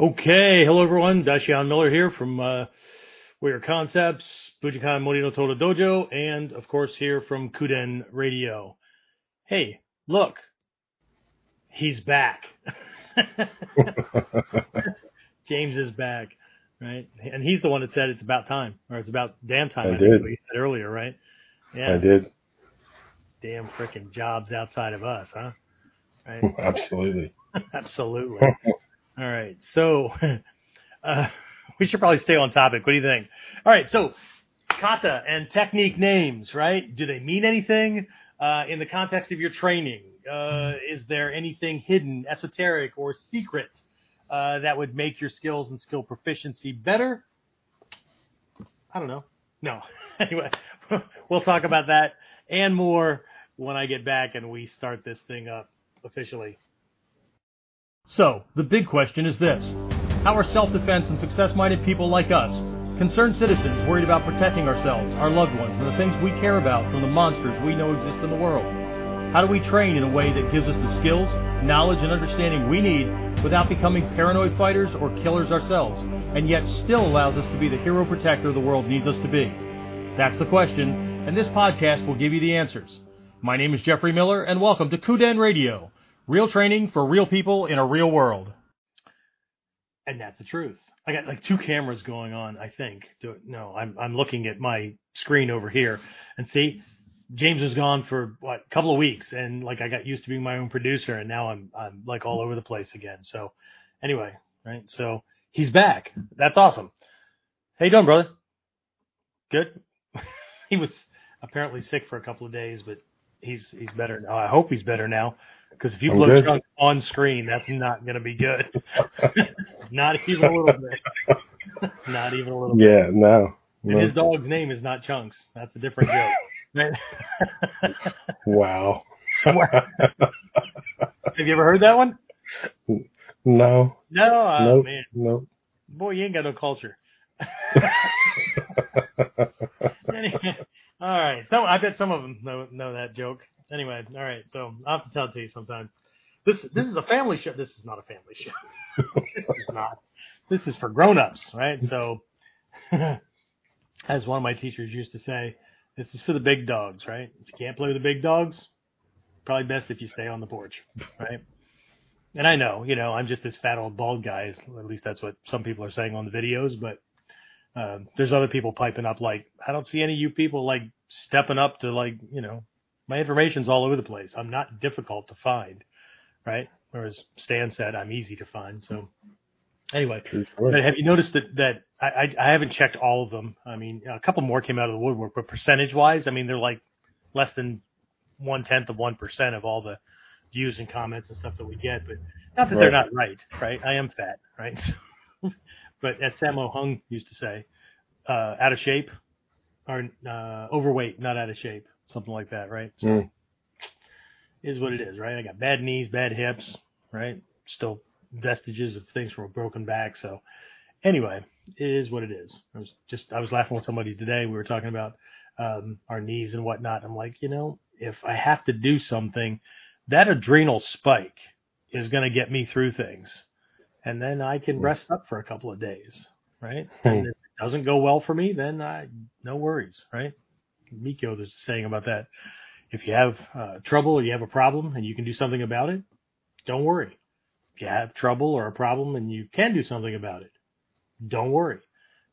Okay, hello everyone. Dashian Miller here from uh, Warrior Concepts, Bujinkan Morino Toda Dojo, and of course here from Kuden Radio. Hey, look, he's back. James is back, right? And he's the one that said it's about time, or it's about damn time. I I, think did. what he said earlier, right? Yeah, I did. damn freaking jobs outside of us, huh? Right? Absolutely. Absolutely. All right. So uh, we should probably stay on topic. What do you think? All right. So kata and technique names, right? Do they mean anything uh, in the context of your training? Uh, is there anything hidden, esoteric, or secret uh, that would make your skills and skill proficiency better? I don't know. No. anyway, we'll talk about that and more when I get back and we start this thing up officially. So, the big question is this How are self defense and success minded people like us, concerned citizens worried about protecting ourselves, our loved ones, and the things we care about from the monsters we know exist in the world? How do we train in a way that gives us the skills, knowledge, and understanding we need without becoming paranoid fighters or killers ourselves, and yet still allows us to be the hero protector the world needs us to be? That's the question, and this podcast will give you the answers. My name is Jeffrey Miller, and welcome to Kuden Radio. Real training for real people in a real world. And that's the truth. I got like two cameras going on, I think. No, I'm I'm looking at my screen over here and see James was gone for what a couple of weeks and like I got used to being my own producer and now I'm I'm like all over the place again. So anyway, right? So he's back. That's awesome. How you doing, brother? Good. he was apparently sick for a couple of days, but he's he's better now. I hope he's better now. Because if you I'm blow good. chunks on screen, that's not going to be good. not even a little bit. not even a little bit. Yeah, no. And no. his dog's name is not Chunks. That's a different joke. Wow. Have you ever heard that one? no. No, oh, nope. man, Nope. boy, you ain't got no culture. anyway, all right. So I bet some of them know know that joke. Anyway, all right. So I'll have to tell it to you sometime. This this is a family show. This is not a family show. this is not. This is for grown ups, right? So, as one of my teachers used to say, this is for the big dogs, right? If you can't play with the big dogs, probably best if you stay on the porch, right? And I know, you know, I'm just this fat old bald guy. At least that's what some people are saying on the videos. But um, there's other people piping up like, I don't see any of you people like stepping up to like, you know, my information's all over the place. I'm not difficult to find, right? Whereas Stan said I'm easy to find. So anyway, but have you noticed that that I, I I haven't checked all of them. I mean, a couple more came out of the woodwork, but percentage wise, I mean, they're like less than one tenth of one percent of all the views and comments and stuff that we get. But not that they're not right, right? I am fat, right? but as Sammo Hung used to say, uh, out of shape or uh, overweight, not out of shape, something like that, right? So Mm. is what it is, right? I got bad knees, bad hips, right? Still vestiges of things from a broken back. So anyway, it is what it is. I was just I was laughing with somebody today. We were talking about um, our knees and whatnot. I'm like, you know, if I have to do something, that adrenal spike is going to get me through things, and then I can Hmm. rest up for a couple of days, right? Hmm. And if it doesn't go well for me, then I no worries, right? Mikio was saying about that. If you have uh, trouble or you have a problem and you can do something about it, don't worry. If you have trouble or a problem and you can do something about it, don't worry.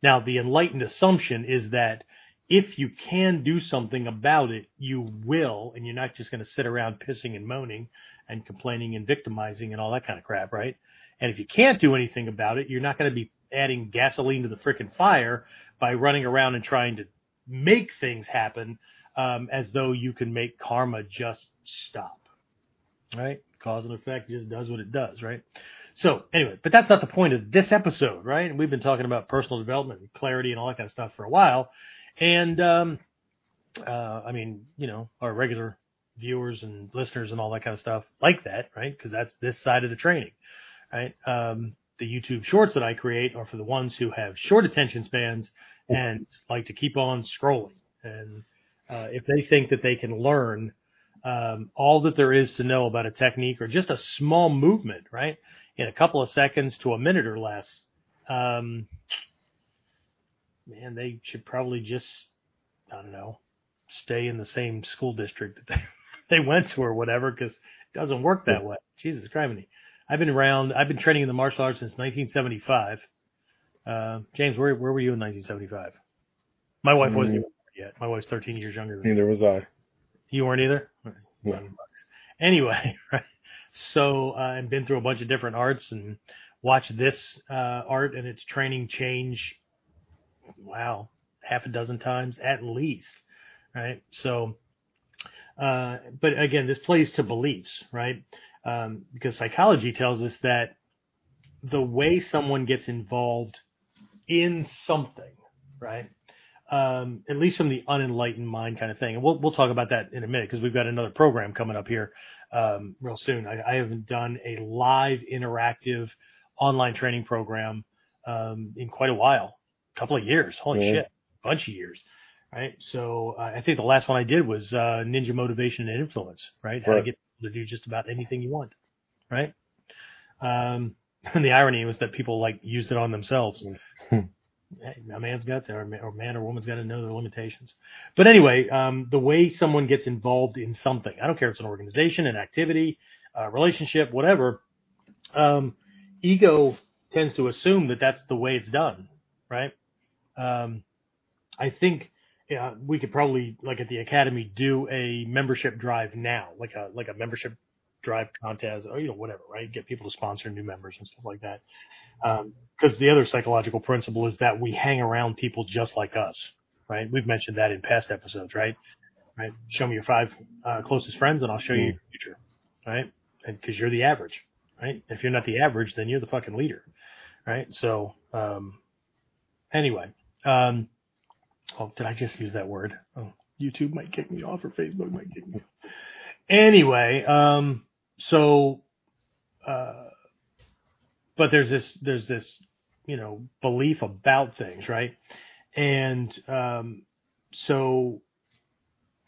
Now, the enlightened assumption is that if you can do something about it, you will, and you're not just going to sit around pissing and moaning and complaining and victimizing and all that kind of crap, right? And if you can't do anything about it, you're not going to be adding gasoline to the frickin' fire by running around and trying to make things happen um, as though you can make karma just stop, right? Cause and effect just does what it does, right? So anyway, but that's not the point of this episode, right? And we've been talking about personal development and clarity and all that kind of stuff for a while. And, um, uh, I mean, you know, our regular viewers and listeners and all that kind of stuff like that, right? Because that's this side of the training, right? Um, the YouTube shorts that I create are for the ones who have short attention spans and like to keep on scrolling. And uh, if they think that they can learn um, all that there is to know about a technique or just a small movement, right? in a couple of seconds to a minute or less. Um, man, they should probably just, I don't know, stay in the same school district that they, they went to or whatever, because it doesn't work that way. Jesus Christ. I've been around, I've been training in the martial arts since 1975. Uh, James, where, where were you in 1975? My wife wasn't Mm. even born yet. My wife's 13 years younger than me. Neither was I. You weren't either? No. Anyway, right. So, uh, and been through a bunch of different arts and watched this, uh, art and its training change. Wow. Half a dozen times at least. Right. So, uh, but again, this plays to beliefs, right? Um, because psychology tells us that the way someone gets involved in something, right? Um, at least from the unenlightened mind kind of thing. And we'll, we'll talk about that in a minute because we've got another program coming up here, um, real soon. I, I haven't done a live interactive online training program, um, in quite a while, a couple of years. Holy Yeah. shit, bunch of years. Right. So uh, I think the last one I did was, uh, ninja motivation and influence, right? How to get to do just about anything you want. Right. Um, and the irony was that people like used it on themselves. Hey, a man's got to, or man or woman's got to know their limitations. But anyway, um, the way someone gets involved in something, I don't care if it's an organization, an activity, a relationship, whatever, um, ego tends to assume that that's the way it's done, right? Um, I think yeah, we could probably, like at the academy, do a membership drive now, like a like a membership drive contest, or you know whatever, right? Get people to sponsor new members and stuff like that. Because the other psychological principle is that we hang around people just like us, right? We've mentioned that in past episodes, right? Right? Show me your five uh, closest friends, and I'll show you your future, right? Because you're the average, right? If you're not the average, then you're the fucking leader, right? So, um, anyway, um, oh, did I just use that word? Oh, YouTube might kick me off, or Facebook might kick me off. Anyway, um, so, uh, but there's this, there's this, you know, belief about things, right? And, um, so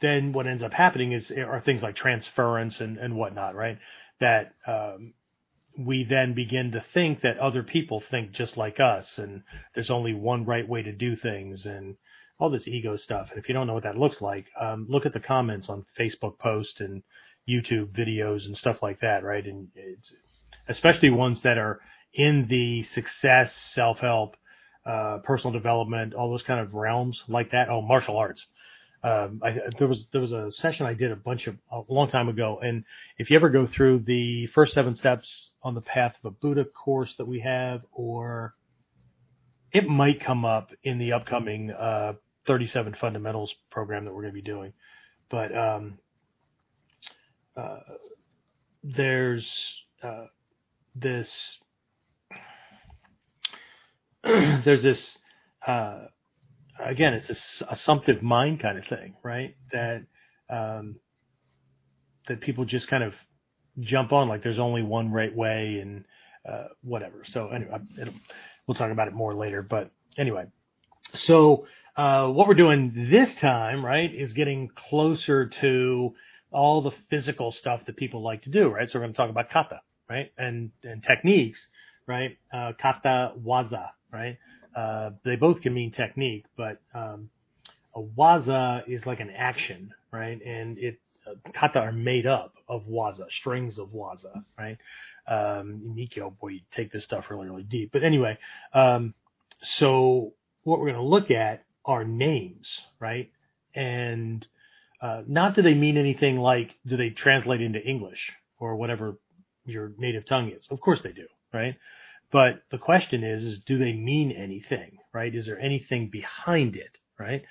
then what ends up happening is, are things like transference and, and whatnot, right? That, um, we then begin to think that other people think just like us and there's only one right way to do things and all this ego stuff. And if you don't know what that looks like, um, look at the comments on Facebook posts and YouTube videos and stuff like that, right? And it's especially ones that are in the success, self-help, uh, personal development, all those kind of realms like that. Oh, martial arts. Um, I, there was there was a session I did a bunch of a long time ago, and if you ever go through the first seven steps on the path of a Buddha course that we have, or it might come up in the upcoming uh, 37 fundamentals program that we're going to be doing, but um, uh, there's uh, this there's this uh, again it's this assumptive mind kind of thing right? That um, that people just kind of jump on like there's only one right way and uh, whatever. So anyway we'll talk about it more later but anyway. So uh, what we're doing this time right is getting closer to all the physical stuff that people like to do right so we're going to talk about kata right and and techniques right uh, kata waza right uh, they both can mean technique, but um, a waza is like an action, right? And it uh, kata are made up of waza, strings of waza, right? Um, Nikyo, boy, you take this stuff really, really deep. But anyway, um, so what we're going to look at are names, right? And uh, not do they mean anything like do they translate into English or whatever your native tongue is? Of course they do, right? But the question is, is do they mean anything, right? Is there anything behind it, right?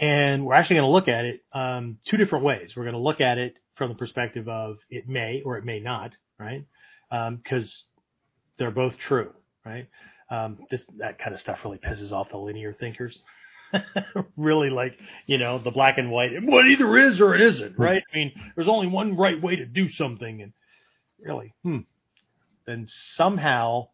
And we're actually going to look at it um, two different ways. We're going to look at it from the perspective of it may or it may not, right? Because um, they're both true, right? Um, this that kind of stuff really pisses off the linear thinkers. really, like you know, the black and white. What either is or it isn't, right? I mean, there's only one right way to do something, and really, hmm. Then somehow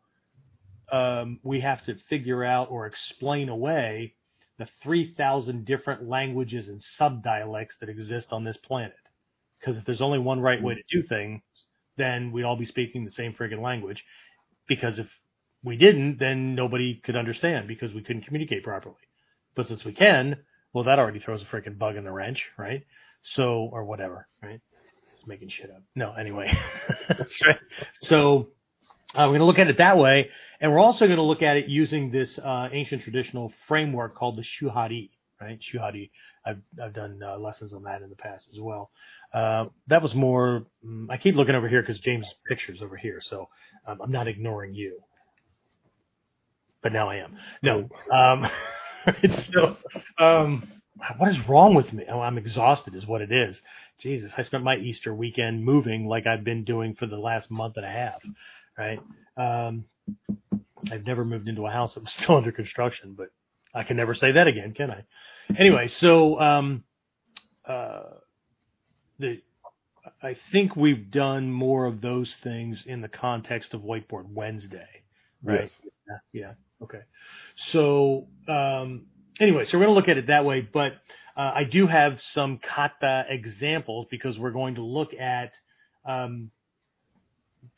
um, we have to figure out or explain away the 3,000 different languages and subdialects that exist on this planet. Because if there's only one right way to do things, then we'd all be speaking the same friggin' language. because if we didn't, then nobody could understand because we couldn't communicate properly. But since we can, well, that already throws a freaking bug in the wrench, right? So, or whatever, right? Just making shit up. No, anyway. That's right. So, uh, we're going to look at it that way, and we're also going to look at it using this uh, ancient traditional framework called the Shuhari, right? Shuhari. I've I've done uh, lessons on that in the past as well. Uh, that was more. Um, I keep looking over here because James' picture's over here, so um, I'm not ignoring you, but now I am. No. Um, so, um, what is wrong with me? Oh, I'm exhausted, is what it is. Jesus, I spent my Easter weekend moving like I've been doing for the last month and a half right? Um, I've never moved into a house that was still under construction, but I can never say that again, can I? Anyway, so um, uh, the I think we've done more of those things in the context of Whiteboard Wednesday, right? Yes. Yeah. yeah. Okay. So um, anyway, so we're going to look at it that way, but uh, I do have some kata examples because we're going to look at um,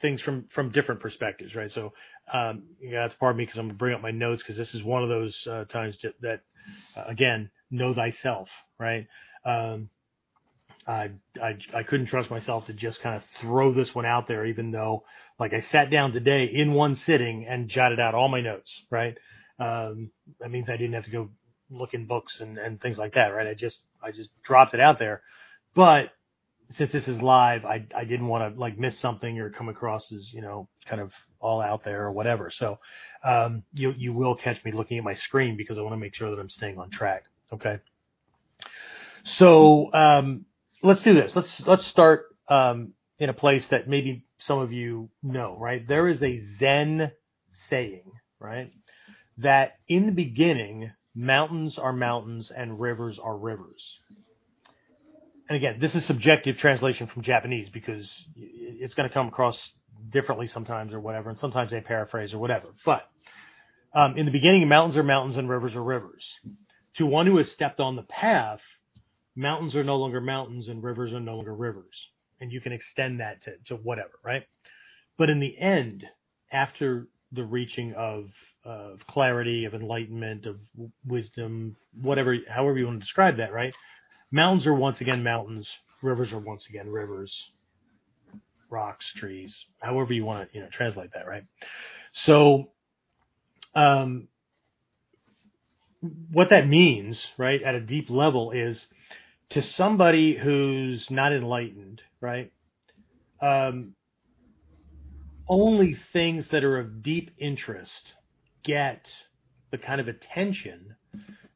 things from from different perspectives, right? So, um, yeah, that's part of me because I'm gonna bring up my notes because this is one of those uh, times that, that uh, again, know thyself, right? Um, I, I I couldn't trust myself to just kind of throw this one out there, even though, like, I sat down today in one sitting and jotted out all my notes, right? Um, that means I didn't have to go look in books and, and things like that, right? I just I just dropped it out there, but since this is live, I I didn't want to like miss something or come across as you know kind of all out there or whatever. So um, you you will catch me looking at my screen because I want to make sure that I'm staying on track. Okay. So um, let's do this. Let's let's start um, in a place that maybe some of you know. Right there is a Zen saying, right, that in the beginning mountains are mountains and rivers are rivers and again, this is subjective translation from Japanese because it's going to come across differently sometimes or whatever, and sometimes they paraphrase or whatever. But um, in the beginning, mountains are mountains and rivers are rivers. To one who has stepped on the path, mountains are no longer mountains and rivers are no longer rivers. And you can extend that to, to whatever, right? But in the end, after the reaching of of clarity, of enlightenment, of wisdom, whatever, however you want to describe that, right? Mountains are once again mountains. Rivers are once again rivers. Rocks, trees, however you want to, you know, translate that, right? So, um, what that means, right, at a deep level is to somebody who's not enlightened, right? Um, only things that are of deep interest get the kind of attention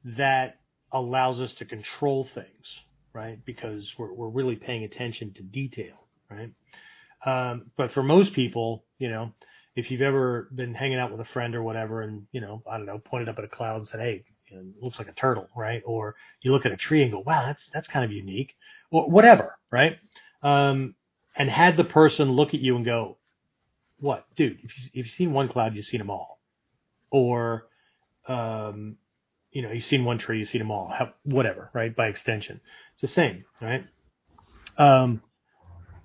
that allows us to control things, right? Because we're, we're really paying attention to detail, right? Um, but for most people, you know, if you've ever been hanging out with a friend or whatever and, you know, I don't know, pointed up at a cloud and said, Hey, know, looks like a turtle, right? Or you look at a tree and go, wow, that's, that's kind of unique or whatever, right? Um, and had the person look at you and go, what, dude, if, you, you've seen one cloud, you've seen them all. Or, um, you know, you've seen one tree, you've seen them all, whatever, right? By extension, it's the same, right? Um,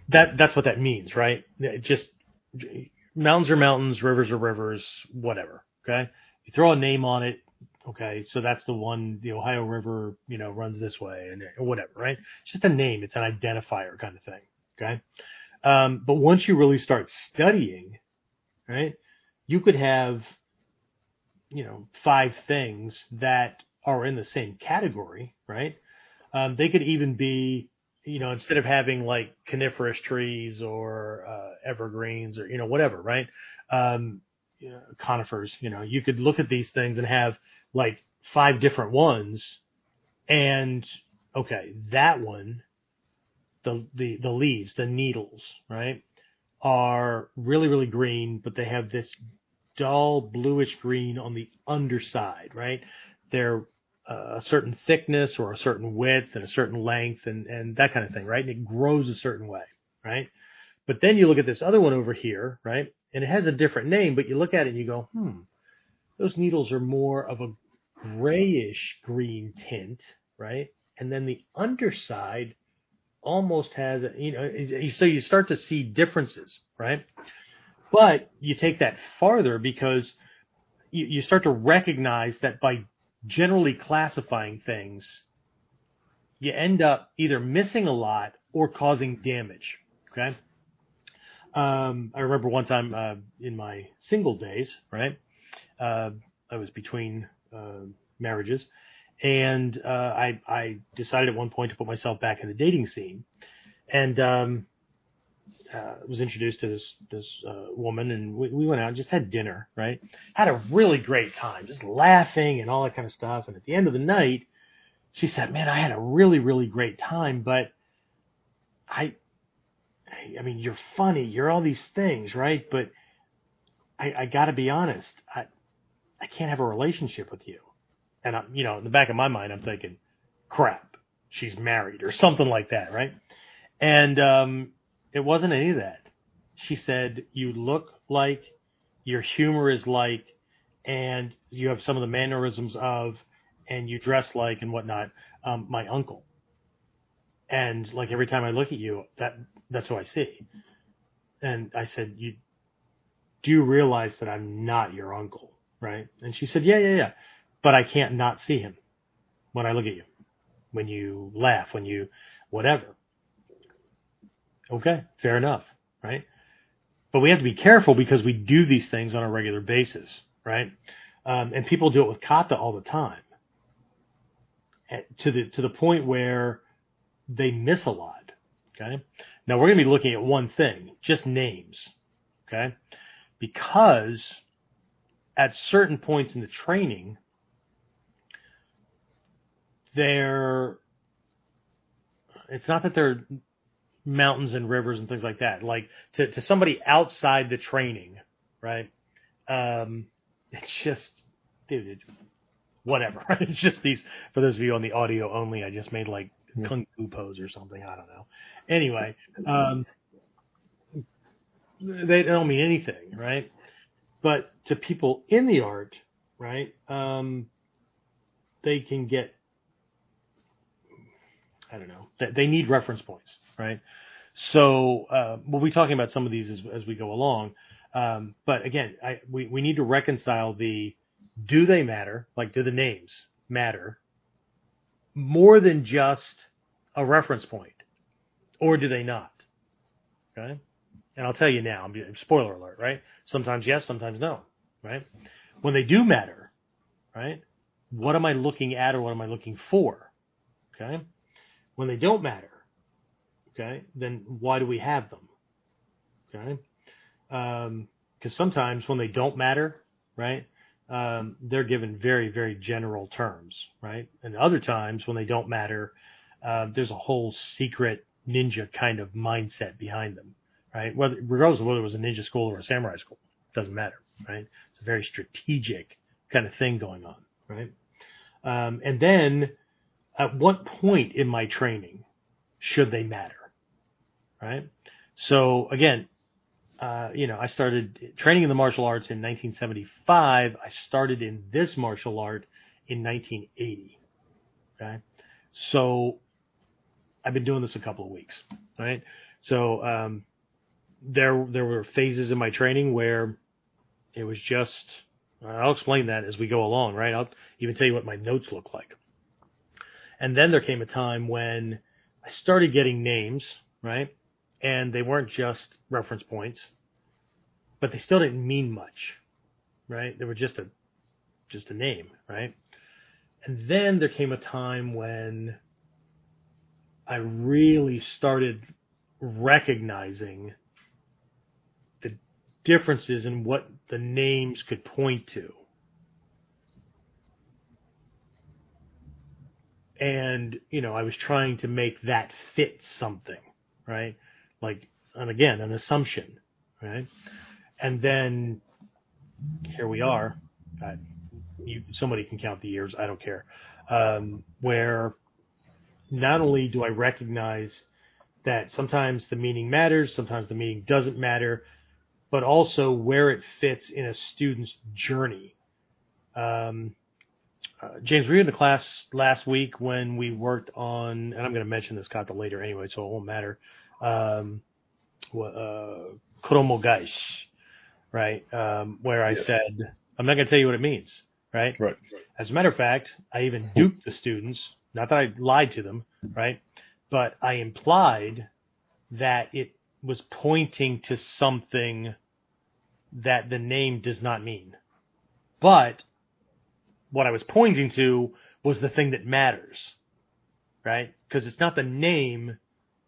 that that's what that means, right? It just mountains are mountains, rivers are rivers, whatever. Okay, you throw a name on it. Okay, so that's the one. The Ohio River, you know, runs this way, and whatever, right? It's just a name. It's an identifier kind of thing. Okay, um, but once you really start studying, right, you could have you know, five things that are in the same category, right? Um, they could even be, you know, instead of having like coniferous trees or uh, evergreens or you know whatever, right? Um, you know, conifers, you know, you could look at these things and have like five different ones, and okay, that one, the the the leaves, the needles, right, are really really green, but they have this dull bluish green on the underside, right? They're uh, a certain thickness or a certain width and a certain length and, and that kind of thing, right? And it grows a certain way, right? But then you look at this other one over here, right? And it has a different name, but you look at it and you go, hmm, those needles are more of a grayish green tint, right? And then the underside almost has, you know, so you start to see differences, right? But you take that farther because you, you start to recognize that by generally classifying things, you end up either missing a lot or causing damage. Okay. Um, I remember one time uh, in my single days, right? Uh, I was between marriages, and uh, I, I decided at one point to put myself back in the dating scene, and um, uh, was introduced to this this uh, woman, and we, we went out and just had dinner, right? Had a really great time, just laughing and all that kind of stuff. And at the end of the night, she said, "Man, I had a really really great time, but I I mean, you're funny, you're all these things, right? But I, I got to be honest, I I can't have a relationship with you. And I'm, you know, in the back of my mind, I'm thinking, crap, she's married or something like that, right? And um, it wasn't any of that. She said, you look like, your humor is like, and you have some of the mannerisms of, and you dress like and whatnot, um, my uncle. And like every time I look at you, that that's who I see. And I said, you do you realize that I'm not your uncle, right? And she said, yeah, yeah, yeah, but I can't not see him when I look at you, when you laugh, when you whatever. Okay, fair enough, right? But we have to be careful because we do these things on a regular basis, right? Um, and people do it with kata all the time, to the to the point where they miss a lot. Okay. Now we're going to be looking at one thing, just names. Okay. Because at certain points in the training, they're, it's not that they're mountains and rivers and things like that. Like to, to somebody outside the training, right? Um, it's just, dude, whatever. it's just these, for those of you on the audio only, I just made like kung fu pose or something. I don't know. Anyway, um, they don't mean anything, right? But to people in the art, right, um, they can get, I don't know, they need reference points, right? So uh, we'll be talking about some of these as, as we go along. Um, but again, I, we, we need to reconcile the do they matter? Like, do the names matter? more than just a reference point, or do they not? Okay, and I'll tell you now. Spoiler alert, right? Sometimes yes, sometimes no, right? When they do matter, right? What am I looking at, or what am I looking for? Okay, when they don't matter, okay, then why do we have them? Okay, because um, sometimes when they don't matter, right? um, they're given very, very general terms, right? And other times when they don't matter, uh, there's a whole secret ninja kind of mindset behind them, right? Whether, regardless of whether it was a ninja school or a samurai school, doesn't matter, right? It's a very strategic kind of thing going on, right? Um, and then at what point in my training should they matter, right? So again, uh, you know, I started training in the martial arts in 1975. I started in this martial art in 1980. Okay. So I've been doing this a couple of weeks, right? So, um, there, there were phases in my training where it was just, I'll explain that as we go along, right? I'll even tell you what my notes look like. And then there came a time when I started getting names, right? and they weren't just reference points, but they still didn't mean much, right? They were just a just a name, right? And then there came a time when I really started recognizing differences in what the names could point to. And, you know, I was trying to make that fit something, right? like, and again, an assumption, right? And then here we are. Uh, you, somebody can count the years. I don't care. Um, where not only do I recognize that sometimes the meaning matters, sometimes the meaning doesn't matter, but also where it fits in a student's journey. Um, uh, James, were you in the class last week when we worked on, and I'm going to mention this kata later anyway, so it won't matter um, uh, right? Um, where I Yes. said, I'm not going to tell you what it means, right? Right. As a matter of fact, I even duped the students. Not that I lied to them, right? But I implied that it was pointing to something that the name does not mean. But what I was pointing to was the thing that matters, right? Because it's not the name,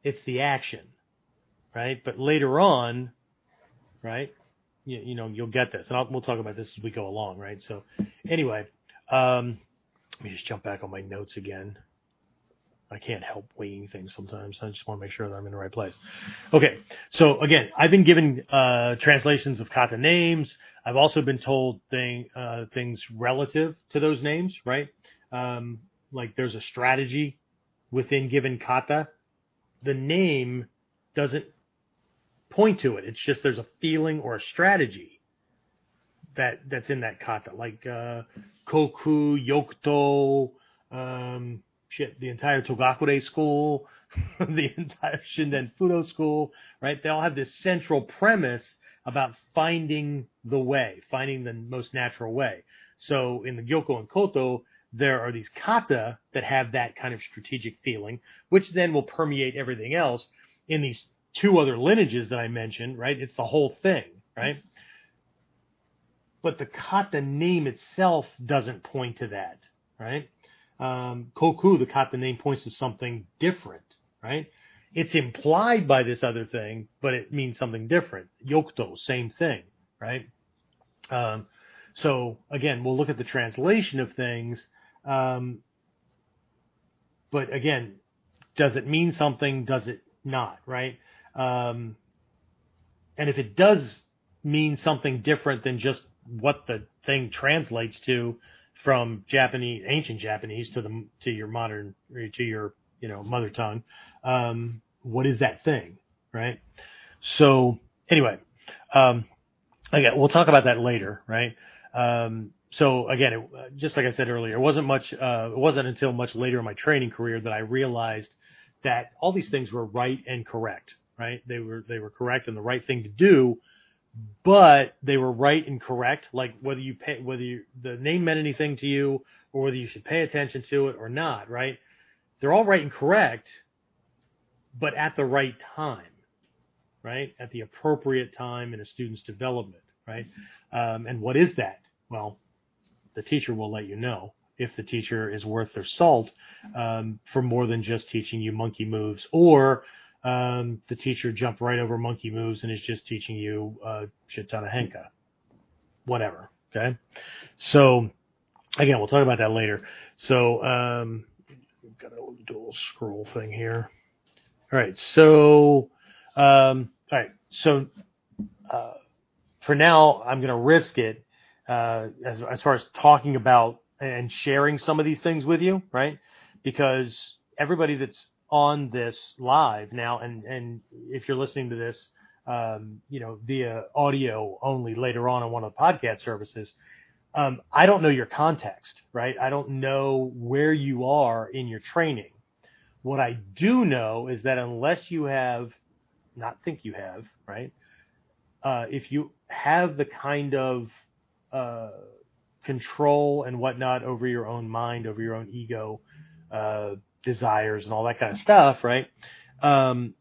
it's the action, right? But later on, right? You, you know, you'll get this, and I'll, we'll talk about this as we go along, right? So, anyway, um, let me just jump back on my notes again. I can't help weighing things sometimes. I just want to make sure that I'm in the right place. Okay, so again, I've been given uh, translations of kata names. I've also been told thing, uh, things relative to those names, right? Um, like there's a strategy within given kata. The name doesn't point to it. It's just there's a feeling or a strategy that that's in that kata, like uh, koku, yokuto, um, shit, the entire Togakure school, the entire Shinden Fudo school, right? They all have this central premise about finding the way, finding the most natural way. So in the Gyokko and Koto, there are these kata that have that kind of strategic feeling, which then will permeate everything else in these two other lineages that I mentioned, right? It's the whole thing, right? But the kata name itself doesn't point to that, right? Um, Koku, the kata name points to something different, right? It's implied by this other thing, but it means something different. Yokto, same thing, right? Um, so again, we'll look at the translation of things. Um, but again, does it mean something? Does it not? Right? Um, and if it does mean something different than just what the thing translates to from Japanese, ancient Japanese to the to your modern to your you know mother tongue, um, what is that thing? Right? So anyway, um, again, we'll talk about that later, right? Um, so again, it, just like I said earlier, it wasn't much. Uh, it wasn't until much later in my training career that I realized that all these things were right and correct. Right? They were they were correct and the right thing to do, but they were right and correct. Like whether you pay whether you, the name meant anything to you or whether you should pay attention to it or not. Right? They're all right and correct, but at the right time. Right? At the appropriate time in a student's development. Right? Um, and what is that? Well, the teacher will let you know if the teacher is worth their salt um, for more than just teaching you monkey moves, or um, the teacher jumped right over monkey moves and is just teaching you a shit ton of henka, whatever. Okay, so again, we'll talk about that later. So um, got a dual scroll thing here. All right, so um, all right, so uh, for now, I'm going to risk it uh, as as far as talking about and sharing some of these things with you, right? Because everybody that's on this live now, and and if you're listening to this, um, you know, via audio only later on on one of the podcast services, um, I don't know your context, right? I don't know where you are in your training. What I do know is that unless you have, not think you have, right? Uh, if you have the kind of uh, control and whatnot over your own mind, over your own ego, uh, desires, and all that kind of stuff, right? Um,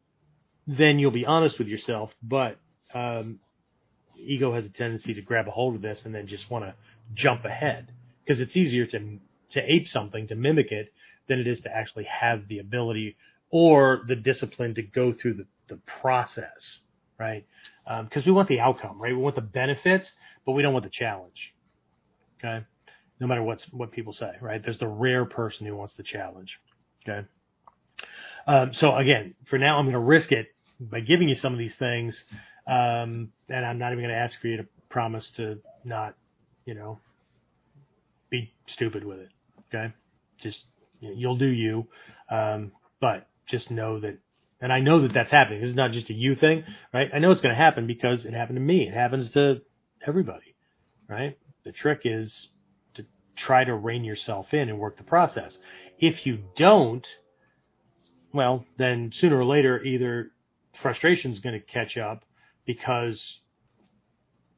then you'll be honest with yourself. But um, ego has a tendency to grab a hold of this and then just want to jump ahead because it's easier to to ape something, to mimic it, than it is to actually have the ability or the discipline to go through the, the process, right? Because we want the outcome, right? We want the benefits, but we don't want the challenge. Okay, no matter what's what people say, right? There's the rare person who wants the challenge. Okay. Um, so again, for now, I'm going to risk it by giving you some of these things, um, and I'm not even going to ask for you to promise to not, you know, be stupid with it. Okay, just you'll do you, um, but just know that, and I know that that's happening. This is not just a you thing, right? I know it's going to happen because it happened to me. It happens to everybody, right? The trick is try to rein yourself in and work the process. If you don't, well, then sooner or later, either frustration is going to catch up because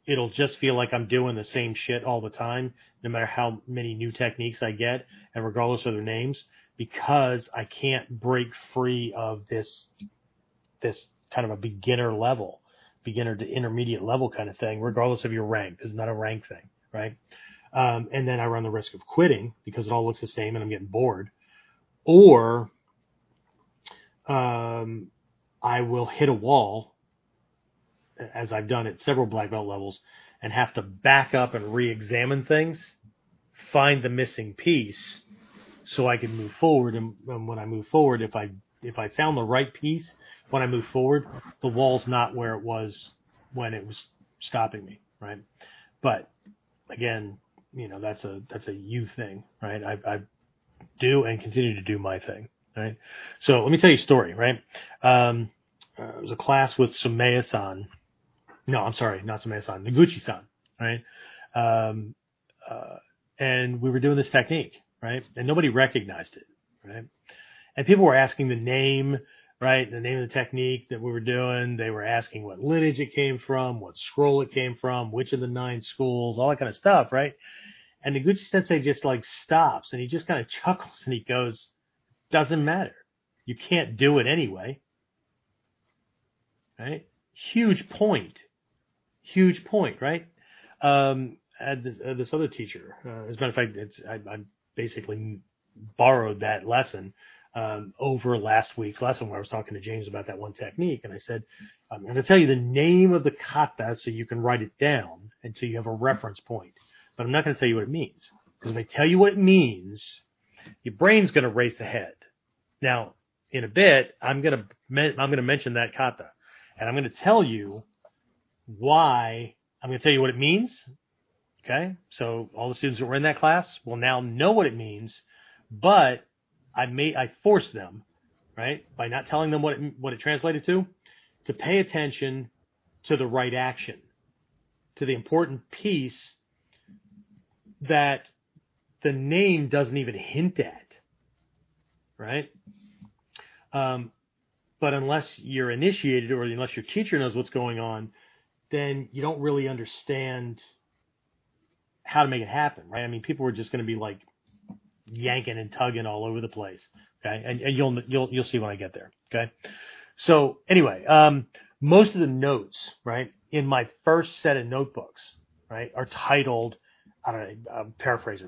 it'll just feel like I'm doing the same shit all the time, no matter how many new techniques I get, and regardless of their names, because I can't break free of this this kind of a beginner level, beginner to intermediate level kind of thing, regardless of your rank. This is not a rank thing, right? Um, and then I run the risk of quitting because it all looks the same and I'm getting bored, or um, I will hit a wall, as I've done at several black belt levels, and have to back up and re-examine things, find the missing piece, so I can move forward. And, and when I move forward, if I if I found the right piece when I move forward, the wall's not where it was when it was stopping me, right? But again, you know that's a that's a you thing, right? I, I do and continue to do my thing right? So let me tell you a story, right? Um, uh, it was a class with Someya-san. No, I'm sorry, not Someya-san, Noguchi-san, right? Um, uh, and we were doing this technique, right? And nobody recognized it, right? And people were asking the name, right? The name of the technique that we were doing. They were asking what lineage it came from, what scroll it came from, which of the nine schools, all that kind of stuff, right? And Noguchi Sensei just like stops and he just kind of chuckles and he goes, doesn't matter. You can't do it anyway. Right? Huge point. Huge point, right? Um, this, uh, this other teacher, uh, as a matter of fact, it's, I, I basically borrowed that lesson um, over last week's lesson where I was talking to James about that one technique. And I said, I'm going to tell you the name of the kata so you can write it down and so you have a reference point. But I'm not going to tell you what it means. Because if I tell you what it means, your brain's going to race ahead. Now, in a bit, I'm going to I'm going to mention that kata, and I'm going to tell you why. I'm going to tell you what it means. Okay, so all the students that were in that class will now know what it means, but I made I forced them, right, by not telling them what it, what it translated to, to pay attention to the right action, to the important piece that the name doesn't even hint at right? Um, but unless you're initiated or unless your teacher knows what's going on, then you don't really understand how to make it happen, right? I mean, people are just going to be like yanking and tugging all over the place, okay? And, and you'll you'll you'll see when I get there, okay? So anyway, um, most of the notes, right, in my first set of notebooks, right, are titled, I don't know, I'm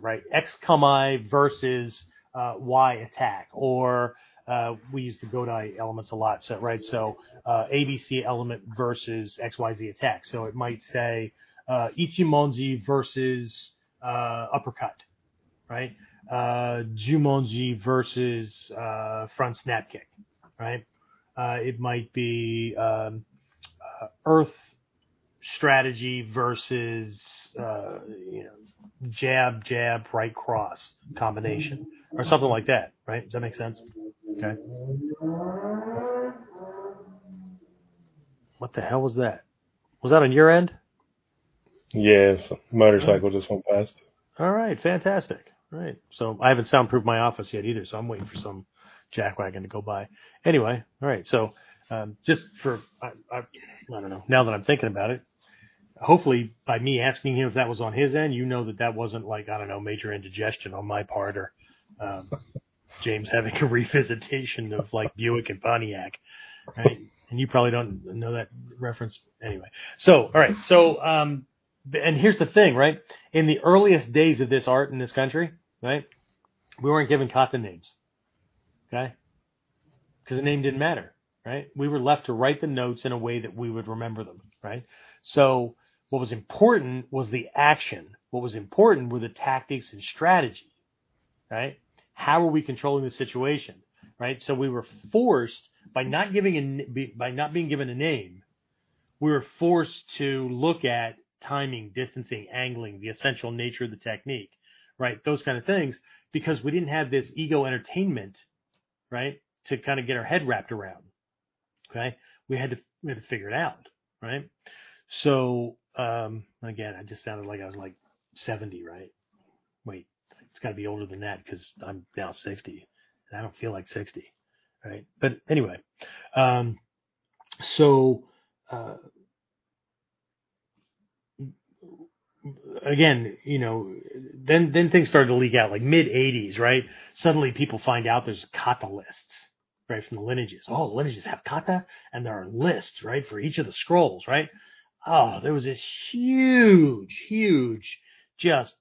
right, X Kamae versus uh, Y attack, or uh, we use the Godai elements a lot. So right, so uh, ABC element versus XYZ attack. So it might say uh, Ichimonji versus uh, uppercut, right? Uh, Jumonji versus uh, front snap kick, right? Uh, it might be um, uh, Earth strategy versus uh, you know jab jab right cross combination or something like that, right? Does that make sense? Okay. What the hell was that? Was that on your end? Yes, motorcycle just went past. All right, fantastic. Right. So I haven't soundproofed my office yet either, so I'm waiting for some jackwagon to go by. Anyway, all right. So um, just for I, I, I don't know. Now that I'm thinking about it, hopefully by me asking him if that was on his end, you know that that wasn't like I don't know major indigestion on my part or um, James having a revisitation of like Buick and Pontiac, right? And you probably don't know that reference anyway. So, all right. So, um, and here's the thing, right? In the earliest days of this art in this country, right, we weren't given kata names, okay? Because the name didn't matter, right? We were left to write the notes in a way that we would remember them, right? So, what was important was the action. What was important were the tactics and strategy, right? How are we controlling the situation? Right. So we were forced by not giving a, by not being given a name, we were forced to look at timing, distancing, angling, the essential nature of the technique, right? Those kind of things because we didn't have this ego entertainment, right? To kind of get our head wrapped around. Okay. We had to, we had to figure it out. Right. So, um, again, I just sounded like I was like 70, right? Wait, it's got to be older than that because I'm now 60 and I don't feel like 60. Right. But anyway, um, so, uh, again, you know, then then things started to leak out like mid '80s, right? Suddenly people find out there's kata lists, right, from the lineages. Oh, the lineages have kata, and there are lists, right, for each of the scrolls, right? Oh, there was this huge, huge, just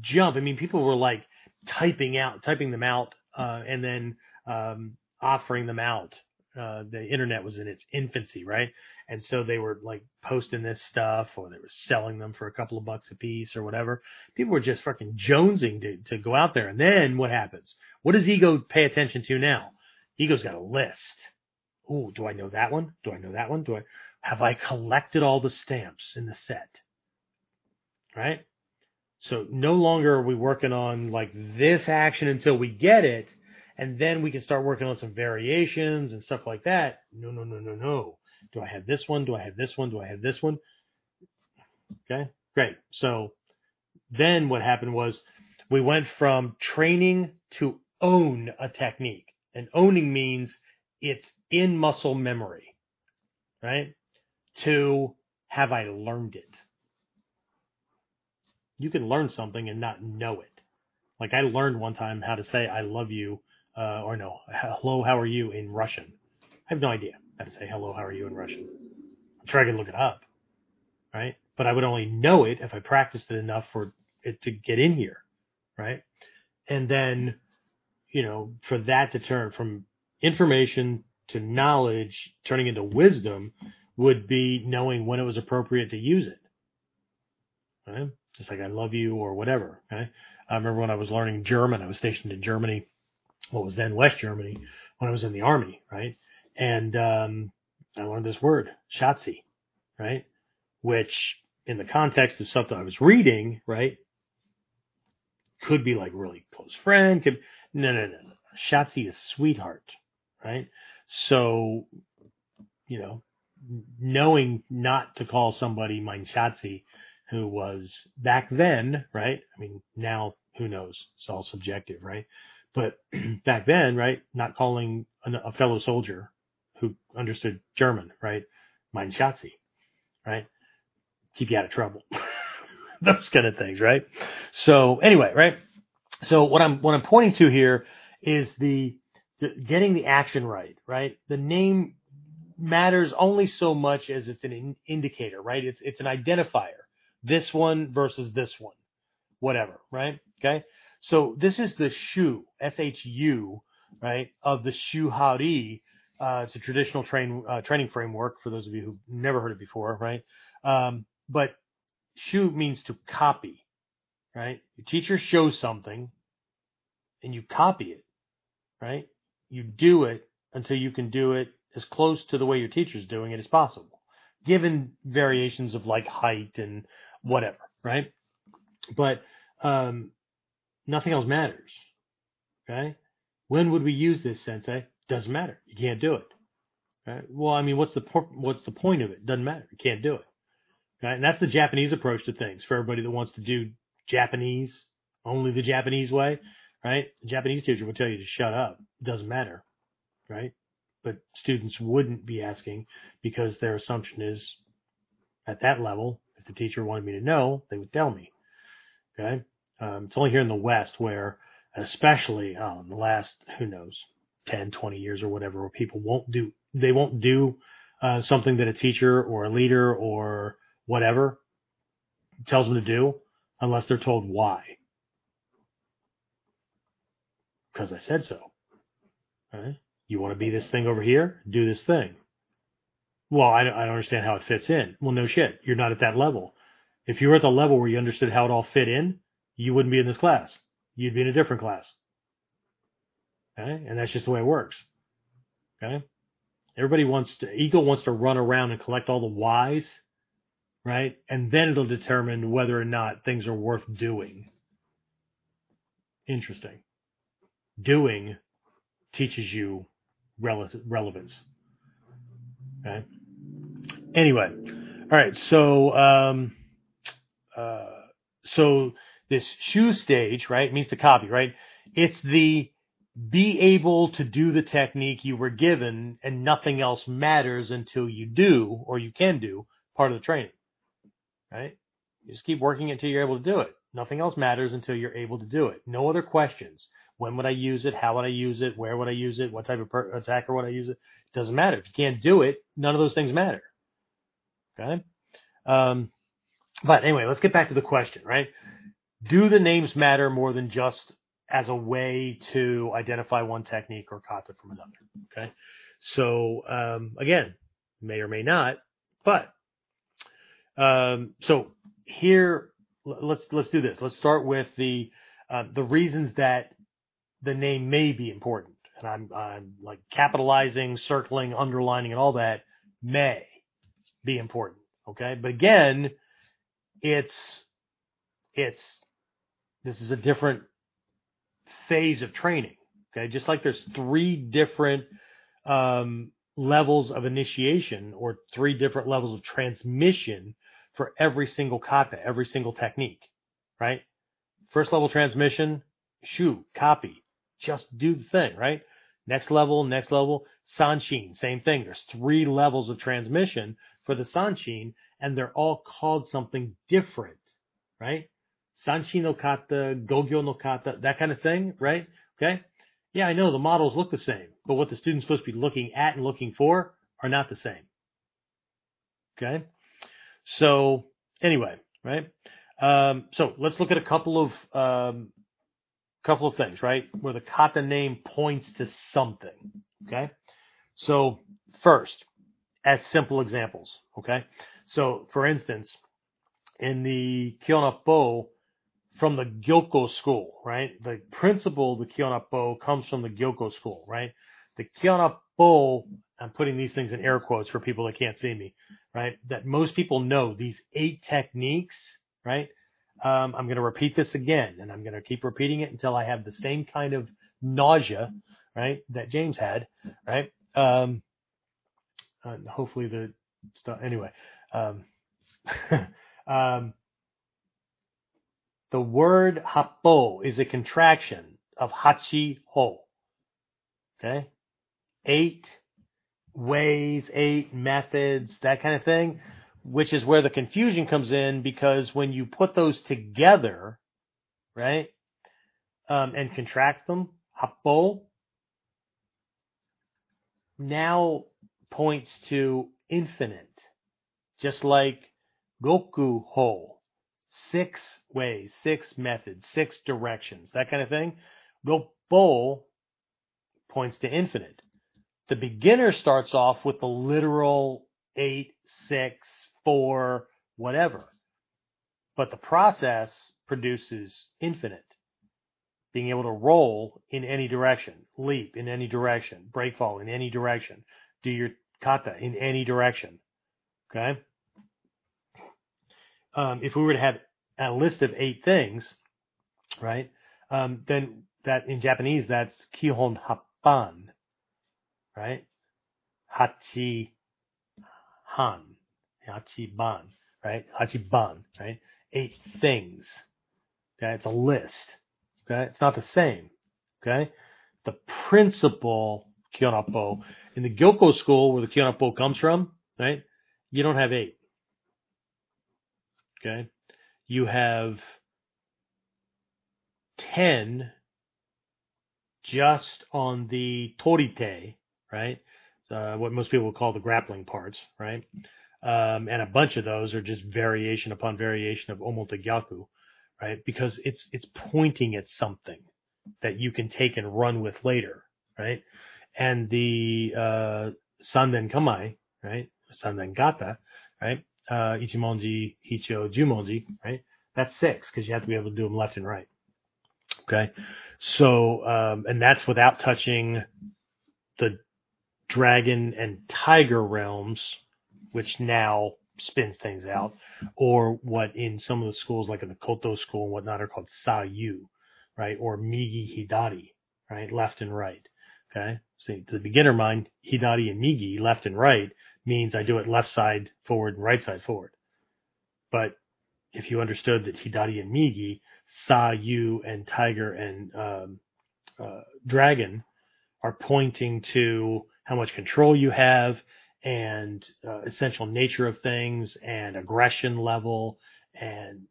jump. I mean, people were like typing out, typing them out, uh, and then um, offering them out. Uh, the internet was in its infancy, right? And so they were like posting this stuff or they were selling them for a couple of bucks a piece or whatever. People were just fucking jonesing to, to go out there. And then what happens? What does ego pay attention to now? Ego's got a list. Ooh, do I know that one? Do I know that one? Do I have I collected all the stamps in the set? Right? So no longer are we working on like this action until we get it, and then we can start working on some variations and stuff like that. No, no, no, no, no. Do I have this one? Do I have this one? Do I have this one? Okay, great. So then what happened was we went from training to own a technique. And owning means it's in muscle memory, right? To have I learned it? You can learn something and not know it. Like I learned one time how to say I love you, uh, or no, hello, how are you in Russian. I have no idea how to say hello, how are you in Russian. I'm sure I can look it up, right? But I would only know it if I practiced it enough for it to get in here, right? And then, you know, for that to turn from information to knowledge, turning into wisdom, would be knowing when it was appropriate to use it. Right? Just like I love you or whatever. Okay? I remember when I was learning German, I was stationed in Germany, what was then West Germany, when I was in the army, right? And um, I learned this word, Schatzi, right? Which, in the context of stuff that I was reading, right, could be like really close friend. Could no, no, no. Schatzi is sweetheart, right? So, you know, knowing not to call somebody mein Schatzi, who was back then, right? I mean, now who knows? It's all subjective, right? But back then, right? Not calling a fellow soldier who understood German, right? Mein Schatzi, right? Keep you out of trouble. Those kind of things, right? So anyway, right? So what I'm what I'm pointing to here is the, the getting the action right, right? The name matters only so much as it's an in, indicator, right? It's it's an identifier. This one versus this one, whatever, right? Okay. So this is the shu, S H U, right, of the shu hari. Uh, it's a traditional train uh, training framework for those of you who've never heard it before, right? Um, but shu means to copy, right? Your teacher shows something, and you copy it, right? You do it until you can do it as close to the way your teacher's doing it as possible, given variations of like height and whatever, right? But um, nothing else matters. Okay. When would we use this sensei? Doesn't matter. You can't do it. Well, I mean, what's the what's the point of it? Doesn't matter. You can't do it. Right? And that's the Japanese approach to things for everybody that wants to do Japanese only the Japanese way. Right? The Japanese teacher would tell you to shut up. Doesn't matter. Right? But students wouldn't be asking because their assumption is at that level. If the teacher wanted me to know, they would tell me. Okay. Um, it's only here in the West where, especially oh, in the last, who knows, 10, 20 years or whatever, where people won't do, they won't do uh, something that a teacher or a leader or whatever tells them to do unless they're told why. Because I said so. Right? You want to be this thing over here? Do this thing. Well, I, I don't understand how it fits in. Well, no shit. You're not at that level. If you were at the level where you understood how it all fit in, you wouldn't be in this class. You'd be in a different class. Okay? And that's just the way it works. Okay? Everybody wants to, ego wants to run around and collect all the whys, right? And then it'll determine whether or not things are worth doing. Interesting. Doing teaches you rele- relevance. Okay. Anyway, all right. So, um, uh, so this shu stage, right, means to copy, right? It's the be able to do the technique you were given and nothing else matters until you do or you can do part of the training, right? You just keep working until you're able to do it. Nothing else matters until you're able to do it. No other questions. When would I use it? How would I use it? Where would I use it? What type of per- attacker would I use it? It doesn't matter. If you can't do it, none of those things matter. Okay. Um, but anyway, let's get back to the question, right? Do the names matter more than just as a way to identify one technique or kata from another? Okay. So, um, again, may or may not, but, um, so here, let's, let's do this. Let's start with the, uh, the reasons that the name may be important. And I'm, I'm like capitalizing, circling, underlining, and all that may be important. Okay. But again, it's, it's, this is a different phase of training. Okay. Just like there's three different, um, levels of initiation or three different levels of transmission for every single kata, every single technique, right? First level transmission, shu, copy, just do the thing, right? Next level, next level, sanshin, same thing. There's three levels of transmission for the sanshin, and they're all called something different, right? Sanshin no kata, gogyo no kata, that kind of thing, right? Okay. Yeah, I know the models look the same, but what the student's supposed to be looking at and looking for are not the same. Okay. So anyway, right? Um, so let's look at a couple of um, couple of things, right? Where the kata name points to something. Okay. So first, as simple examples. Okay. So for instance, in the Kihon Happo from the Gyokko school, right? The principle the Kihon Happo comes from the Gyokko school, right? The Kihon Happo, I'm putting these things in air quotes for people that can't see me, right? That most people know these eight techniques, right? Um, I'm going to repeat this again, and I'm going to keep repeating it until I have the same kind of nausea, right, that James had, right? Um, hopefully the stuff. Anyway, um, um, the word happo is a contraction of hachi ho. Okay, eight ways, eight methods, that kind of thing which is where the confusion comes in because when you put those together, right, um, and contract them, happo now points to infinite, just like roku ho, six ways, six methods, six directions, that kind of thing. Roppo points to infinite. The beginner starts off with the literal eight, six, four, whatever. But the process produces infinite. Being able to roll in any direction, leap in any direction, break fall in any direction, do your kata in any direction. Okay? Um, if we were to have a list of eight things, right, um, then that in Japanese, that's kihon happan, right? Hachi han. hachi ban, right? Hachi ban, right? Eight things. Okay, it's a list. Okay, it's not the same. Okay, the principle Kihon Happo in the Gyokko school, where the Kihon Happo comes from, right? You don't have eight. Okay, you have ten just on the torite, right? Uh, what most people would call the grappling parts, right? Um, and a bunch of those are just variation upon variation of omotagyaku, right? Because it's it's pointing at something that you can take and run with later, right? And the uh, Sanden Kamae, right? Sanden Gata, right? Uh, Ichimonji, Hicho, Jumonji, right? That's six because you have to be able to do them left and right. Okay. So, um, and that's without touching the dragon and tiger realms which now spins things out, or what in some of the schools, like in the Koto school and whatnot, are called Sayu, right? Or Migi Hidari, right? Left and right. Okay. So to the beginner mind, Hidari and Migi, left and right, means I do it left side forward and right side forward. But if you understood that Hidari and Migi, saw you and Tiger and um, uh, Dragon are pointing to how much control you have and uh, essential nature of things and aggression level and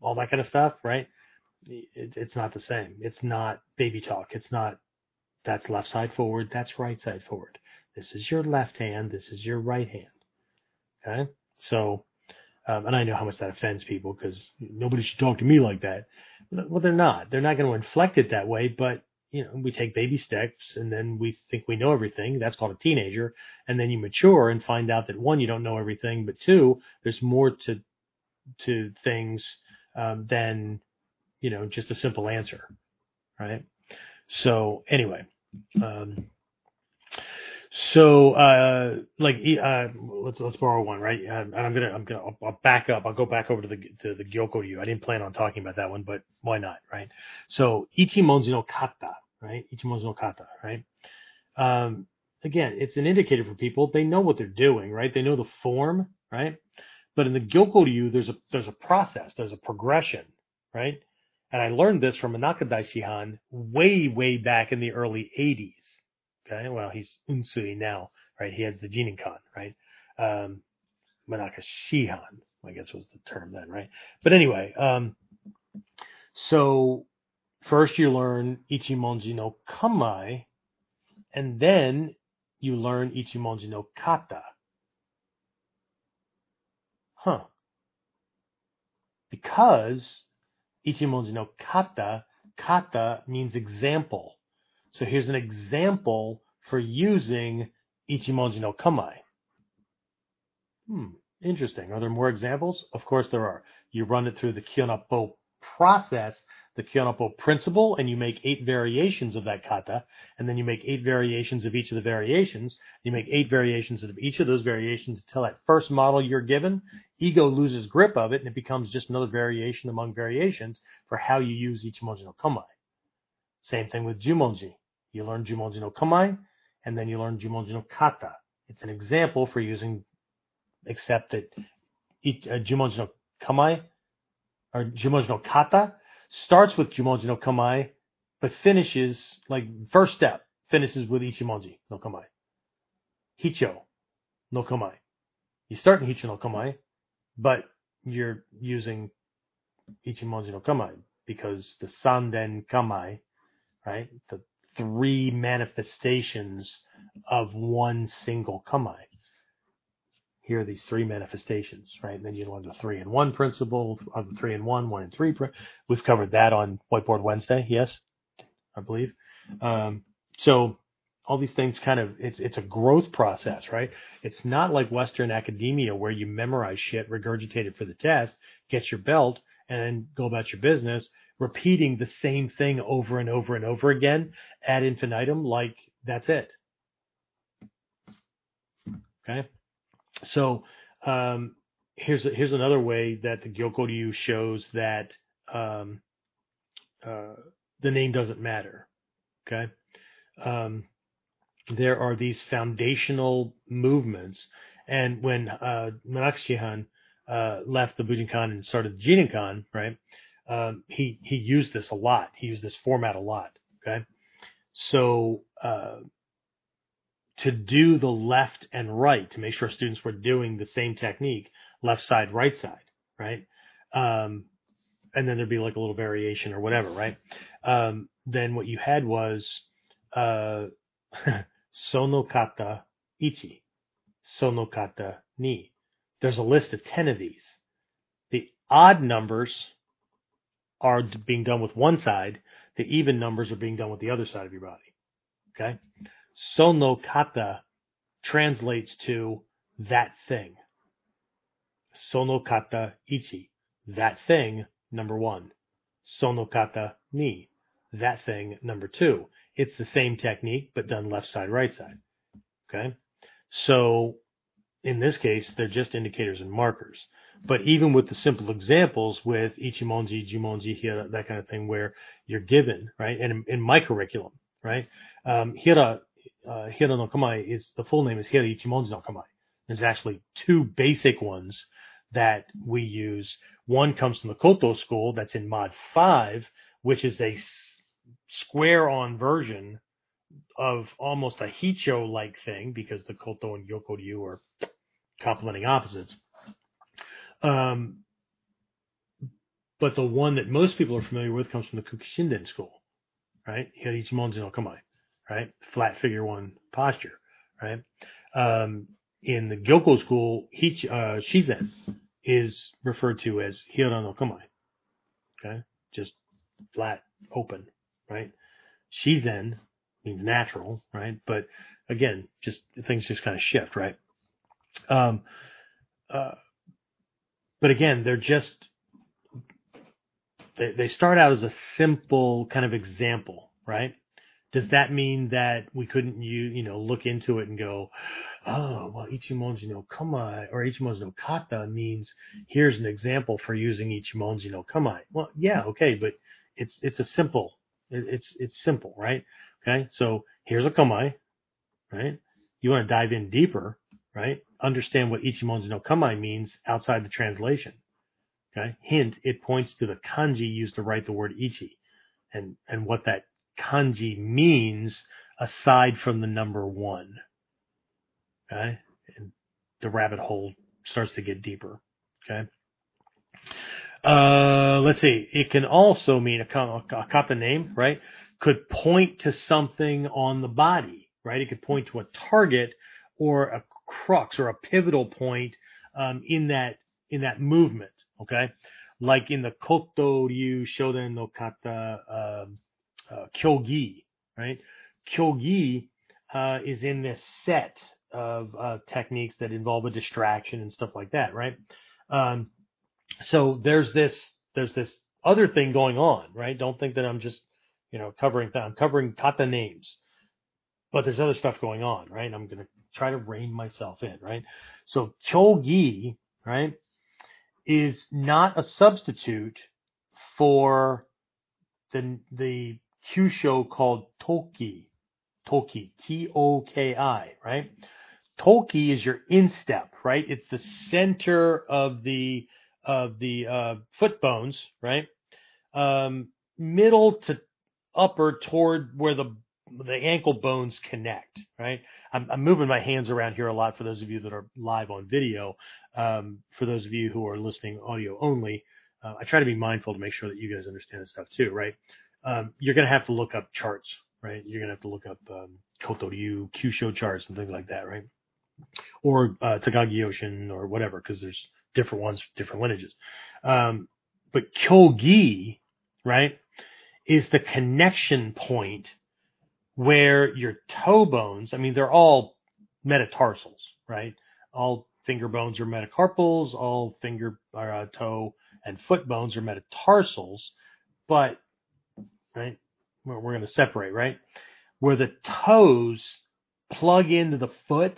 all that kind of stuff, right? It, it's not the same. It's not baby talk. It's not that's left side forward, that's right side forward. This is your left hand, this is your right hand. Okay? So, um, and I know how much that offends people because nobody should talk to me like that. Well, they're not. They're not going to inflect it that way, but you know, we take baby steps and then we think we know everything. That's called a teenager. And then you mature and find out that one, you don't know everything, but two, there's more to, to things, um, than, you know, just a simple answer. Right. So anyway, um, so uh, like uh, let's let's borrow one, right? Um, and I'm gonna I'm gonna I'll, I'll, back up. I'll go back over to the to the Gyokko Ryu. I didn't plan on talking about that one, but why not, right? So Ichimonji no kata, right? Ichimonji no kata, right? Um, again, it's an indicator for people. They know what they're doing, right? They know the form, right? But in the Gyokko Ryu, there's a there's a process, there's a progression, right? And I learned this from Manaka Daishihan way, way back in the early 80s. Okay. Well, he's Unsui now, right? He has the Jinenkan, right? Um, Manaka Shihan, I guess was the term then, right? But anyway, um, so first you learn Ichimonji no Kamae, and then you learn Ichimonji no Kata. Huh. Because Ichimonji no kata. Kata means example. So here's an example for using Ichimonji no kamae. Hmm, interesting. Are there more examples? Of course there are. You run it through the Kihon Happo process the Kihon Happo principle and you make eight variations of that kata, and then you make eight variations of each of the variations. You make eight variations of each of those variations until that first model you're given, ego loses grip of it and it becomes just another variation among variations for how you use Ichimonji no Kamae. Same thing with Jumonji. You learn Jumonji no Kamae, and then you learn Jumonji no Kata. It's an example for using, except that uh, Jumonji no Kamae, or Jumonji no Kata, starts with Jumonji no Kamae, but finishes, like, first step, finishes with Ichimonji no Kamae. Hicho no Kamae. You start in Hicho no Kamae, but you're using Ichimonji no Kamae because the Sanden Kamae, right, the three manifestations of one single Kamae here are these three manifestations, right? And then you learn the three and one principle of the three and one, one and three. We've covered that on Whiteboard Wednesday, yes, I believe. Um, so all these things kind of it's it's a growth process, right? It's not like Western academia where you memorize shit, regurgitate it for the test, get your belt, and then go about your business, repeating the same thing over and over and over again ad infinitum, like that's it. Okay. So um, here's here's another way that the Gyokko Ryu shows that um, uh, the name doesn't matter. Okay, um, there are these foundational movements, and when uh, Manaka uh, left the Bujinkan and started the Jinenkan, right? Um, he he used this a lot. He used this format a lot. Okay, so uh, to do the left and right to make sure students were doing the same technique, left side, right side, right? Um, and then there'd be like a little variation or whatever, right? Um, then what you had was uh, sonokata ichi, sonokata ni. There's a list of 10 of these. The odd numbers are being done with one side. The even numbers are being done with the other side of your body. Okay. Sono kata translates to that thing. Sono kata ichi, that thing, number one. Sono kata ni, that thing, number two. It's the same technique, but done left side, right side. Okay. So in this case, they're just indicators and markers. But even with the simple examples with Ichimonji, Jumonji, Hira, that kind of thing, where you're given, right? And in, my curriculum, right? Um, Hira uh, Hira no Kamae is the full name is Hira Ichimonji no Kamae. There's actually two basic ones that we use. One comes from the Koto school that's in Mod 5, which is a square on version of almost a Hicho like thing because the Koto and Gyokko Ryu are complementing opposites. Um, But the one that most people are familiar with comes from the Kukishinden school, right? Hirichimonji no Kamae, right? Flat figure one posture, right? Um, in the Gyokko school, Hich, uh, Shizen is referred to as Hira no okay? Just flat, open, right? Shizen means natural, right? But again, just things just kind of shift, right? Um, uh, but again, they're just they, they start out as a simple kind of example, right? Does that mean that we couldn't you you know look into it and go, oh well, ichimonji no kamae or ichimonji no kata means here's an example for using ichimonji no kamae. Well, yeah, okay, but it's it's a simple it's it's simple, right? Okay, so here's a kamae, right? You want to dive in deeper, right? Understand what ichimonji no kamae means outside the translation. Okay, hint: it points to the kanji used to write the word ichi, and and what that kanji means aside from the number one. Okay, and the rabbit hole starts to get deeper. Okay. Uh, let's see. It can also mean a, a kata name, right? Could point to something on the body, right? It could point to a target or a crux or a pivotal point um, in that in that movement. Okay, like in the Koto Ryu Shoden no Kata um, uh, Kyogi, right? Kyogi uh, is in this set of uh, techniques that involve a distraction and stuff like that, right? Um, so there's this there's this other thing going on, right? Don't think that I'm just you know covering. I'm covering kata names, but there's other stuff going on, right? I'm gonna try to rein myself in, right? So kyogi, right, is not a substitute for the the kyusho called toki, toki, T O K I, right? Toki is your instep, right? It's the center of the of the uh, foot bones, right? Um, middle to upper toward where the the ankle bones connect, right? I'm, I'm, moving my hands around here a lot for those of you that are live on video. Um, for those of you who are listening audio only, uh, I try to be mindful to make sure that you guys understand this stuff too, right? Um, you're going to have to look up charts, right? You're going to have to look up um, Koto Ryu, Kyusho charts and things like that, right? Or uh, Takagi Yoshin or whatever, because there's different ones, different lineages. Um, but Kyogi, right, is the connection point where your toe bones, I mean, they're all metatarsals, right? All finger bones are metacarpals, all finger, or, uh, toe and foot bones are metatarsals, but, right, we're, we're going to separate, right? Where the toes plug into the foot,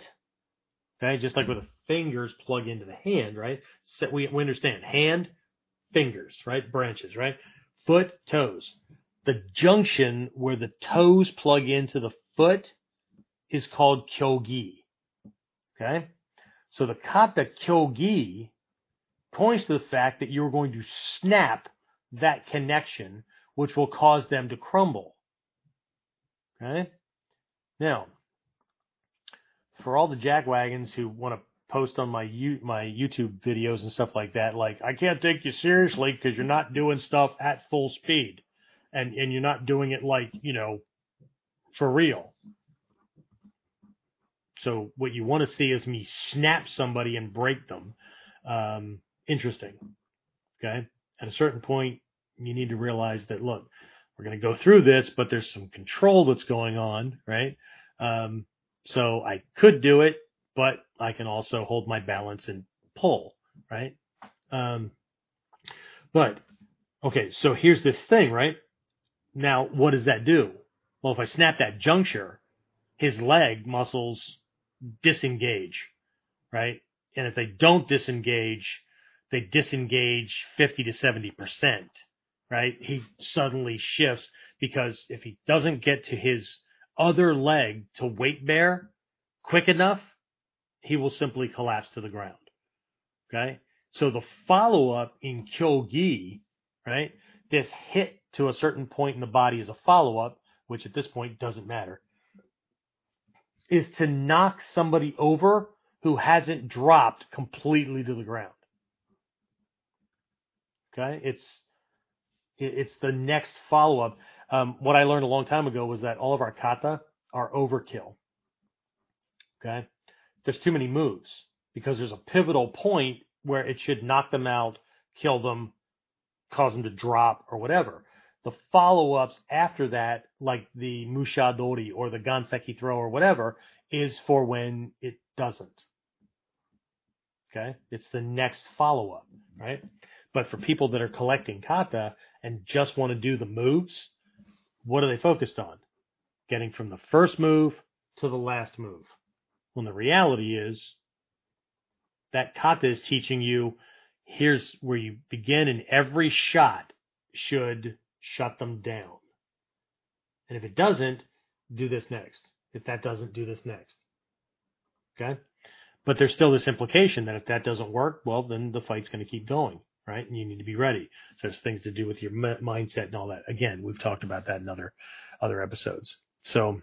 okay, just like with the fingers plug into the hand, right? So we, we understand hand, fingers, right? Branches, right? Foot, toes the junction where the toes plug into the foot is called kyogi. Okay? So the kata kyogi points to the fact that you're going to snap that connection, which will cause them to crumble. Okay? Now, for all the jackwagons who want to post on my U, my YouTube videos and stuff like that, like I can't take you seriously because you're not doing stuff at full speed and and you're not doing it like you know for real. So what you want to see is me snap somebody and break them. Um, interesting. Okay. At a certain point, you need to realize that look, we're going to go through this, but there's some control that's going on, right? Um, so I could do it, but I can also hold my balance and pull, right? Um, but okay, so here's this thing, right? Now, what does that do? Well, if I snap that juncture, his leg muscles disengage, right? And if they don't disengage, they disengage 50 to 70%, right? He suddenly shifts because if he doesn't get to his other leg to weight bear quick enough, he will simply collapse to the ground. Okay. So the follow up in Kyogi, right? This hit to a certain point in the body as a follow up, which at this point doesn't matter, is to knock somebody over who hasn't dropped completely to the ground. Okay? It's It's the next follow up. Um, what I learned a long time ago was that all of our kata are overkill. Okay. There's too many moves because there's a pivotal point where it should knock them out, kill them, cause them to drop or whatever. The follow ups after that, like the Mushadori or the Ganseki throw or whatever, is for when it doesn't. Okay. It's the next follow up, right? But for people that are collecting kata and just want to do the moves, what are they focused on? Getting from the first move to the last move. When the reality is that kata is teaching you here's where you begin and every shot should shut them down. And if it doesn't, do this next. If that doesn't, do this next. Okay? But there's still this implication that if that doesn't work, well, then the fight's going to keep going, right? And you need to be ready. So there's things to do with your mindset and all that. Again, we've talked about that in other other episodes. So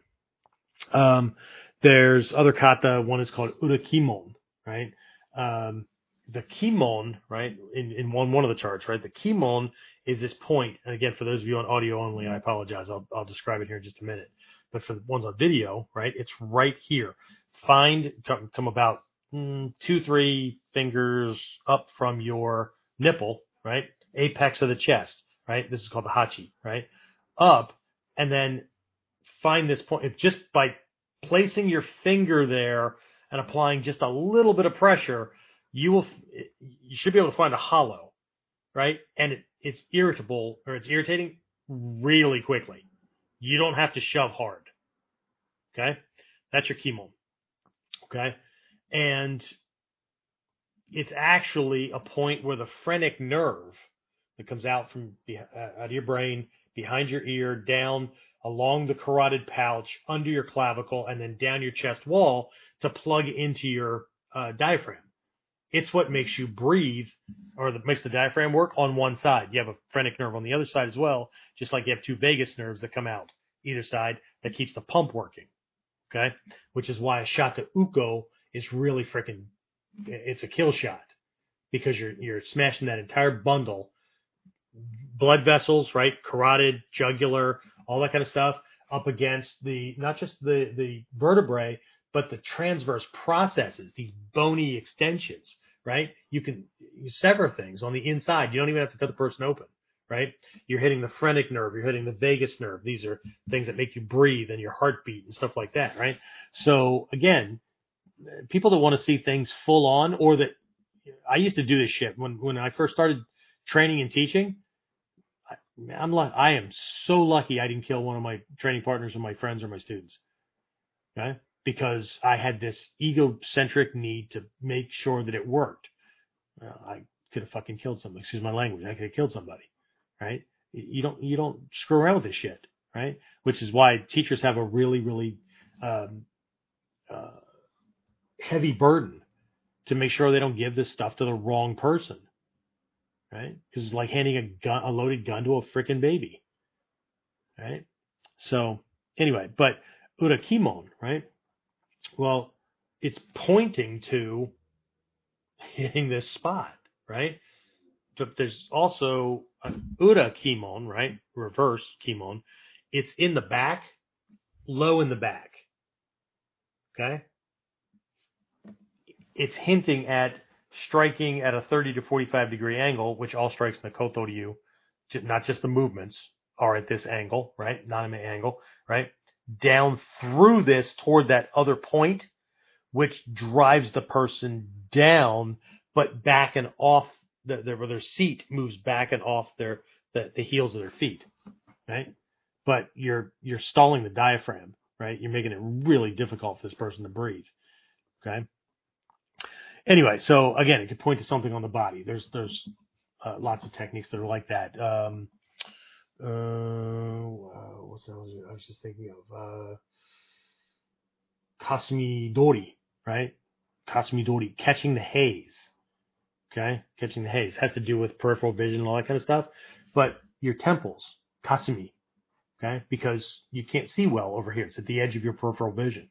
um, there's other kata. One is called urakimon, right? Um, the kimon, right, in, in one one of the charts, right? The kimon is this point, and again, for those of you on audio only, I apologize. I'll I'll describe it here in just a minute. But for the ones on video, right, it's right here. Find come, come about mm, two three fingers up from your nipple, right, apex of the chest, right. This is called the hachi, right, up, and then find this point. If just by placing your finger there and applying just a little bit of pressure, you will you should be able to find a hollow, right? And it, it's irritable or it's irritating really quickly. You don't have to shove hard. Okay, that's your chemo. Okay, and it's actually a point where the phrenic nerve that comes out from uh, out of your brain behind your ear down along the carotid pouch under your clavicle and then down your chest wall to plug into your uh, diaphragm. It's what makes you breathe or that makes the diaphragm work on one side. You have a phrenic nerve on the other side as well, just like you have two vagus nerves that come out either side that keeps the pump working. Okay. Which is why a shot to uko is really freaking, it's a kill shot because you're, you're smashing that entire bundle, blood vessels, right? Carotid, jugular, all that kind of stuff up against the, not just the, the vertebrae, but the transverse processes, these bony extensions, right? You can you sever things on the inside. You don't even have to cut the person open, right? You're hitting the phrenic nerve, you're hitting the vagus nerve. These are things that make you breathe and your heartbeat and stuff like that, right? So again, people that want to see things full on or that I used to do this shit when when I first started training and teaching. I'm like I am so lucky I didn't kill one of my training partners or my friends or my students. Okay? Because I had this egocentric need to make sure that it worked. Uh, I could have fucking killed somebody. Excuse my language. I could have killed somebody, right? You don't you don't screw around with this shit, right? Which is why teachers have a really really um, uh, heavy burden to make sure they don't give this stuff to the wrong person, right? Because it's like handing a gun, a loaded gun to a freaking baby, right? So anyway, but urakimon, right? Well, it's pointing to hitting this spot, right? But there's also an Ura kimon, right? Reverse kimon. It's in the back, low in the back. Okay? It's hinting at striking at a 30 to 45 degree angle, which all strikes in the koto ryu, not just the movements are at this angle, right? Naname angle, right? Down through this toward that other point, which drives the person down, but back and off the, their, their seat moves back and off their the, the heels of their feet, right? But you're you're stalling the diaphragm, right? You're making it really difficult for this person to breathe. Okay. Anyway, so again, it could point to something on the body. There's there's uh, lots of techniques that are like that. Um, uh, what's that? I was just thinking of uh, Kasumi Dori, right? Kasumi Dori, catching the haze. Okay, catching the haze has to do with peripheral vision and all that kind of stuff. But your temples, Kasumi, okay, because you can't see well over here. It's at the edge of your peripheral vision,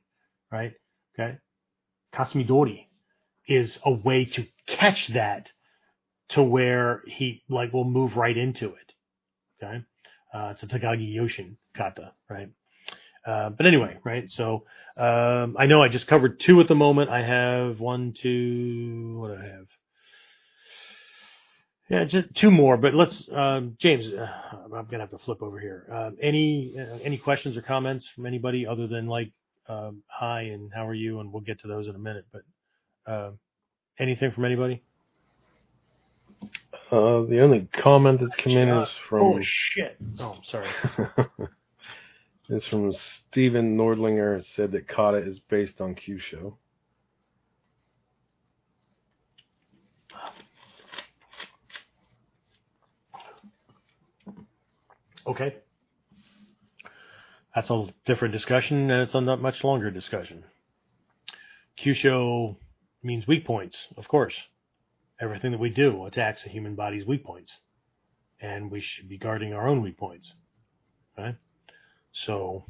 right? Okay, Kasumi Dori is a way to catch that to where he like will move right into it Okay, uh, it's a Takagi Yoshin kata, right? Uh, but anyway, right? So um, I know I just covered two at the moment. I have one, two. What do I have? Yeah, just two more. But let's, um, James. Uh, I'm gonna have to flip over here. Um, any uh, any questions or comments from anybody other than like um, hi and how are you? And we'll get to those in a minute. But uh, anything from anybody? Uh, the only comment that's come in is from. Oh shit! Oh, I'm sorry. is from Steven Nordlinger. Said that Kata is based on Kyusho. Okay. That's a different discussion, and it's a not much longer discussion. Kyusho means weak points, of course. Everything that we do attacks a human body's weak points. And we should be guarding our own weak points. Right? So,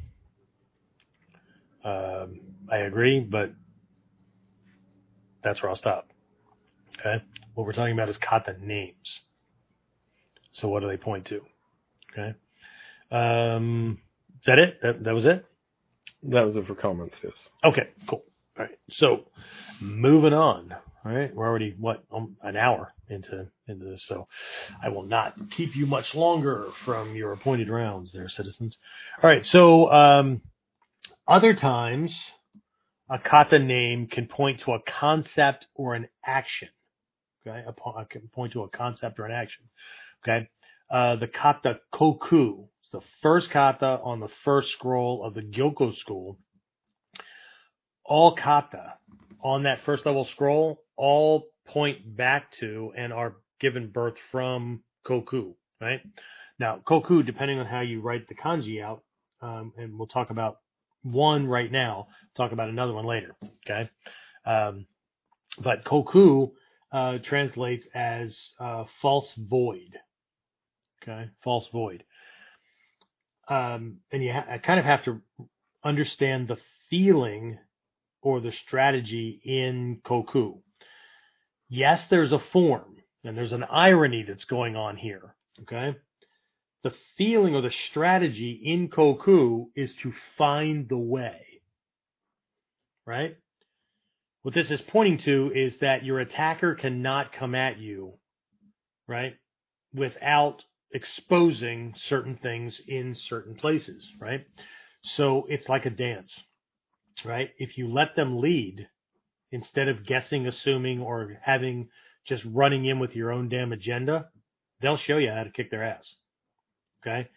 um, I agree, but that's where I'll stop. Okay? What we're talking about is kata names. So what do they point to? Okay? Um, is that it? That, that was it? That was it for comments, yes. Okay, cool. All right. So moving on. All right. We're already, what, um, an hour into, into this. So I will not keep you much longer from your appointed rounds there, citizens. All right. So, um, other times a kata name can point to a concept or an action. Okay. A, can point to a concept or an action. Okay. Uh, the kata koku the first kata on the first scroll of the Gyokko school. All kata on that first level scroll all point back to and are given birth from koku, right? Now, koku, depending on how you write the kanji out, um, and we'll talk about one right now, talk about another one later, okay? Um, but koku uh, translates as uh, false void, okay? False void um, and you ha- kind of have to understand the feeling or the strategy in Koku. Yes, there's a form and there's an irony that's going on here. Okay. The feeling or the strategy in Koku is to find the way. Right? What this is pointing to is that your attacker cannot come at you, right, without exposing certain things in certain places, right? So it's like a dance, right? If you let them lead instead of guessing, assuming, or having just running in with your own damn agenda, they'll show you how to kick their ass. Okay.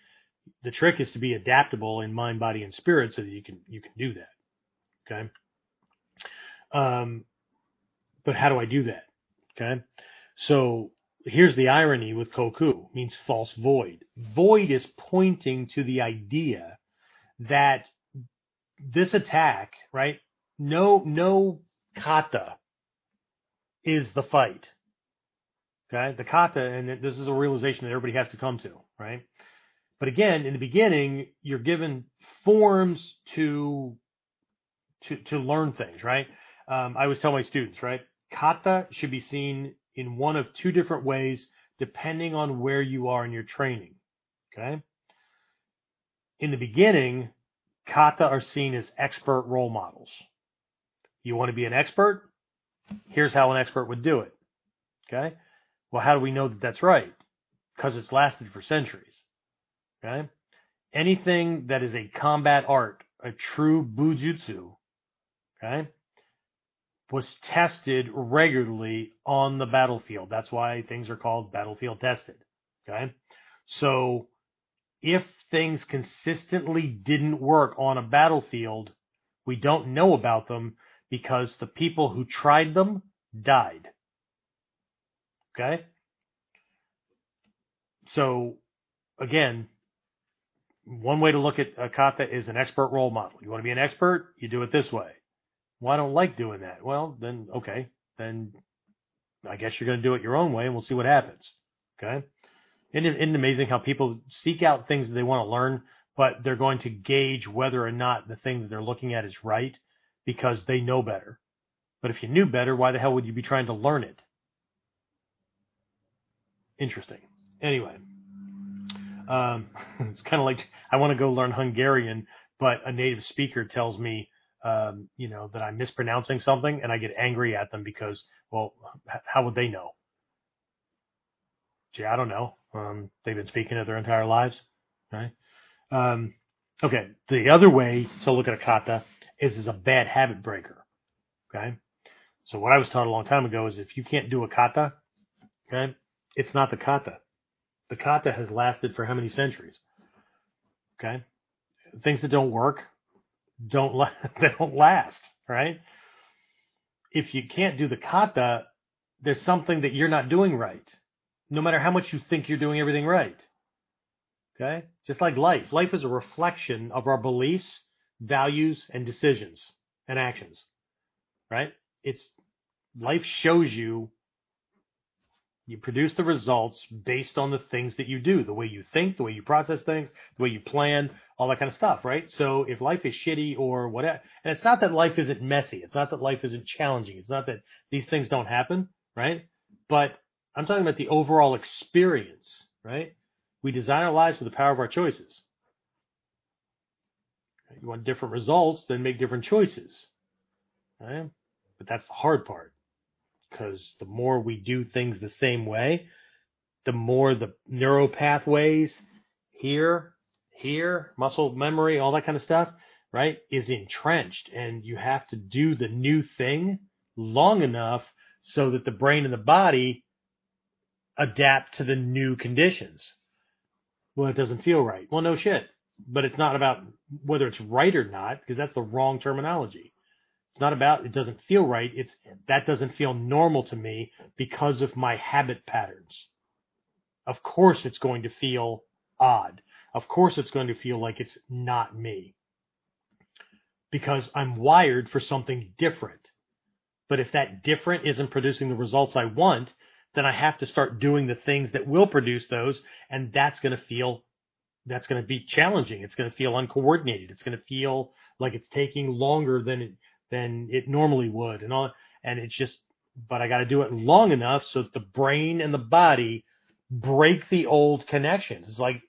The trick is to be adaptable in mind, body, and spirit so that you can you can do that. Okay. Um, but how do I do that? Okay. So here's the irony with koku means false void. Void is pointing to the idea that this attack, right? No, no kata is the fight. Okay, the kata, and this is a realization that everybody has to come to, right? But again, in the beginning, you're given forms to to to learn things, right? Um, I always tell my students, right? Kata should be seen in one of two different ways depending on where you are in your training. Okay? In the beginning, kata are seen as expert role models. You want to be an expert? Here's how an expert would do it. Okay? Well, how do we know that that's right? Because it's lasted for centuries. Okay? Anything that is a combat art, a true bujutsu, okay, was tested regularly on the battlefield. That's why things are called battlefield tested. Okay. So if things consistently didn't work on a battlefield, we don't know about them because the people who tried them died. Okay. So again, one way to look at a kata is an expert role model. You want to be an expert? You do it this way. Well, I don't like doing that. Well, then, okay, then I guess you're going to do it your own way and we'll see what happens. Okay. Isn't it, isn't it amazing how people seek out things that they want to learn, but they're going to gauge whether or not the thing that they're looking at is right because they know better. But if you knew better, why the hell would you be trying to learn it? Interesting. Anyway, Um, it's kind of like I want to go learn Hungarian, but a native speaker tells me, um, you know, that I'm mispronouncing something, and I get angry at them because, well, how would they know? Gee, I don't know. Um, they've been speaking it their entire lives, right? Um, okay. The other way to look at a kata is as a bad habit breaker. Okay. So what I was taught a long time ago is if you can't do a kata, okay, it's not the kata. The kata has lasted for how many centuries? Okay. Things that don't work don't la- they don't last, right? If you can't do the kata, there's something that you're not doing right. No matter how much you think you're doing everything right. Okay? Just like life. Life is a reflection of our beliefs, values, and decisions and actions. Right? It's life shows you you produce the results based on the things that you do, the way you think, the way you process things, the way you plan, all that kind of stuff, right? So if life is shitty or whatever, and it's not that life isn't messy, it's not that life isn't challenging, it's not that these things don't happen, right? But I'm talking about the overall experience, right? We design our lives with the power of our choices. You want different results, then make different choices, right? But that's the hard part because the more we do things the same way, the more the neural pathways here, here, muscle memory, all that kind of stuff, right, is entrenched. And you have to do the new thing long enough so that the brain and the body adapt to the new conditions. Well, it doesn't feel right. Well, no shit. But it's not about whether it's right or not, because that's the wrong terminology. It's not about it doesn't feel right. It's that doesn't feel normal to me because of my habit patterns. Of course it's going to feel odd. Of course it's going to feel like it's not me. Because I'm wired for something different. But if that different isn't producing the results I want, then I have to start doing the things that will produce those and that's going to feel that's going to be challenging. It's going to feel uncoordinated. It's going to feel like it's taking longer than it than it normally would and all and it's just but I got to do it long enough so that the brain and the body break the old connections. It's like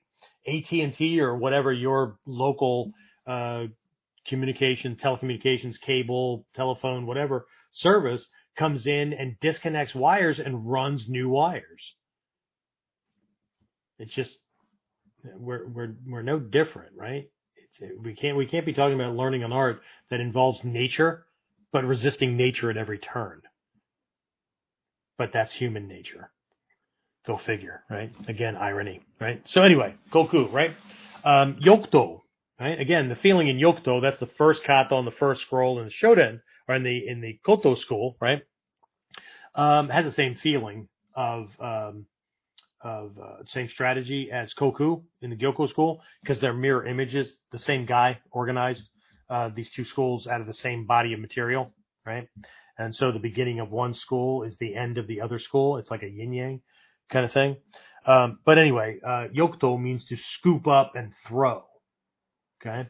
AT&T or whatever your local uh, communication, telecommunications, cable, telephone, whatever service comes in and disconnects wires and runs new wires. It's just we're we're we're no different, right? It's, we can't we can't be talking about learning an art that involves nature, but resisting nature at every turn. But that's human nature. Go figure, right? Again, irony, right? So anyway, Goku, right? Um, Yokto, right? Again, the feeling in Yokto, that's the first kata on the first scroll in the Shoden, or in the in the Koto school, right? Um, has the same feeling of um, of uh, same strategy as Koku in the Gyokko school because they're mirror images. The same guy organized uh, these two schools out of the same body of material, right? And so the beginning of one school is the end of the other school. It's like a yin yang kind of thing. Um, but anyway, uh, Yokto means to scoop up and throw. Okay.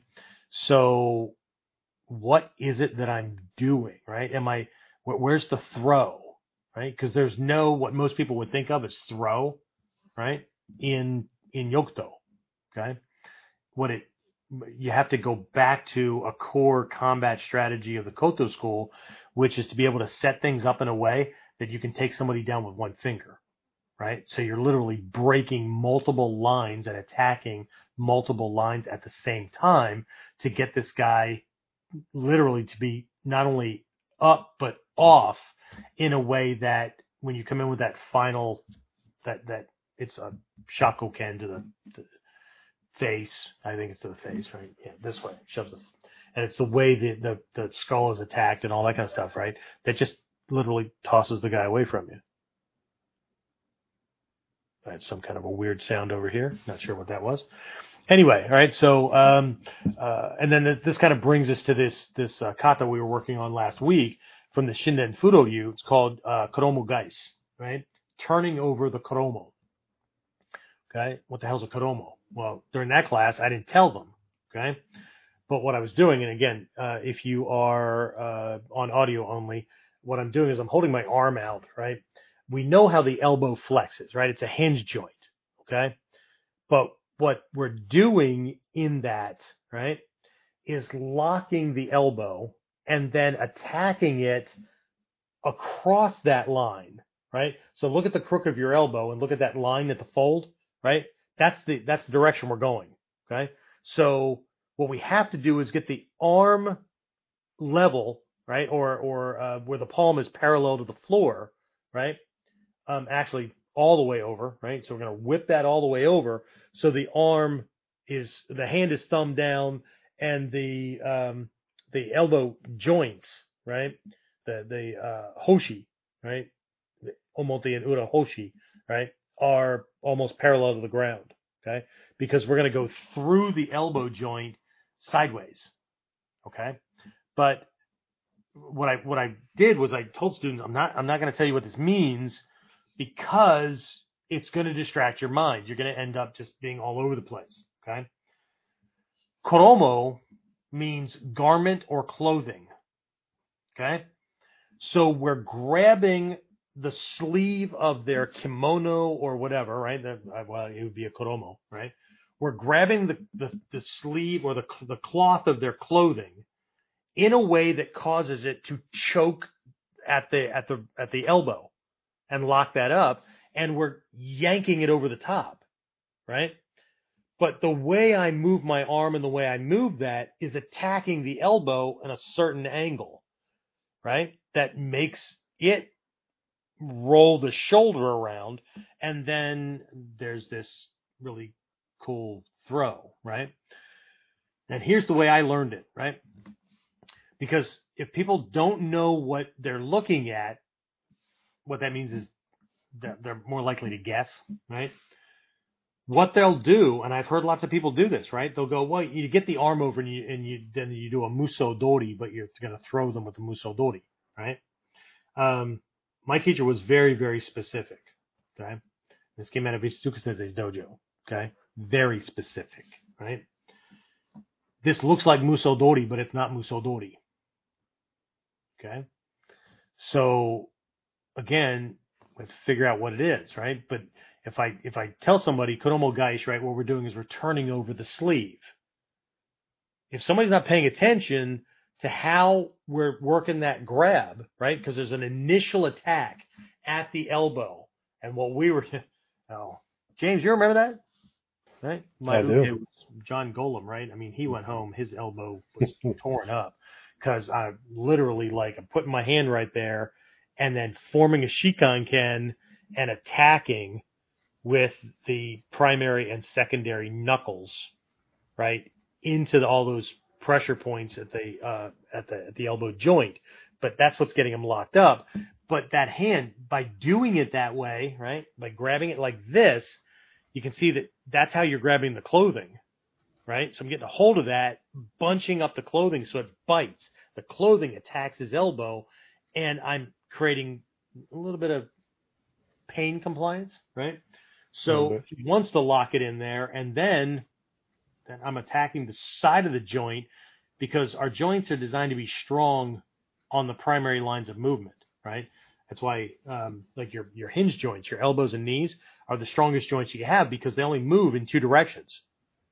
So what is it that I'm doing, right? Am I, where's the throw, right? Because there's no, what most people would think of as throw, right? In, in Yokto. Okay. What it, you have to go back to a core combat strategy of the Koto school, which is to be able to set things up in a way that you can take somebody down with one finger, right? So you're literally breaking multiple lines and attacking multiple lines at the same time to get this guy literally to be not only up but off in a way that when you come in with that final that that it's a shakoken to the, to face. I think it's to the face, right? Yeah, this way shoves the, and it's the way the, the the skull is attacked and all that kind of stuff, right? That just literally tosses the guy away from you. I had some kind of a weird sound over here. Not sure what that was. Anyway, all right. So, um, uh, and then this kind of brings us to this this uh, kata we were working on last week from the Shinden Fudo Ryu. It's called uh, Koromo Gais, right? Turning over the Koromo. Okay, what the hell's a Koromo? Well, during that class, I didn't tell them. Okay, but what I was doing, and again, uh, if you are uh, on audio only, what I'm doing is I'm holding my arm out, right? We know how the elbow flexes, right? It's a hinge joint, okay? But what we're doing in that, right, is locking the elbow and then attacking it across that line, right? So look at the crook of your elbow and look at that line at the fold, right? That's the that's the direction we're going, okay? So what we have to do is get the arm level, right, or or uh, where the palm is parallel to the floor, right? Um, actually all the way over, right? So we're going to whip that all the way over. So the arm is the hand is thumb down and the um, the elbow joints, right? The the uh, hoshi, right? The omote and ura hoshi, right? Are almost parallel to the ground, okay? Because we're going to go through the elbow joint sideways, okay? But what I what I did was I told students I'm not I'm not going to tell you what this means because it's going to distract your mind. You're going to end up just being all over the place. Okay. Koromo means garment or clothing. Okay. So we're grabbing the sleeve of their kimono or whatever, right? That, uh, well, it would be a koromo, right? We're grabbing the, the, the sleeve or the, the cloth of their clothing in a way that causes it to choke at the, at the, at the elbow and lock that up and we're yanking it over the top, right? But the way I move my arm and the way I move that is attacking the elbow in a certain angle, right? That makes it roll the shoulder around. And then there's this really cool throw, right? And here's the way I learned it, right? Because if people don't know what they're looking at, what that means is they're, they're more likely to guess, right? What they'll do, and I've heard lots of people do this, right? They'll go, well, you get the arm over and you, and you then you do a muso dori, but you're going to throw them with the muso dori, right? Um, my teacher was very, very specific. Okay. This came out of Ishizuka Sensei's dojo. Okay. Very specific, right? This looks like muso dori, but it's not muso dori. Okay. So again, we have to figure out what it is, right? But if I if I tell somebody Koromo Gaish, right, what we're doing is we're turning over the sleeve. If somebody's not paying attention to how we're working that grab, right? Because there's an initial attack at the elbow, and what we were, oh, James, you remember that, right? My, I do. John Golem, right? I mean, he went home, his elbow was torn up because I literally like I'm putting my hand right there and then forming a Shikan Ken and attacking with the primary and secondary knuckles, right, into the, all those pressure points at the uh, at the at the elbow joint. But that's what's getting him locked up. But that hand, by doing it that way, right, by grabbing it like this, you can see that that's how you're grabbing the clothing, right? So I'm getting a hold of that, bunching up the clothing so it bites. The clothing attacks his elbow, and I'm creating a little bit of pain compliance, right? So he wants to lock it in there, and then, then I'm attacking the side of the joint because our joints are designed to be strong on the primary lines of movement, right? That's why, um, like your your hinge joints, your elbows and knees are the strongest joints you have because they only move in two directions,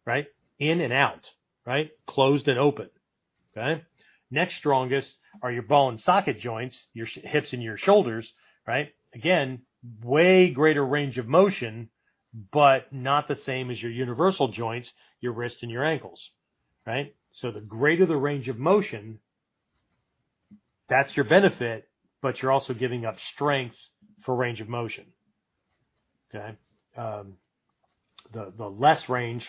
right? In and out, right? Closed and open. Okay. Next strongest are your ball and socket joints, your hips and your shoulders, right? Again, way greater range of motion, but not the same as your universal joints, your wrist and your ankles, right? So the greater the range of motion, that's your benefit, but you're also giving up strength for range of motion. Okay. Um, the, the less range,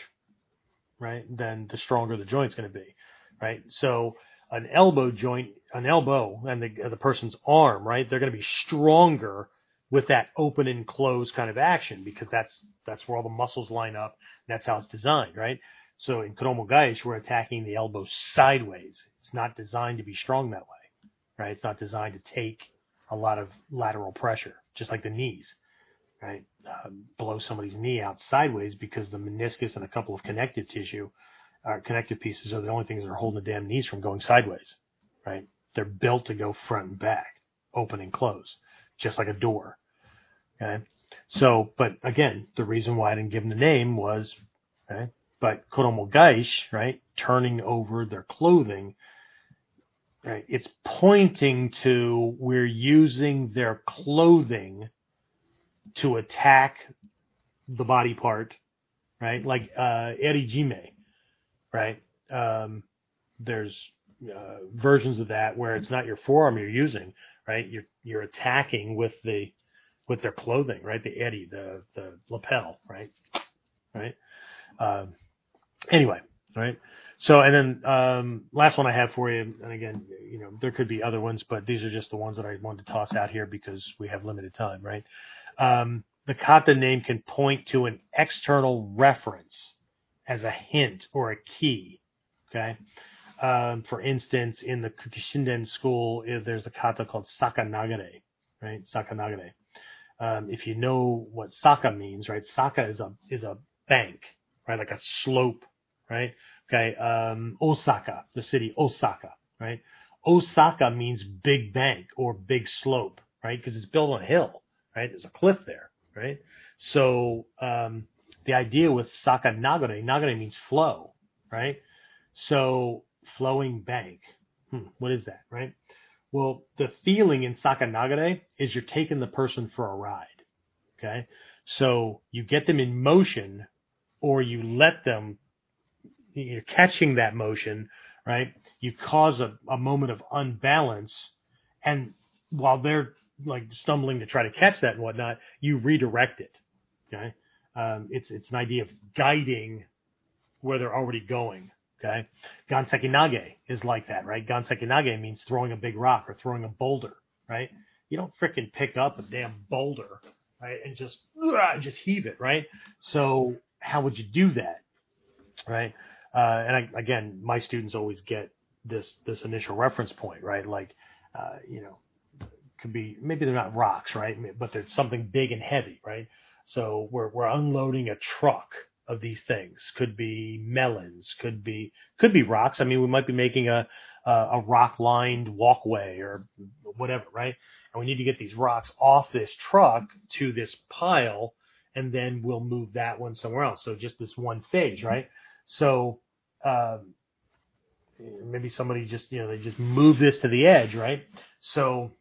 right, then the stronger the joint's going to be, right? So an elbow joint, an elbow, and the, the person's arm, right? They're going to be stronger with that open and close kind of action because that's that's where all the muscles line up. that's how it's designed, right? So in Koromo Gaish, we're attacking the elbow sideways. It's not designed to be strong that way, right? It's not designed to take a lot of lateral pressure, just like the knees, right? Uh, blow somebody's knee out sideways because the meniscus and a couple of connective tissue uh, connective pieces are the only things that are holding the damn knees from going sideways, right? They're built to go front and back, open and close, just like a door. Okay. So, but again, the reason why I didn't give them the name was Okay. But koromogaish, right, turning over their clothing, right, it's pointing to we're using their clothing to attack the body part, right? Like uh, erijime, right? Um, there's uh, versions of that where it's not your forearm you're using, right? You're you're attacking with the with their clothing, right? The eri, the the lapel, right? Right. Um, anyway, right. So and then um, last one I have for you, and again, you know, there could be other ones, but these are just the ones that I wanted to toss out here because we have limited time, right? Um, the kata name can point to an external reference as a hint or a key. Okay. Um, for instance, in the Kukishinden school, eh, there's a kata called sakanagare, right? Sakanagare. Um, if you know what saka means, right? Saka is a is a bank, right? Like a slope, right? Okay. Um, Osaka, the city Osaka, right? Osaka means big bank or big slope, right? Because it's built on a hill, right? There's a cliff there, right? So um, the idea with Saka Nagare, Nagare means flow, right? So flowing bank. Hmm, what is that, right? Well, the feeling in Sakanagare is you're taking the person for a ride. Okay. So you get them in motion or you let them, you're catching that motion, right? You cause a, a moment of unbalance. And while they're like stumbling to try to catch that and whatnot, you redirect it. Okay. Um, it's, it's an idea of guiding where they're already going. Okay. Ganseki nage is like that, right? Ganseki nage means throwing a big rock or throwing a boulder, right? You don't freaking pick up a damn boulder, right? And just, just heave it, right? So how would you do that? Right. Uh, and I, again, my students always get this, this initial reference point, right? Like, uh, you know, could be, maybe they're not rocks, right? But there's something big and heavy, right? So we're, we're unloading a truck, of these things. Could be melons, could be could be rocks. I mean, we might be making a a, a rock lined walkway or whatever, right? And we need to get these rocks off this truck to this pile, and then we'll move that one somewhere else. So just this one phase, right? So um, maybe somebody just you know they just move this to the edge, right? So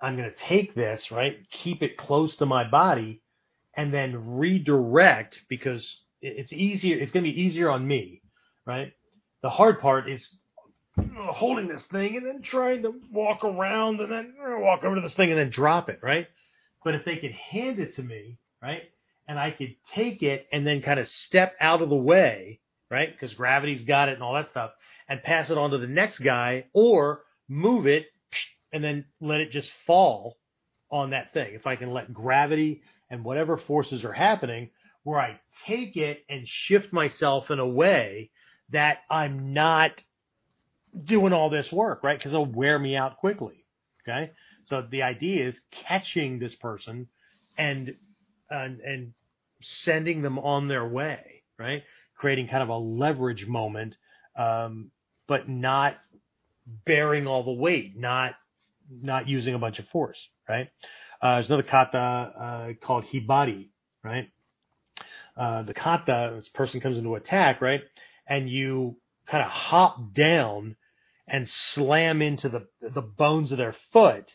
I'm going to take this, right? Keep it close to my body and then redirect because it's easier. It's going to be easier on me, right? The hard part is uh, holding this thing and then trying to walk around and then walk over to this thing and then drop it, right? But if they could hand it to me, right, and I could take it and then kind of step out of the way, right, because gravity's got it and all that stuff, and pass it on to the next guy, or move it and then let it just fall on that thing. If I can let gravity and whatever forces are happening where I take it and shift myself in a way that I'm not doing all this work, right? Because it'll wear me out quickly. Okay. So the idea is catching this person and, and, and sending them on their way, right? Creating kind of a leverage moment, um, but not bearing all the weight, not, not using a bunch of force, right? Uh, there's another kata uh, called hibari, right? Uh, the kata, this person comes into attack, right? And you kind of hop down and slam into the the bones of their foot,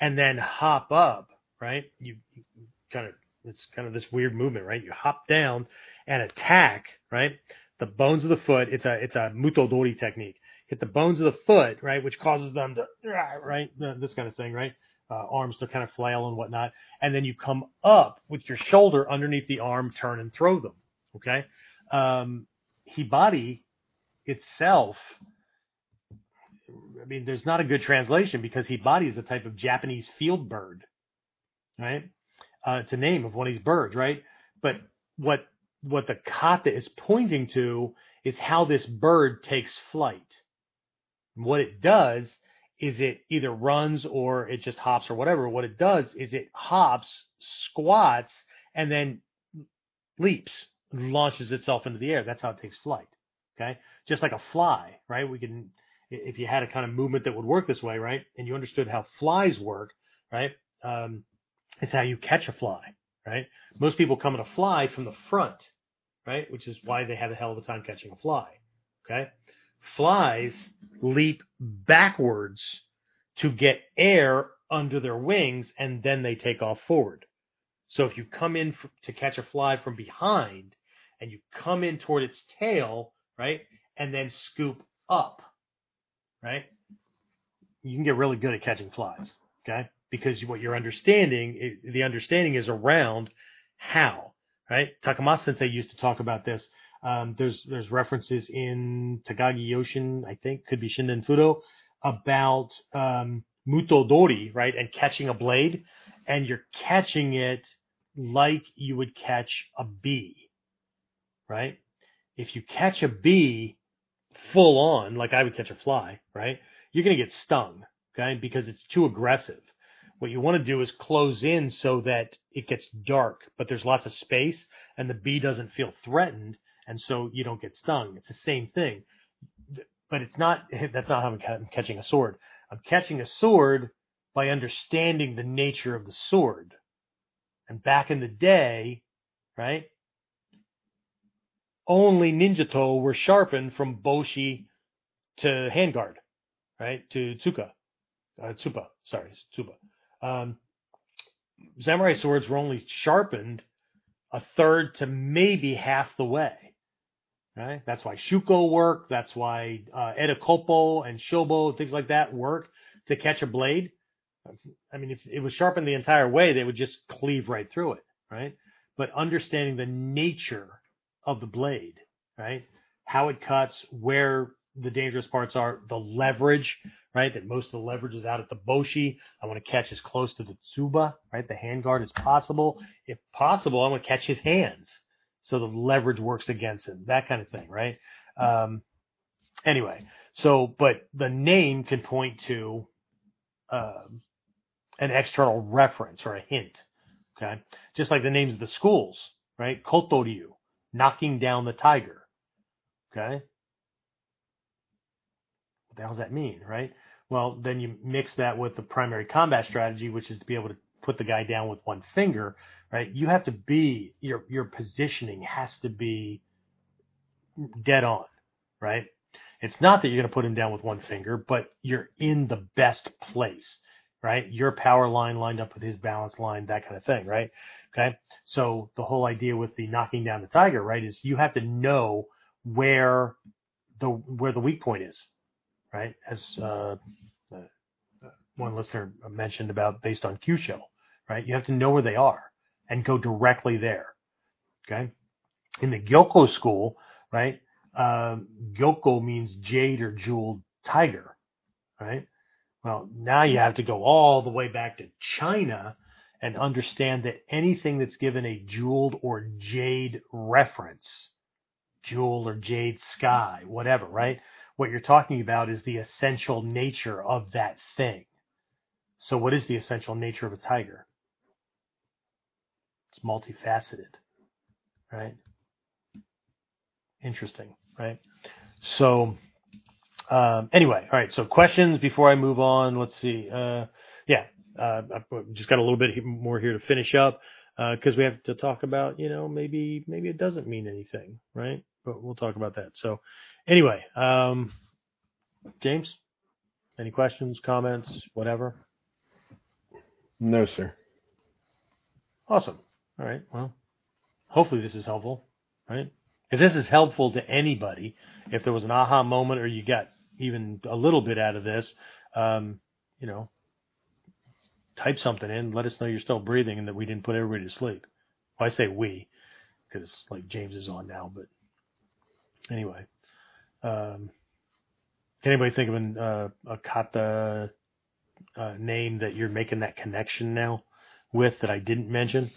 and then hop up, right? You, you kind of it's kind of this weird movement, right? You hop down and attack, right? The bones of the foot. It's a it's a mutodori technique. Hit the bones of the foot, right, which causes them to right this kind of thing, right? Uh, arms to kind of flail and whatnot. And then you come up with your shoulder underneath the arm, turn and throw them. Okay. Um, hibari itself, I mean, there's not a good translation because hibari is a type of Japanese field bird, right? Uh, it's a name of one of these birds, right? But what what the kata is pointing to is how this bird takes flight. what it does is it either runs or it just hops or whatever. What it does is it hops, squats, and then leaps, launches itself into the air. That's how it takes flight. Okay. Just like a fly, right? We can, if you had a kind of movement that would work this way, right? And you understood how flies work, right? Um, it's how you catch a fly, right? Most people come at a fly from the front, right? Which is why they have a hell of a time catching a fly. Okay. Flies leap backwards to get air under their wings and then they take off forward. So if you come in f- to catch a fly from behind and you come in toward its tail, right, and then scoop up, right, you can get really good at catching flies, okay? Because what you're understanding, the understanding is around how, right? Takamatsu Sensei used to talk about this. Um, there's there's references in Takagi Yoshin, I think, could be Shinden Fudo, about um, muto dori, right, and catching a blade, and you're catching it like you would catch a bee, right? If you catch a bee full on, like I would catch a fly, right, you're to get stung, okay, because it's too aggressive. What you want to do is close in so that it gets dark, but there's lots of space and the bee doesn't feel threatened, and so you don't get stung. It's the same thing, but it's not. That's not how I'm catching a sword. I'm catching a sword by understanding the nature of the sword. And back in the day, right, only ninjato were sharpened from boshi to handguard, right, to tsuka, uh, tsupa, sorry, tsuba. Um, samurai swords were only sharpened a third to maybe half the way. Right? That's why shuko work. That's why uh, edakopo and shobo, things like that work to catch a blade. I mean, if it was sharpened the entire way, they would just cleave right through it, right? But understanding the nature of the blade, right? How it cuts, where the dangerous parts are, the leverage, right? That most of the leverage is out at the boshi. I want to catch as close to the tsuba, right? The handguard as possible. If possible, I want to catch his hands so the leverage works against him, that kind of thing, right? Um, anyway, so but the name can point to um, an external reference or a hint, okay? Just like the names of the schools, right? Kotoryu, knocking down the tiger, okay? What the hell does that mean, right? Well, then you mix that with the primary combat strategy, which is to be able to put the guy down with one finger, right? You have to be your your positioning has to be dead on, right? It's not that you're going to put him down with one finger, but you're in the best place, right? Your power line lined up with his balance line, that kind of thing, right? Okay. So the whole idea with the knocking down the tiger, right, is you have to know where the where the weak point is, right? As uh, uh, one listener mentioned about based on Kyusho, right? You have to know where they are and go directly there. Okay. In the Gyokko school, right? Um, Gyokko means jade or jeweled tiger, right? Well, now you have to go all the way back to China and understand that anything that's given a jeweled or jade reference, jewel or jade sky, whatever, right? What you're talking about is the essential nature of that thing. So what is the essential nature of a tiger? It's multifaceted, right? Interesting, right? So, um, anyway, all right. So questions before I move on. Let's see. Uh, yeah, uh, I've just got a little bit more here to finish up because uh, we have to talk about, you know, maybe maybe it doesn't mean anything, right? But we'll talk about that. So, anyway, um, James, any questions, comments, whatever? No, sir. Awesome. All right. Well, hopefully this is helpful, right? If this is helpful to anybody, if there was an aha moment or you got even a little bit out of this, um, you know, type something in. Let us know you're still breathing and that we didn't put everybody to sleep. Well, I say we because like James is on now, but anyway, um, can anybody think of an, uh, a kata uh, name that you're making that connection now with that I didn't mention?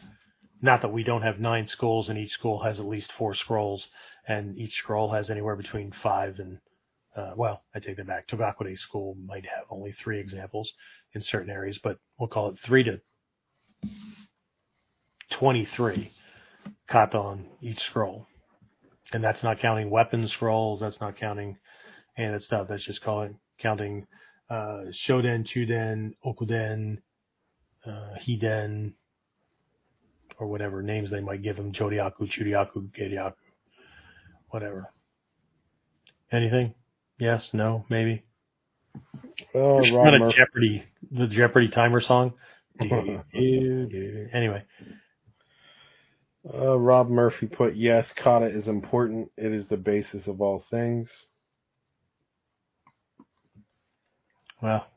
Not that we don't have nine scrolls and each scroll has at least four scrolls and each scroll has anywhere between five and uh, well, I take that back. Togakure school might have only three examples in certain areas, but we'll call it three to 23 kata on each scroll. And that's not counting weapon scrolls. That's not counting of that stuff. That's just calling, counting uh, Shoden, Chuden, Okuden, uh, Hiden, or whatever names they might give them, Joryaku, Churyaku, Geryaku, whatever. Anything? Yes, no, maybe. Oh, Rob not a Murphy. Jeopardy, the Jeopardy timer song. anyway, Uh, Rob Murphy put, yes, kata is important. It is the basis of all things. well,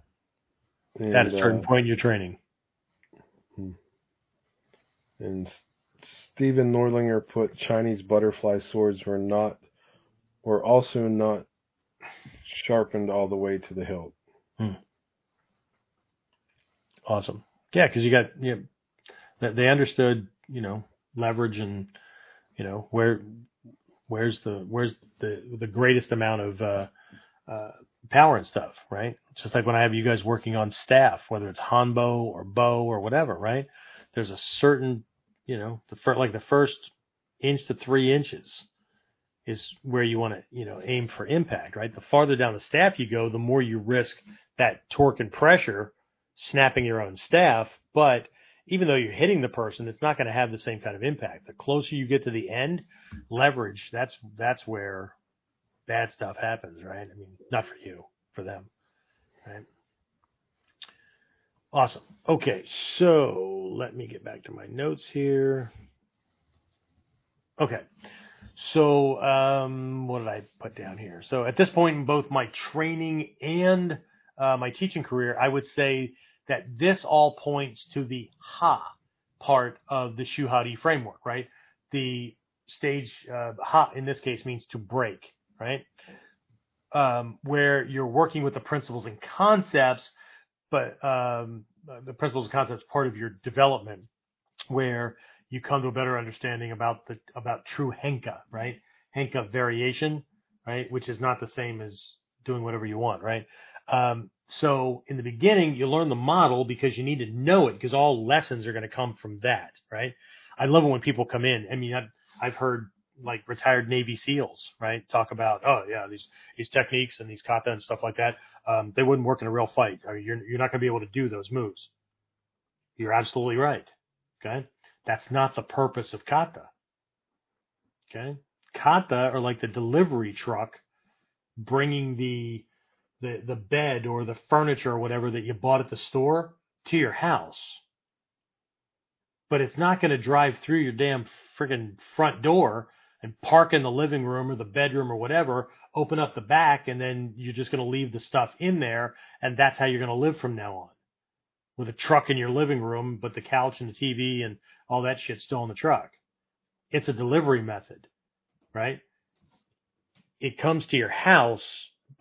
And, at a certain uh, point in your training. And Stephen Nordlinger put Chinese butterfly swords were not, were also not sharpened all the way to the hilt. Awesome. Yeah, because you got you know, they understood you know leverage and you know where where's the where's the the greatest amount of uh, uh, power and stuff, right? Just like when I have you guys working on staff, whether it's hanbo or bo or whatever, right? There's a certain you know the like the first inch to three inches is where you want to you know aim for impact, right? The farther down the staff you go, the more you risk that torque and pressure snapping your own staff, but even though you're hitting the person, it's not going to have the same kind of impact. The closer you get to the end, leverage, that's that's where bad stuff happens, right? I mean, not for you, for them. Right? Awesome. Okay, so let me get back to my notes here. Okay. So, um, what did I put down here? So, at this point in both my training and uh, my teaching career, I would say that this all points to the ha part of the Shuhari framework, right? The stage uh, ha in this case means to break, right? Um, where you're working with the principles and concepts, but um, the principles and concepts part of your development, where you come to a better understanding about the about true henka, right? Henka variation, right, which is not the same as doing whatever you want, right? Um, so in the beginning, you learn the model because you need to know it because all lessons are going to come from that, right? I love it when people come in. I mean, I've, I've heard like retired Navy SEALs, right, talk about, oh yeah, these these techniques and these kata and stuff like that. Um, they wouldn't work in a real fight. Or you're you're not going to be able to do those moves. You're absolutely right. Okay, that's not the purpose of kata. Okay, kata are like the delivery truck bringing the the the bed or the furniture or whatever that you bought at the store to your house. But it's not going to drive through your damn friggin' front door and park in the living room or the bedroom or whatever, open up the back, and then you're just going to leave the stuff in there, and that's how you're going to live from now on. With a truck in your living room, but the couch and the TV and all that shit still in the truck. It's a delivery method, right? It comes to your house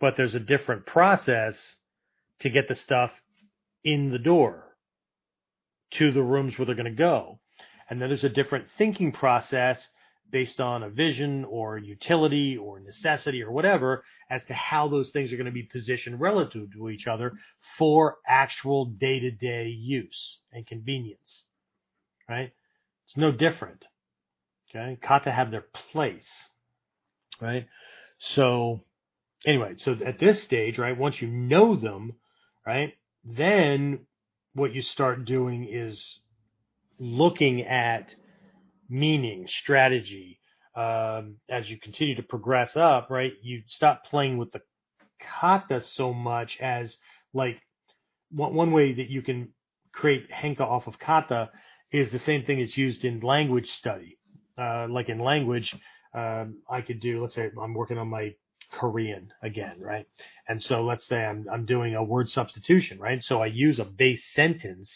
but there's a different process to get the stuff in the door to the rooms where they're going to go. And then there's a different thinking process based on a vision or utility or necessity or whatever as to how those things are going to be positioned relative to each other for actual day to day use and convenience. Right? It's no different. Okay. Kata have their place. Right? So, anyway, so at this stage, right, once you know them, right, then what you start doing is looking at meaning, strategy. Um, as you continue to progress up, right, you stop playing with the kata so much as like one, one way that you can create henka off of kata is the same thing that's used in language study. Uh, like in language, um, I could do, let's say I'm working on my Korean again, right? And so let's say I'm, I'm doing a word substitution, right? So I use a base sentence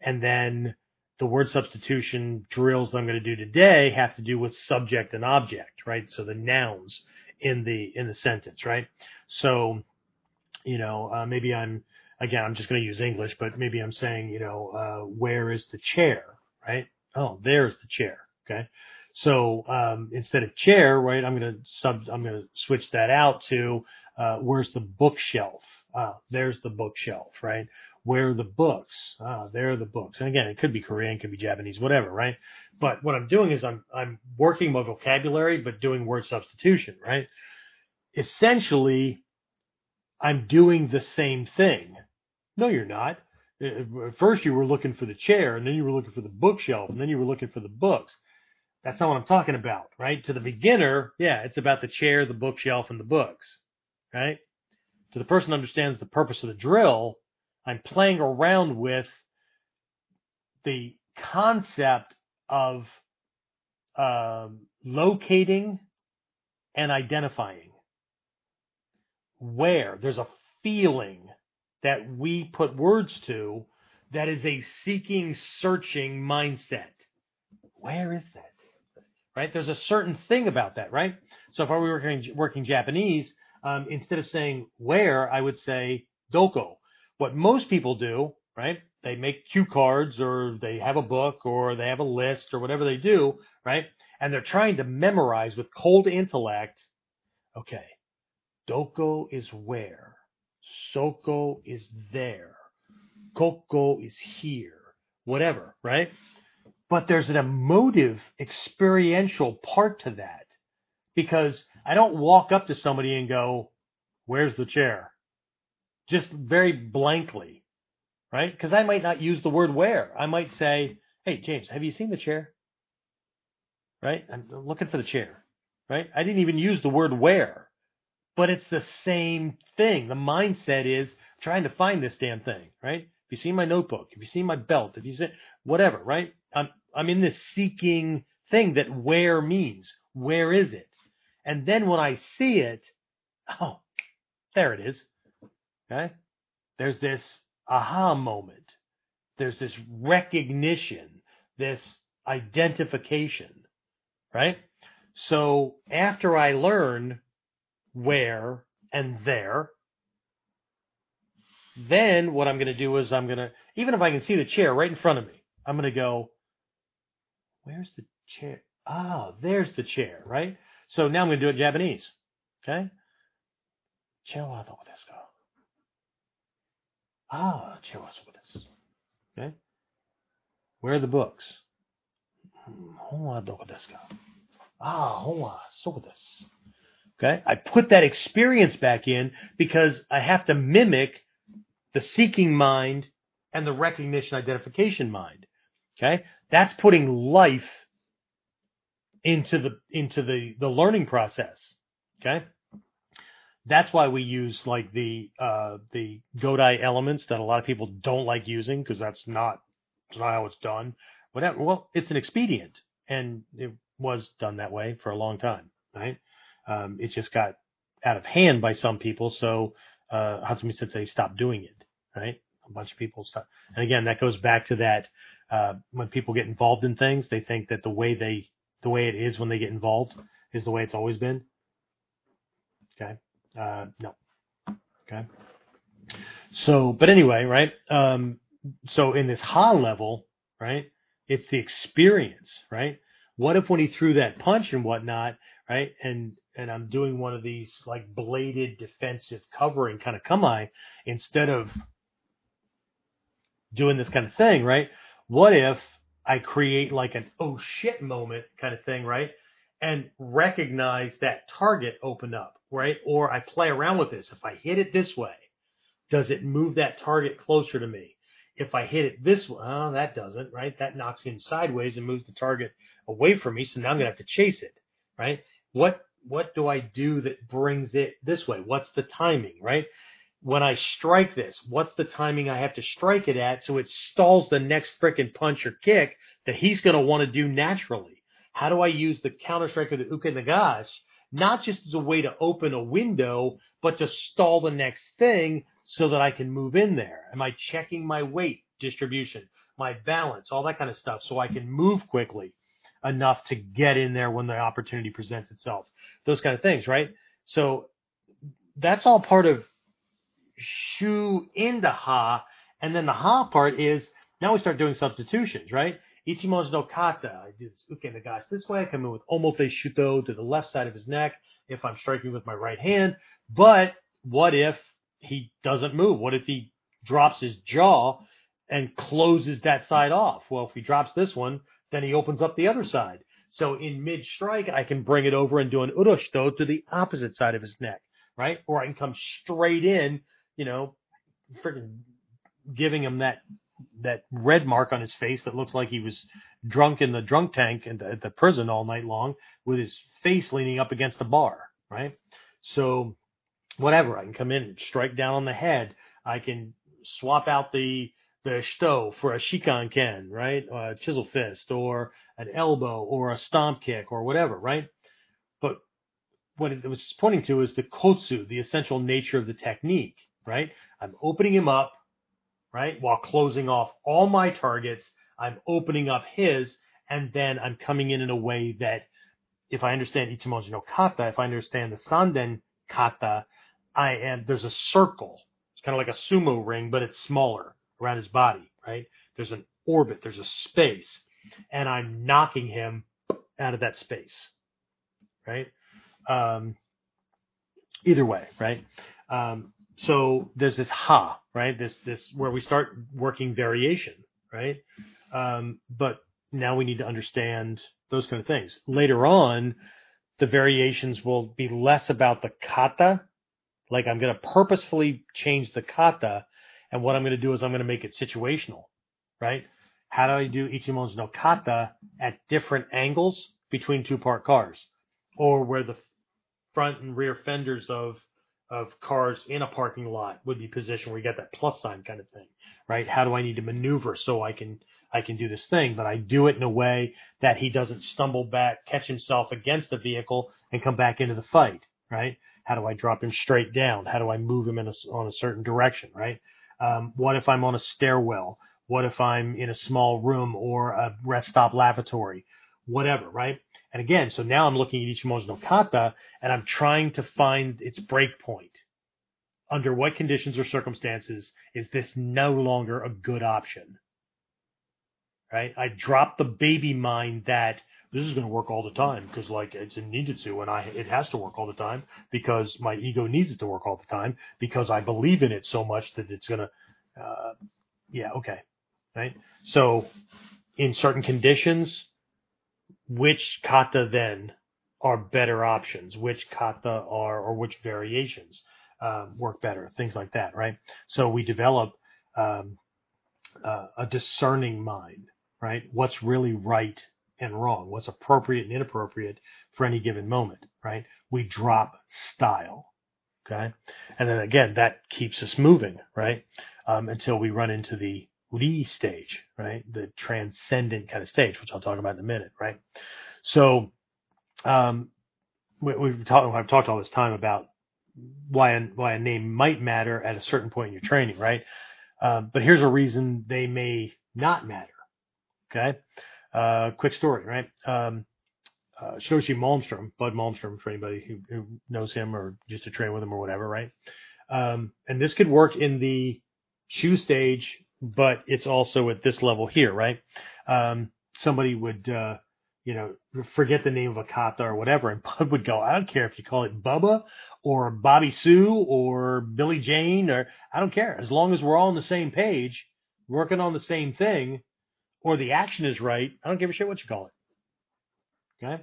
and then the word substitution drills that I'm going to do today have to do with subject and object, right? So the nouns in the, in the sentence, right? So, you know, uh, maybe I'm, again, I'm just going to use English, but maybe I'm saying, you know, uh, where is the chair, right? Oh, there's the chair. Okay. So um, instead of chair, right, I'm going to sub, I'm going to switch that out to uh, where's the bookshelf? Ah, there's the bookshelf, right? Where are the books? Ah, there are the books. And again, it could be Korean, could be Japanese, whatever, right? But what I'm doing is I'm I'm working my vocabulary, but doing word substitution, right? Essentially, I'm doing the same thing. No, you're not. At first, you were looking for the chair, and then you were looking for the bookshelf, and then you were looking for the books That's not what I'm talking about, right? To the beginner, yeah, it's about the chair, the bookshelf, and the books, right? To the person who understands the purpose of the drill, I'm playing around with the concept of um, locating and identifying where there's a feeling that we put words to that is a seeking, searching mindset. Where is that? Right? There's a certain thing about that, right? So if I were working, working Japanese, um, instead of saying where, I would say doko. What most people do, right? They make cue cards or they have a book or they have a list or whatever they do, right? And they're trying to memorize with cold intellect. Okay. Doko is where. Soko is there. Koko is here. Whatever, right? But there's an emotive, experiential part to that because I don't walk up to somebody and go, where's the chair? Just very blankly, right? Because I might not use the word where. I might say, hey, James, have you seen the chair? Right? I'm looking for the chair, right? I didn't even use the word where, but it's the same thing. The mindset is trying to find this damn thing, right? Have you seen my notebook? Have you seen my belt? Have you seen whatever, right? I'm, I'm in this seeking thing that where means. Where is it? And then when I see it, oh, there it is. Okay. There's this aha moment. There's this recognition, this identification, right? So after I learn where and there, then what I'm going to do is I'm going to, even if I can see the chair right in front of me, I'm going to go, where's the chair? Ah, there's the chair, right? So now I'm going to do it Japanese. Okay? Chair wa doko desu ka? Ah, chair wa soko desu. Okay? Where are the books? Hon wa doko desu ka? Ah, hon wa soko desu. Okay? I put that experience back in because I have to mimic the seeking mind and the recognition identification mind. Okay? That's putting life into the into the the learning process. Okay? That's why we use like the uh, the Godai elements that a lot of people don't like using because that's not not how it's done. Whatever. Well, it's an expedient, and it was done that way for a long time, right? Um, it just got out of hand by some people, so uh, Hatsumi Sensei stopped doing it, right? A bunch of people stop. And again, that goes back to that uh, when people get involved in things, they think that the way they the way it is when they get involved is the way it's always been. Okay. Uh, no. Okay. So, but anyway, right? Um, so in this ha level, right? It's the experience, right? What if when he threw that punch and whatnot, right? And and I'm doing one of these like bladed defensive covering kind of kamae instead of doing this kind of thing, right? What if I create like an oh shit moment kind of thing, right? And recognize that target open up, right? Or I play around with this. If I hit it this way, does it move that target closer to me? If I hit it this way, oh, that doesn't, right? That knocks him sideways and moves the target away from me. So now I'm going to have to chase it, right? What, what do I do that brings it this way? What's the timing, right? When I strike this, what's the timing I have to strike it at so it stalls the next frickin' punch or kick that he's going to want to do naturally? How do I use the counter strike of the uke nagash, not just as a way to open a window, but to stall the next thing so that I can move in there? Am I checking my weight distribution, my balance, all that kind of stuff so I can move quickly enough to get in there when the opportunity presents itself? Those kind of things, right? So that's all part of shu into ha. And then the ha part is now we start doing substitutions, right? Ichimonji no kata. I do this uke nagashi this way. I come in with omote shuto to the left side of his neck if I'm striking with my right hand. But what if he doesn't move? What if he drops his jaw and closes that side off? Well, if he drops this one, then he opens up the other side. So in mid strike, I can bring it over and do an ura shuto to the opposite side of his neck, right? Or I can come straight in, you know, freaking giving him that that red mark on his face that looks like he was drunk in the drunk tank at the, at the prison all night long with his face leaning up against the bar, right? So whatever, I can come in and strike down on the head. I can swap out the the shito for a shikan ken, right? a chisel fist or an elbow or a stomp kick or whatever, right? But what it was pointing to is the kotsu, the essential nature of the technique, right? I'm opening him up, right? While closing off all my targets, I'm opening up his, and then I'm coming in in a way that if I understand Ichimonji no kata, if I understand the Sanden kata, I am, there's a circle. It's kind of like a sumo ring, but it's smaller around his body, right? There's an orbit, there's a space, and I'm knocking him out of that space, right? Um, either way, right? Um, so there's this ha, right? This this where we start working variation, right? Um, but now we need to understand those kind of things. Later on, the variations will be less about the kata, like I'm going to purposefully change the kata, and what I'm going to do is I'm going to make it situational, right? How do I do Ichimonji no kata at different angles between two parked cars, or where the front and rear fenders of of cars in a parking lot would be positioned where you get that plus sign kind of thing, right? How do I need to maneuver so I can I can do this thing, but I do it in a way that he doesn't stumble back, catch himself against a vehicle, and come back into the fight, right? How do I drop him straight down? How do I move him in a, on a certain direction, right? Um, what if I'm on a stairwell? What if I'm in a small room or a rest stop lavatory? Whatever, right? And again, so now I'm looking at Ichimonji no kata and I'm trying to find its break point. Under what conditions or circumstances is this no longer a good option? Right? I drop the baby mind that this is going to work all the time because like it's needed to and I it has to work all the time because my ego needs it to work all the time because I believe in it so much that it's going to uh, yeah okay right so in certain conditions which kata then are better options which kata are or which variations um, work better things like that right so we develop um, uh, a discerning mind right what's really right and wrong, what's appropriate and inappropriate for any given moment, right? We drop style, okay? And then again, that keeps us moving, right? Um, until we run into the Ri stage, right? The transcendent kind of stage, which I'll talk about in a minute, right? So, um, we, we've talked, I've talked all this time about why a, why a name might matter at a certain point in your training, right? Um, but here's a reason they may not matter. Okay. Uh, quick story, right? Um, uh, Shidoshi Malmstrom, Bud Malmstrom, for anybody who, who, knows him or just to train with him or whatever, right? Um, and this could work in the shu stage, but it's also at this level here, right? Um, somebody would, uh, you know, forget the name of a kata or whatever, and Bud would go, I don't care if you call it Bubba or Bobby Sue or Billy Jane or I don't care. As long as we're all on the same page, working on the same thing, or the action is right, I don't give a shit what you call it. Okay?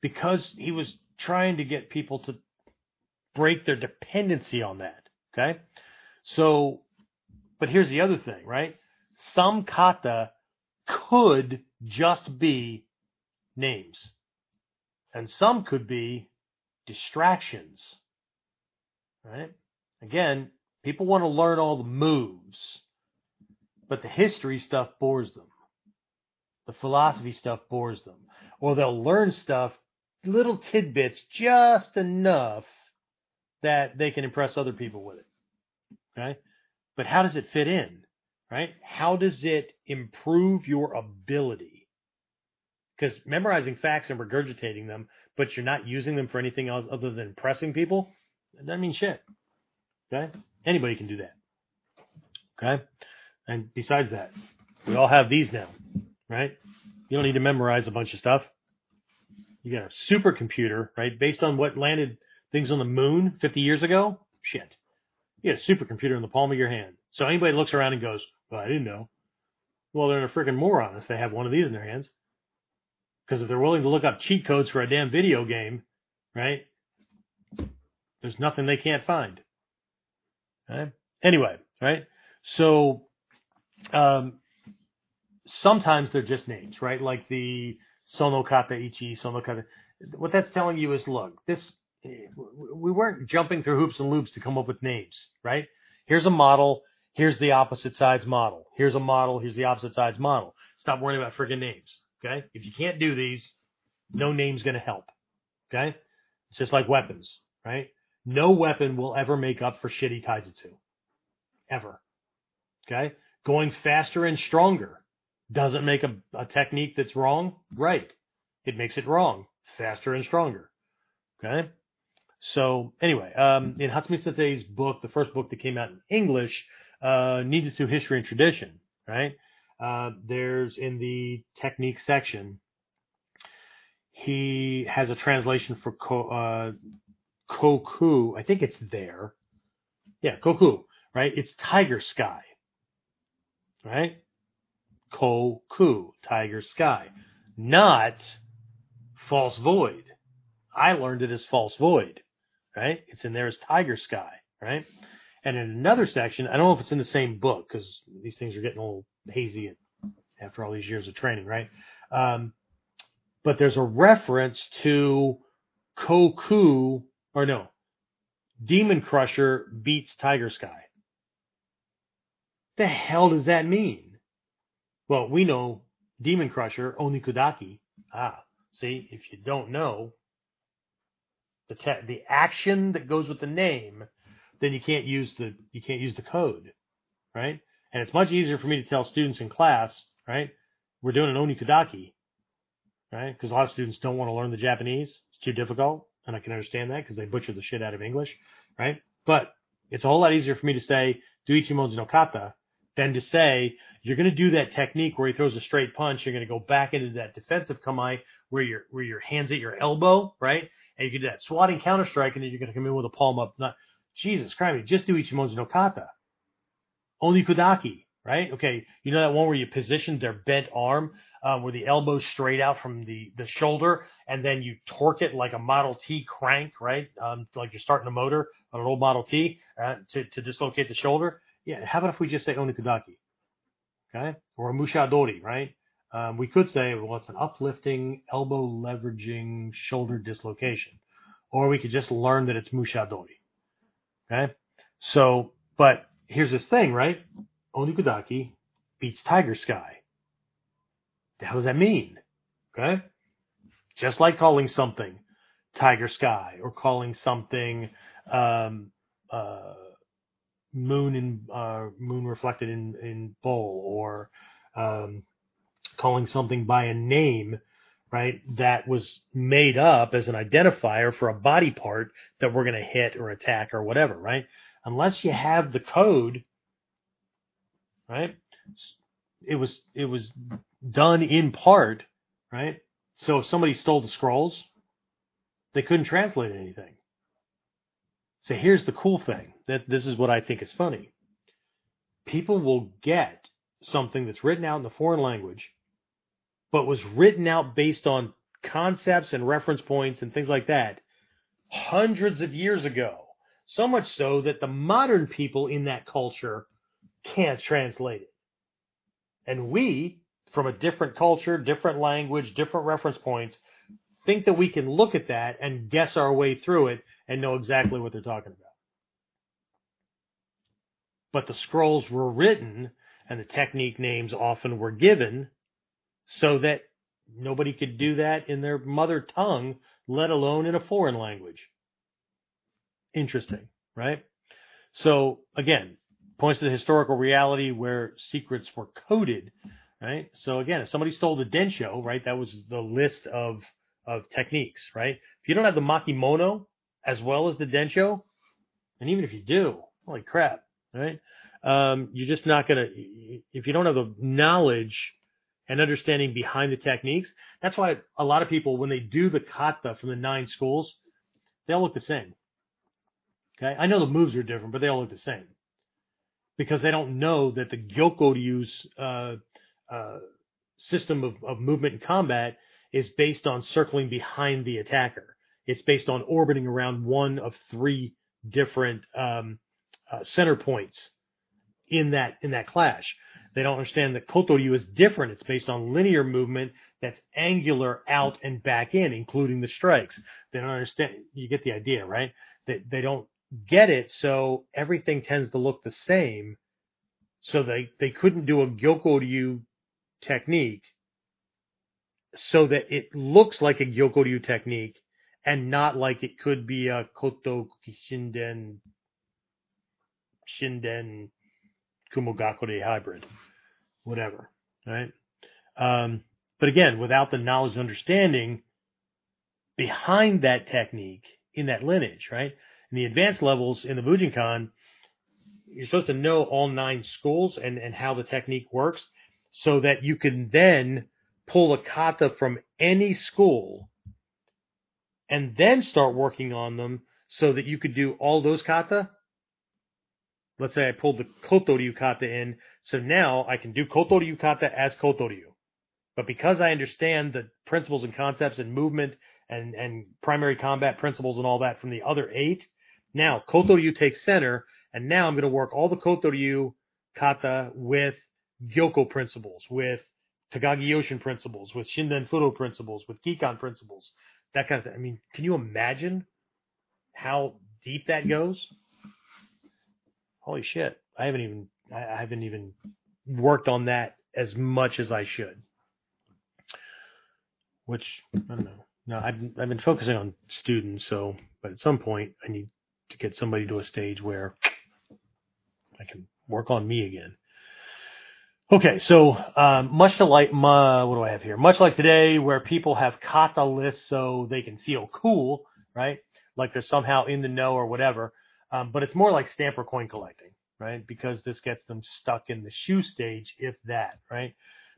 Because he was trying to get people to break their dependency on that. Okay? So, but here's the other thing, right? Some kata could just be names. And some could be distractions. Right? Again, people want to learn all the moves, but the history stuff bores them. The philosophy stuff bores them. Or they'll learn stuff, little tidbits, just enough that they can impress other people with it. Okay? But how does it fit in? Right? How does it improve your ability? Because memorizing facts and regurgitating them, but you're not using them for anything else other than impressing people, that doesn't mean shit. Okay? Anybody can do that. Okay? And besides that, we all have these now right? You don't need to memorize a bunch of stuff. You got a supercomputer, right? Based on what landed things on the moon 50 years ago. Shit. You got a supercomputer in the palm of your hand. So anybody looks around and goes, well, I didn't know. Well, they're a freaking moron if they have one of these in their hands. Because if they're willing to look up cheat codes for a damn video game, right? There's nothing they can't find. Right? Anyway, right? So um, sometimes they're just names, right? Like the Sono Kata Ichi, Sono Kata. What that's telling you is, look, this we weren't jumping through hoops and loops to come up with names, right? Here's a model. Here's the opposite sides model. Here's a model. Here's the opposite sides model. Stop worrying about friggin' names. Okay. If you can't do these, no name's going to help. Okay. It's just like weapons, right? No weapon will ever make up for shitty taijutsu. Ever. Okay. Going faster and stronger doesn't make a, a technique that's wrong right. It makes it wrong. Faster and stronger. Okay. So anyway, um, in Hatsumi Sensei's book, the first book that came out in English, uh, Ninjutsu History and Tradition, right? Uh, there's in the technique section, he has a translation for ko, uh, Koku. I think it's there. Yeah, Koku, right? It's Tiger Sky, right? Koku, Tiger Sky, not False Void. I learned it as False Void, right? It's in there as Tiger Sky, right? And in another section, I don't know if it's in the same book because these things are getting a little hazy after all these years of training, right? Um, but there's a reference to Koku, or no, Demon Crusher beats Tiger Sky. The hell does that mean? Well, we know Demon Crusher, Onikudaki. Ah, see, if you don't know the te- the action that goes with the name, then you can't use the you can't use the code, right? And it's much easier for me to tell students in class, right? We're doing an onikudaki, right? Because a lot of students don't want to learn the Japanese. It's too difficult. And I can understand that because they butcher the shit out of English, right? But it's a whole lot easier for me to say, do ichimonji no kata, than to say, you're going to do that technique where he throws a straight punch. You're going to go back into that defensive kamae where your, where your hands at your elbow, right? And you can do that swatting counter strike and then you're going to come in with a palm up. Not, Jesus Christ, just do ichimonji no kata. Onikudaki, right? Okay, you know that one where you position their bent arm, um, where the elbow straight out from the, the shoulder, and then you torque it like a Model T crank, right? Um, like you're starting a motor on an old Model T uh, to, to dislocate the shoulder. Yeah, how about if we just say Onikudaki? okay? Or a mushadori, right? Um, we could say, well, it's an uplifting, elbow leveraging shoulder dislocation. Or we could just learn that it's mushadori, okay? So, but here's this thing, right? Onikudaki beats Tiger Sky. The hell does that mean? Okay? Just like calling something Tiger Sky or calling something um, uh, moon in uh, moon reflected in in bowl or um, calling something by a name right that was made up as an identifier for a body part that we're going to hit or attack or whatever right unless you have the code right? It was it was done in part, right? So if somebody stole the scrolls, they couldn't translate anything. So here's the cool thing that this is what I think is funny. People will get something that's written out in the foreign language, but was written out based on concepts and reference points and things like that hundreds of years ago. So much so that the modern people in that culture can't translate it. And we, from a different culture, different language, different reference points, think that we can look at that and guess our way through it and know exactly what they're talking about. But the scrolls were written and the technique names often were given so that nobody could do that in their mother tongue, let alone in a foreign language. Interesting, right? So again, points to the historical reality where secrets were coded, right? So again, if somebody stole the densho, right, that was the list of of techniques, right? If you don't have the makimono as well as the densho, and even if you do, holy crap, right? Um, you're just not gonna if you don't have the knowledge and understanding behind the techniques. That's why a lot of people, when they do the kata from the nine schools, they all look the same. Okay, I know the moves are different, but they all look the same because they don't know that the Gyokko-ryu's uh, uh, system of, of movement and combat is based on circling behind the attacker. It's based on orbiting around one of three different um, uh, center points in that in that clash. They don't understand that Kotoryu is different. It's based on linear movement that's angular out and back in, including the strikes. They don't understand. You get the idea, right? They, they don't get it. So everything tends to look the same. So they, they couldn't do a Gyokko-ryu technique so that it looks like a Gyokko-ryu technique and not like it could be a Koto Shinden Shinden Kumogakure hybrid, whatever, right? Um, but again, without the knowledge and understanding behind that technique in that lineage, right? In the advanced levels in the Bujinkan, you're supposed to know all nine schools and, and how the technique works so that you can then pull a kata from any school and then start working on them so that you could do all those kata. Let's say I pulled the Kotoryu kata in, so now I can do Kotoryu kata as Kotoryu. But because I understand the principles and concepts and movement and, and primary combat principles and all that from the other eight, now Kotoryu takes center, and now I'm going to work all the Kotoryu kata with Gyokko principles, with Takagi Yoshin principles, with Shinden Fudo principles, with Gikan principles, that kind of thing. I mean, can you imagine how deep that goes? Holy shit. I haven't even I haven't even worked on that as much as I should. Which I don't know. No, I've I've been focusing on students, so but at some point I need to get somebody to a stage where I can work on me again. Okay, so um, much to like, my, what do I have here? Much like today, where people have kata lists so they can feel cool, right? Like they're somehow in the know or whatever. Um, but it's more like stamp or coin collecting, right? Because this gets them stuck in the shu stage, if that, right?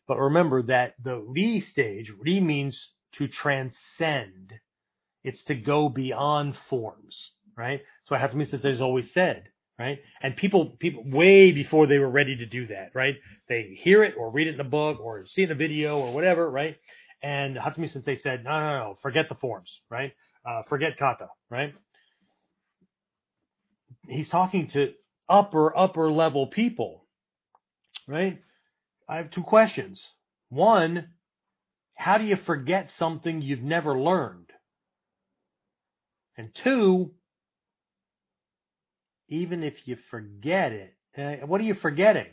But remember that the ri stage, ri means to transcend. It's to go beyond forms, right? So Hatsumi has always said, right? And people, people way before they were ready to do that, right? They hear it or read it in a book or see it in a video or whatever, right? And Hatsumi Sensei said, no, no, no, forget the forms, right? Uh, forget kata, right? He's talking to upper, upper level people, right? I have two questions. One, how do you forget something you've never learned? And two, even if you forget it, uh, what are you forgetting?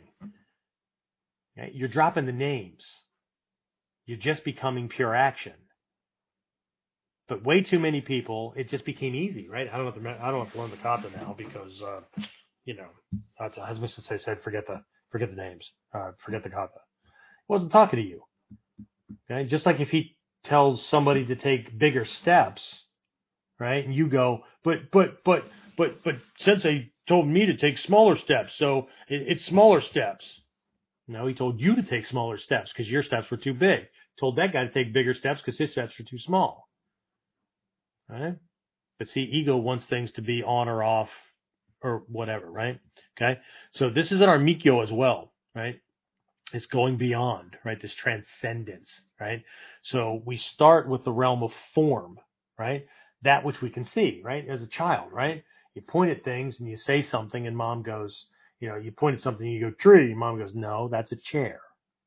You're dropping the names. You're just becoming pure action. But way too many people, it just became easy, right? I don't have to, I don't have to learn the kata now because, uh, you know, that's as Mr. Say said, forget the, forget the names, uh, forget the kata. He wasn't talking to you. Okay. Just like if he tells somebody to take bigger steps, right? And you go, but, but, but, but, but Sensei told me to take smaller steps. So it, it's smaller steps. No, he told you to take smaller steps because your steps were too big. Told that guy to take bigger steps because his steps were too small. Right? But see, ego wants things to be on or off or whatever, right? Okay. So this is in our Mikkyo as well, right? It's going beyond, right? This transcendence, right? So we start with the realm of form, right? That which we can see, right? As a child, right? You point at things and you say something and mom goes, you know, you point at something, you go tree. Mom goes, no, that's a chair.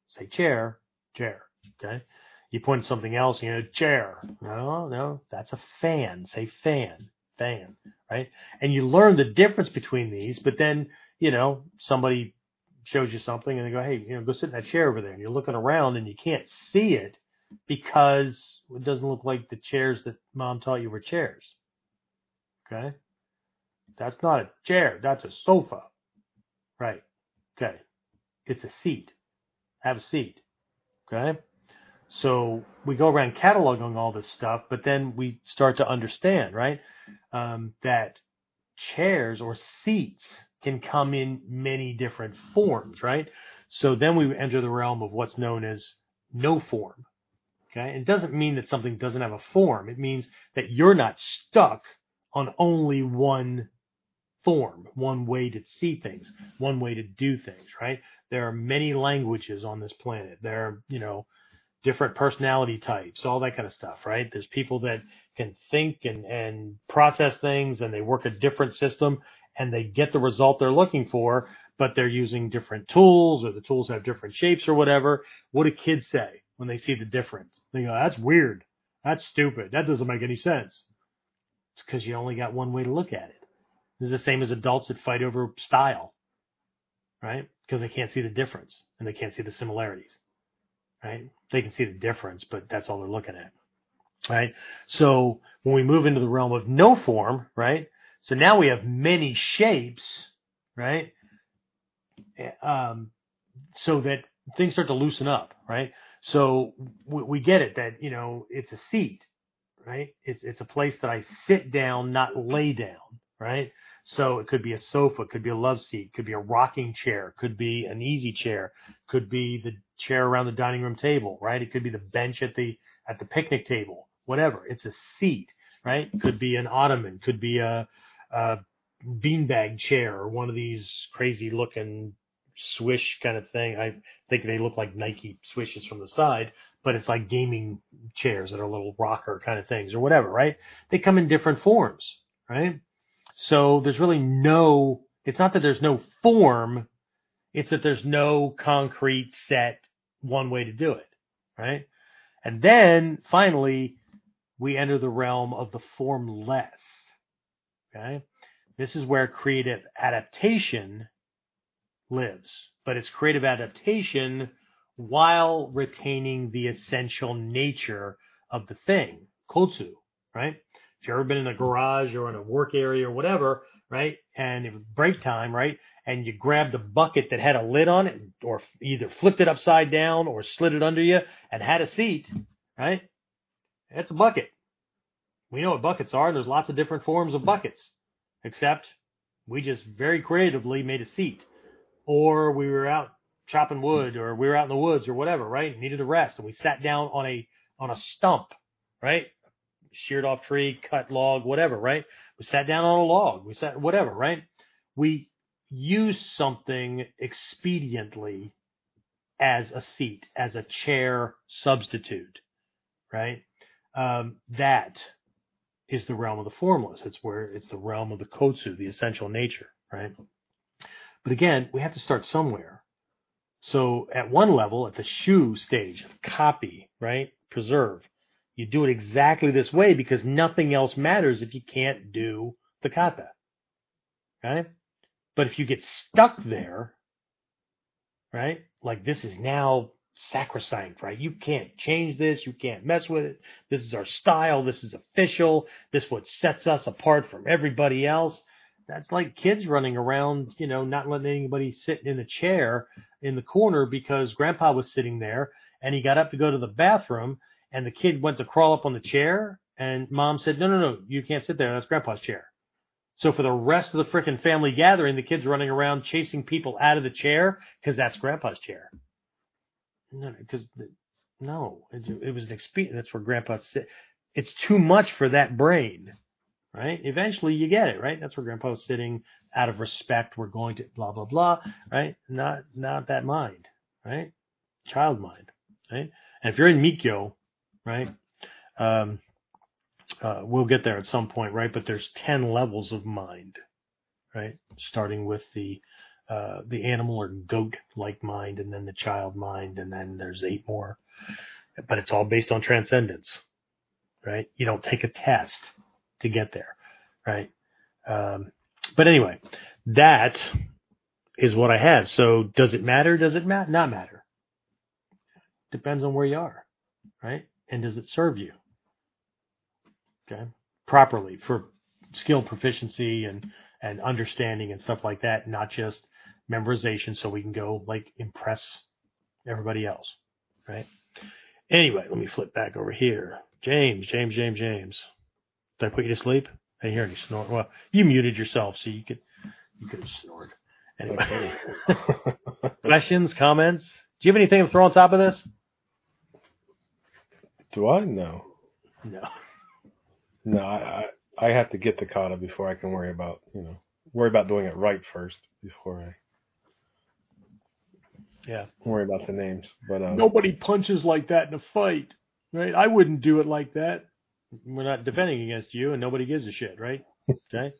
Say chair, chair. Okay. You point something else, you know, chair. No, no, that's a fan. Say fan, fan, right? And you learn the difference between these, but then, you know, somebody shows you something and they go, hey, you know, go sit in that chair over there. And you're looking around and you can't see it because it doesn't look like the chairs that mom taught you were chairs. Okay. That's not a chair. That's a sofa. Right. Okay. It's a seat. Have a seat. Okay. So we go around cataloging all this stuff, but then we start to understand, right, um, that chairs or seats can come in many different forms, right? So then we enter the realm of what's known as no form. Okay. It doesn't mean that something doesn't have a form. It means that you're not stuck on only one form, one way to see things, one way to do things, right? There are many languages on this planet. There are, you know, different personality types, all that kind of stuff, right? There's people that can think and, and process things and they work a different system and they get the result they're looking for, but they're using different tools or the tools have different shapes or whatever. What do kids say when they see the difference? They go, that's weird. That's stupid. That doesn't make any sense. It's because you only got one way to look at it. This is the same as adults that fight over style, right? Because they can't see the difference and they can't see the similarities, right? They can see the difference, but that's all they're looking at, right? So when we move into the realm of no form, right? So now we have many shapes, right? Um, so that things start to loosen up, right? So we, we get it that you know it's a seat, right? It's it's a place that I sit down, not lay down, right? So it could be a sofa, could be a love seat, could be a rocking chair, could be an easy chair, could be the chair around the dining room table, right? It could be the bench at the at the picnic table, whatever. It's a seat, right? Could be an ottoman, could be a, a beanbag chair or one of these crazy looking swish kind of thing. I think they look like Nike swishes from the side, but it's like gaming chairs that are little rocker kind of things or whatever, right? They come in different forms, right? So there's really no, it's not that there's no form, it's that there's no concrete set one way to do it, right? And then finally, we enter the realm of the formless. Okay. This is where creative adaptation lives, but it's creative adaptation while retaining the essential nature of the thing, kotsu, right? If you've ever been in a garage or in a work area or whatever, right? And it was break time, right? And you grabbed a bucket that had a lid on it or either flipped it upside down or slid it under you and had a seat, right? That's a bucket. We know what buckets are. There's lots of different forms of buckets, except we just very creatively made a seat or we were out chopping wood or we were out in the woods or whatever, right? Needed a rest and we sat down on a on a stump, right? Sheared off tree, cut log, whatever, right? We sat down on a log. We sat whatever, right? We use something expediently as a seat, as a chair substitute, right? Um, that is the realm of the formless. It's where it's the realm of the kotsu, the essential nature, right? But again, we have to start somewhere. So at one level, at the shu stage, copy, right? Preserve. You do it exactly this way because nothing else matters if you can't do the kata. Right? But if you get stuck there, right? Like this is now sacrosanct, right? You can't change this. You can't mess with it. This is our style. This is official. This is what sets us apart from everybody else that's like kids running around, you know, not letting anybody sit in a chair in the corner because grandpa was sitting there and he got up to go to the bathroom and the kid went to crawl up on the chair and mom said, no, no, no, you can't sit there. That's grandpa's chair. So for the rest of the freaking family gathering, the kids running around chasing people out of the chair because that's grandpa's chair. No, because no, it, was an experience. That's where grandpa sit. It's too much for that brain right? Eventually you get it, right? That's where grandpa's sitting out of respect. We're going to blah, blah, blah, right? Not, not that mind, right? Child mind, right? And if you're in Mikkyo, right? Um, uh, we'll get there at some point, right? But there's 10 levels of mind, right? Starting with the, uh, the animal or goat like mind and then the child mind. And then there's eight more, but it's all based on transcendence, right? You don't take a test to get there, right? Um, but anyway, that is what I have. So does it matter? Does it ma- not matter? Depends on where you are, right? And does it serve you? Okay, properly for skill proficiency and and understanding and stuff like that, not just memorization, so we can go like impress everybody else, right? Anyway, let me flip back over here. James, James, James, James. Did I put you to sleep? I didn't hear any snort. Well, you muted yourself, so you could you could have snored. Anyway, questions, comments? Do you have anything to throw on top of this? Do I? No. No. No, I, I I have to get the kata before I can worry about you know worry about doing it right first before I yeah worry about the names. But um, nobody punches like that in a fight, right? I wouldn't do it like that we're not defending against you, and nobody gives a shit, right? Okay.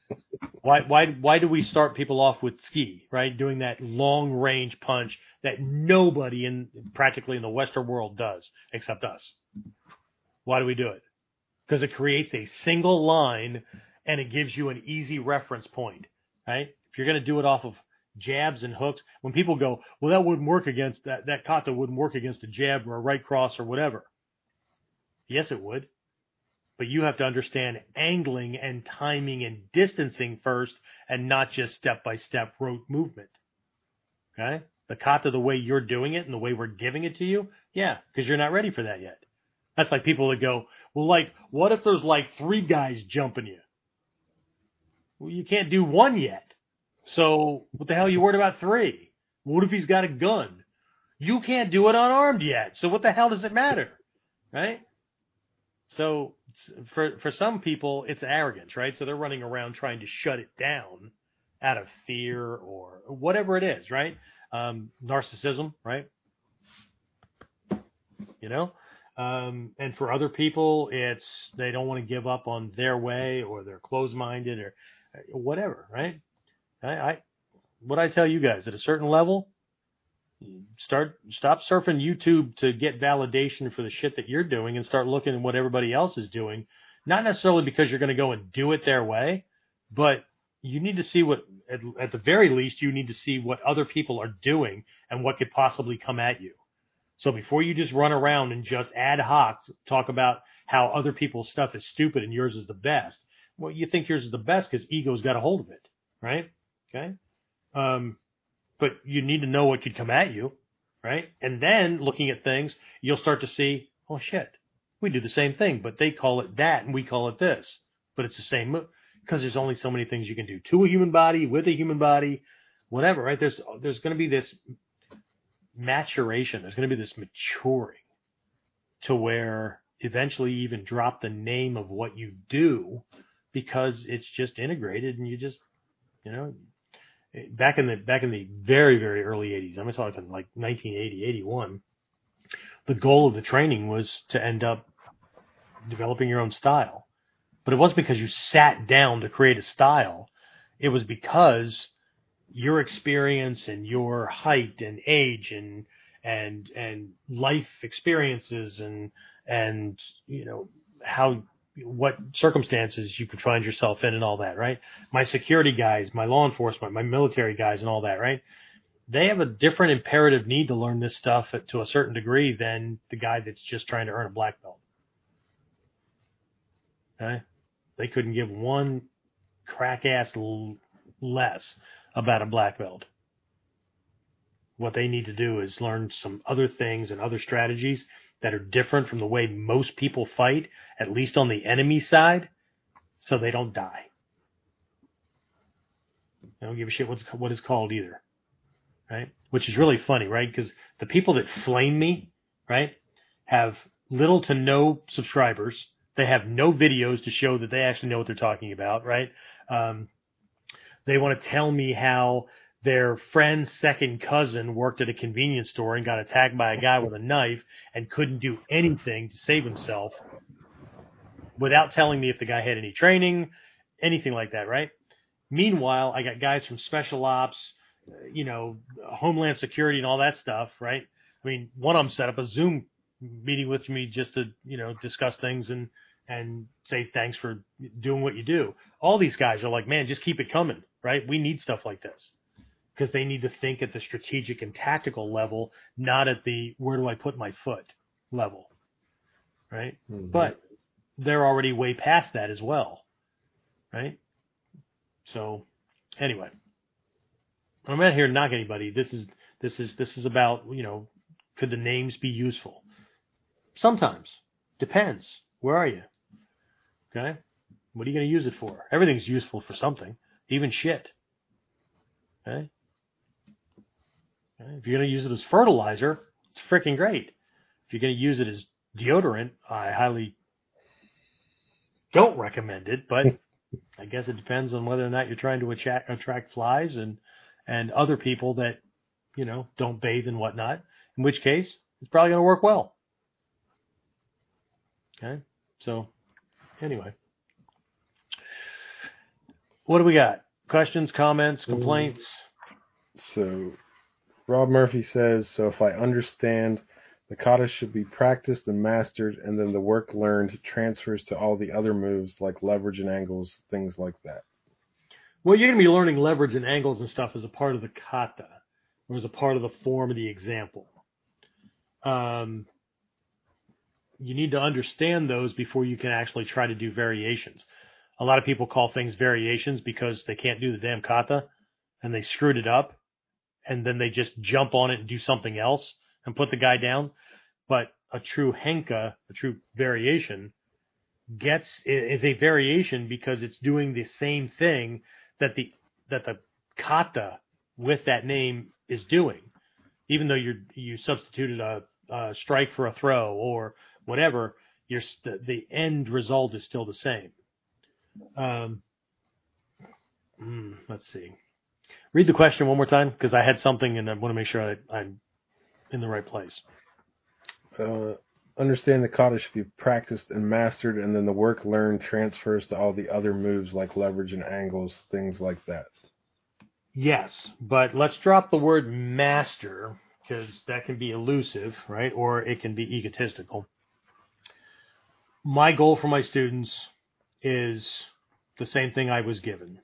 Why why why do we start people off with tsuki, right? Doing that long range punch that nobody in practically in the Western world does except us. Why do we do it? Because it creates a single line and it gives you an easy reference point, right? If you're going to do it off of jabs and hooks, when people go, well, that wouldn't work against that, that kata wouldn't work against a jab or a right cross or whatever. Yes, it would. But you have to understand angling and timing and distancing first and not just step by step rote movement. Okay? The kata, the way you're doing it and the way we're giving it to you, yeah, because you're not ready for that yet. That's like people that go, well, like, what if there's like three guys jumping you? Well, you can't do one yet. So what the hell are you worried about three? What if he's got a gun? You can't do it unarmed yet. So what the hell does it matter? Right? So for for some people it's arrogance, right? So they're running around trying to shut it down out of fear or whatever it is, right? Um, narcissism, right? You know, um, and for other people, it's they don't want to give up on their way or they're closed minded or whatever, right? I, I what I tell you guys at a certain level, start stop surfing YouTube to get validation for the shit that you're doing and start looking at what everybody else is doing. Not necessarily because you're going to go and do it their way, but you need to see what at, at the very least you need to see what other people are doing and what could possibly come at you. So before you just run around and just ad hoc talk about how other people's stuff is stupid and yours is the best, well, you think yours is the best because ego's got a hold of it, right? Okay. Um, but you need to know what could come at you, right? And then looking at things, you'll start to see, oh shit, we do the same thing, but they call it that and we call it this, but it's the same because there's only so many things you can do to a human body, with a human body, whatever, right? There's, there's going to be this maturation. There's going to be this maturing to where eventually you even drop the name of what you do because it's just integrated and you just, you know, back in the back in the very very early 80s i'm talking like 1980 81 the goal of the training was to end up developing your own style but it wasn't because you sat down to create a style it was because your experience and your height and age and and and life experiences and and you know how what circumstances you could find yourself in and all that, right? My security guys, my law enforcement, my military guys and all that, right? They have a different imperative need to learn this stuff to a certain degree than the guy that's just trying to earn a black belt. Okay? They couldn't give one crack ass l- less about a black belt. What they need to do is learn some other things and other strategies that are different from the way most people fight, at least on the enemy side, so they don't die. I don't give a shit what's, what it's called either. Right? Which is really funny, right? Because the people that flame me, right, have little to no subscribers. They have no videos to show that they actually know what they're talking about, right? Um, they want to tell me how their friend's second cousin worked at a convenience store and got attacked by a guy with a knife and couldn't do anything to save himself without telling me if the guy had any training, anything like that, right? Meanwhile, I got guys from special ops, you know, homeland security and all that stuff, right? I mean, one of them set up a Zoom meeting with me just to, you know, discuss things and, and say thanks for doing what you do. All these guys are like, man, just keep it coming, right? We need stuff like this because they need to think at the strategic and tactical level, not at the where do I put my foot level. Right? Mm-hmm. But they're already way past that as well. Right? So anyway. I'm not here to knock anybody. This is this is this is about, you know, could the names be useful? Sometimes. Depends. Where are you? Okay? What are you going to use it for? Everything's useful for something, even shit. Okay? If you're going to use it as fertilizer, it's freaking great. If you're going to use it as deodorant, I highly don't recommend it, but I guess it depends on whether or not you're trying to attract, attract flies and, and other people that, you know, don't bathe and whatnot, in which case it's probably going to work well. Okay. So anyway, what do we got? Questions, comments, complaints? So, Rob Murphy says, so if I understand, the kata should be practiced and mastered, and then the work learned transfers to all the other moves like leverage and angles, things like that. Well, you're going to be learning leverage and angles and stuff as a part of the kata, or as a part of the form of the example. Um, you need to understand those before you can actually try to do variations. A lot of people call things variations because they can't do the damn kata and they screwed it up and then they just jump on it and do something else and put the guy down. But a true henka, a true variation, gets is a variation because it's doing the same thing that the that the kata with that name is doing, even though you you substituted a, a, strike for a throw or whatever. Your the end result is still the same. Um, hmm, let's see. Read the question one more time because I had something and I want to make sure I, I'm in the right place. Uh, understand the kata should be practiced and mastered, and then the work learned transfers to all the other moves like leverage and angles, things like that. Yes, but let's drop the word master because that can be elusive, right? Or it can be egotistical. My goal for my students is the same thing I was given.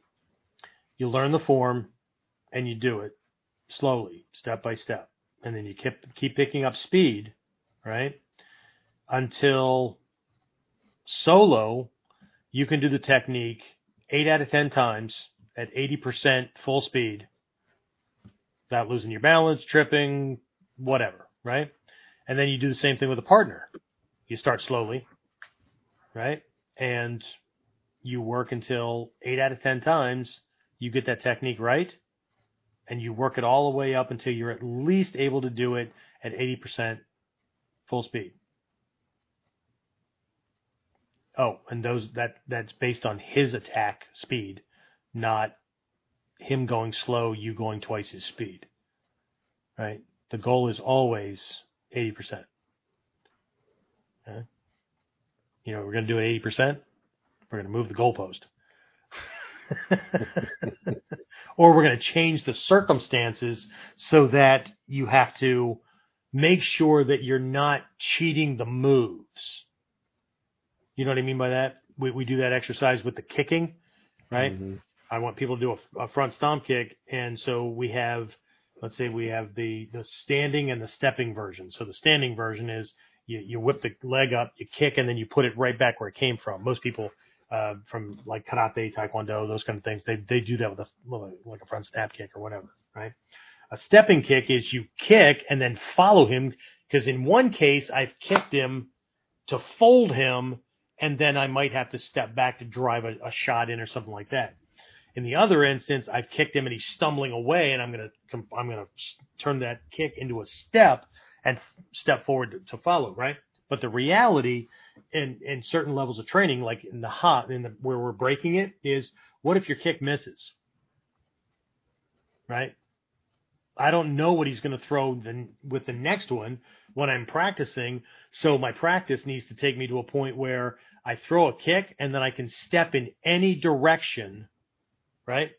You learn the form and you do it slowly, step by step. And then you keep, keep picking up speed, right? Until solo, you can do the technique eight out of 10 times at 80% full speed without losing your balance, tripping, whatever, right? And then you do the same thing with a partner. You start slowly, right? And you work until eight out of 10 times you get that technique right and you work it all the way up until you're at least able to do it at 80% full speed. Oh, and those that that's based on his attack speed, not him going slow, you going twice his speed. Right? The goal is always 80%. Okay? You know, we're going to do it 80%. We're going to move the goalpost. or we're going to change the circumstances so that you have to make sure that you're not cheating the moves. You know what I mean by that? We, we do that exercise with the kicking, right? Mm-hmm. I want people to do a, a, front stomp kick. And so we have, let's say we have the, the standing and the stepping version. So the standing version is you, you whip the leg up, you kick, and then you put it right back where it came from. Most people uh, from like karate, taekwondo, those kind of things. They they do that with a like a front snap kick or whatever, right? A stepping kick is you kick and then follow him because in one case I've kicked him to fold him and then I might have to step back to drive a, a shot in or something like that. In the other instance, I've kicked him and he's stumbling away, and I'm gonna I'm gonna turn that kick into a step and step forward to, to follow, right? But the reality in in certain levels of training, like in the ha, in the where we're breaking it, is what if your kick misses? Right? I don't know what he's going to throw with the next one when I'm practicing. So my practice needs to take me to a point where I throw a kick and then I can step in any direction. Right?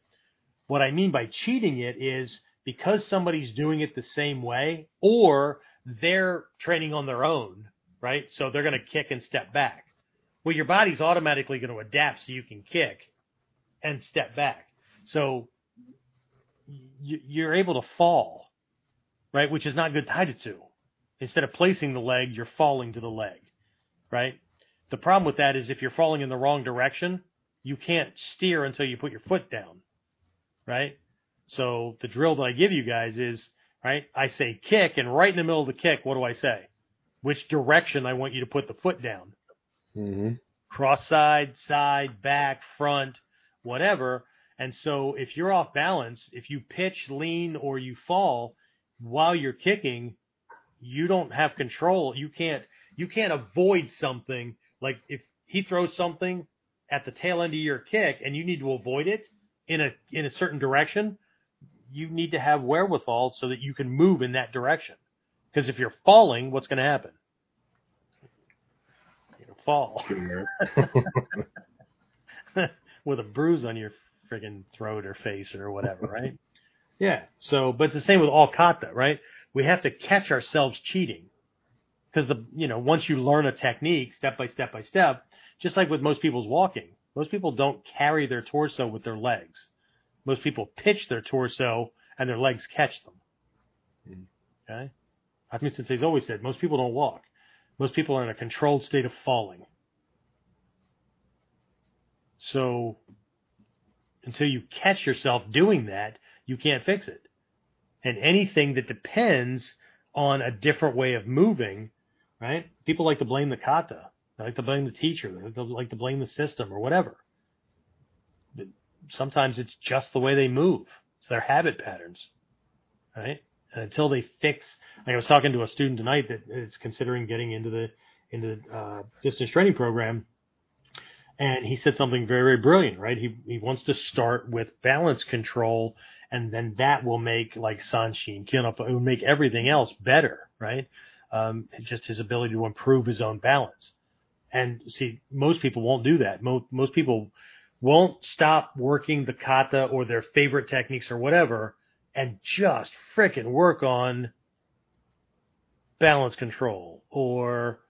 What I mean by cheating it is because somebody's doing it the same way or they're training on their own right? So they're going to kick and step back. Well, your body's automatically going to adapt so you can kick and step back. So you're able to fall, right? Which is not good taijutsu. Instead of placing the leg, you're falling to the leg, right? The problem with that is if you're falling in the wrong direction, you can't steer until you put your foot down, right? So the drill that I give you guys is, right? I say kick, and right in the middle of the kick, what do I say? Which direction I want you to put the foot down. Mm-hmm. Cross side, side, back, front, whatever. And so if you're off balance, if you pitch, lean, or you fall while you're kicking, you don't have control. You can't you can't avoid something like if he throws something at the tail end of your kick and you need to avoid it in a in a certain direction, you need to have wherewithal so that you can move in that direction. Because if you're falling, what's going to happen? You're going to fall with a bruise on your friggin' throat or face or whatever, right? yeah. So, but it's the same with all kata, right? We have to catch ourselves cheating because the you know once you learn a technique step by step by step, just like with most people's walking, most people don't carry their torso with their legs. Most people pitch their torso and their legs catch them. Mm. Okay? Hatsumi Sensei's always said most people don't walk. Most people are in a controlled state of falling. So until you catch yourself doing that, you can't fix it. And anything that depends on a different way of moving, right? People like to blame the kata. They like to blame the teacher. They like to blame the system or whatever. But sometimes it's just the way they move. It's their habit patterns, right? And until they fix, like I was talking to a student tonight that is considering getting into the into the uh, distance training program, and he said something very very brilliant, right? He he wants to start with balance control, and then that will make like Sanshin, Kihon Happo, it will make everything else better, right? Um, just his ability to improve his own balance. And see, most people won't do that. Most most people won't stop working the kata or their favorite techniques or whatever and just fricking work on balance control or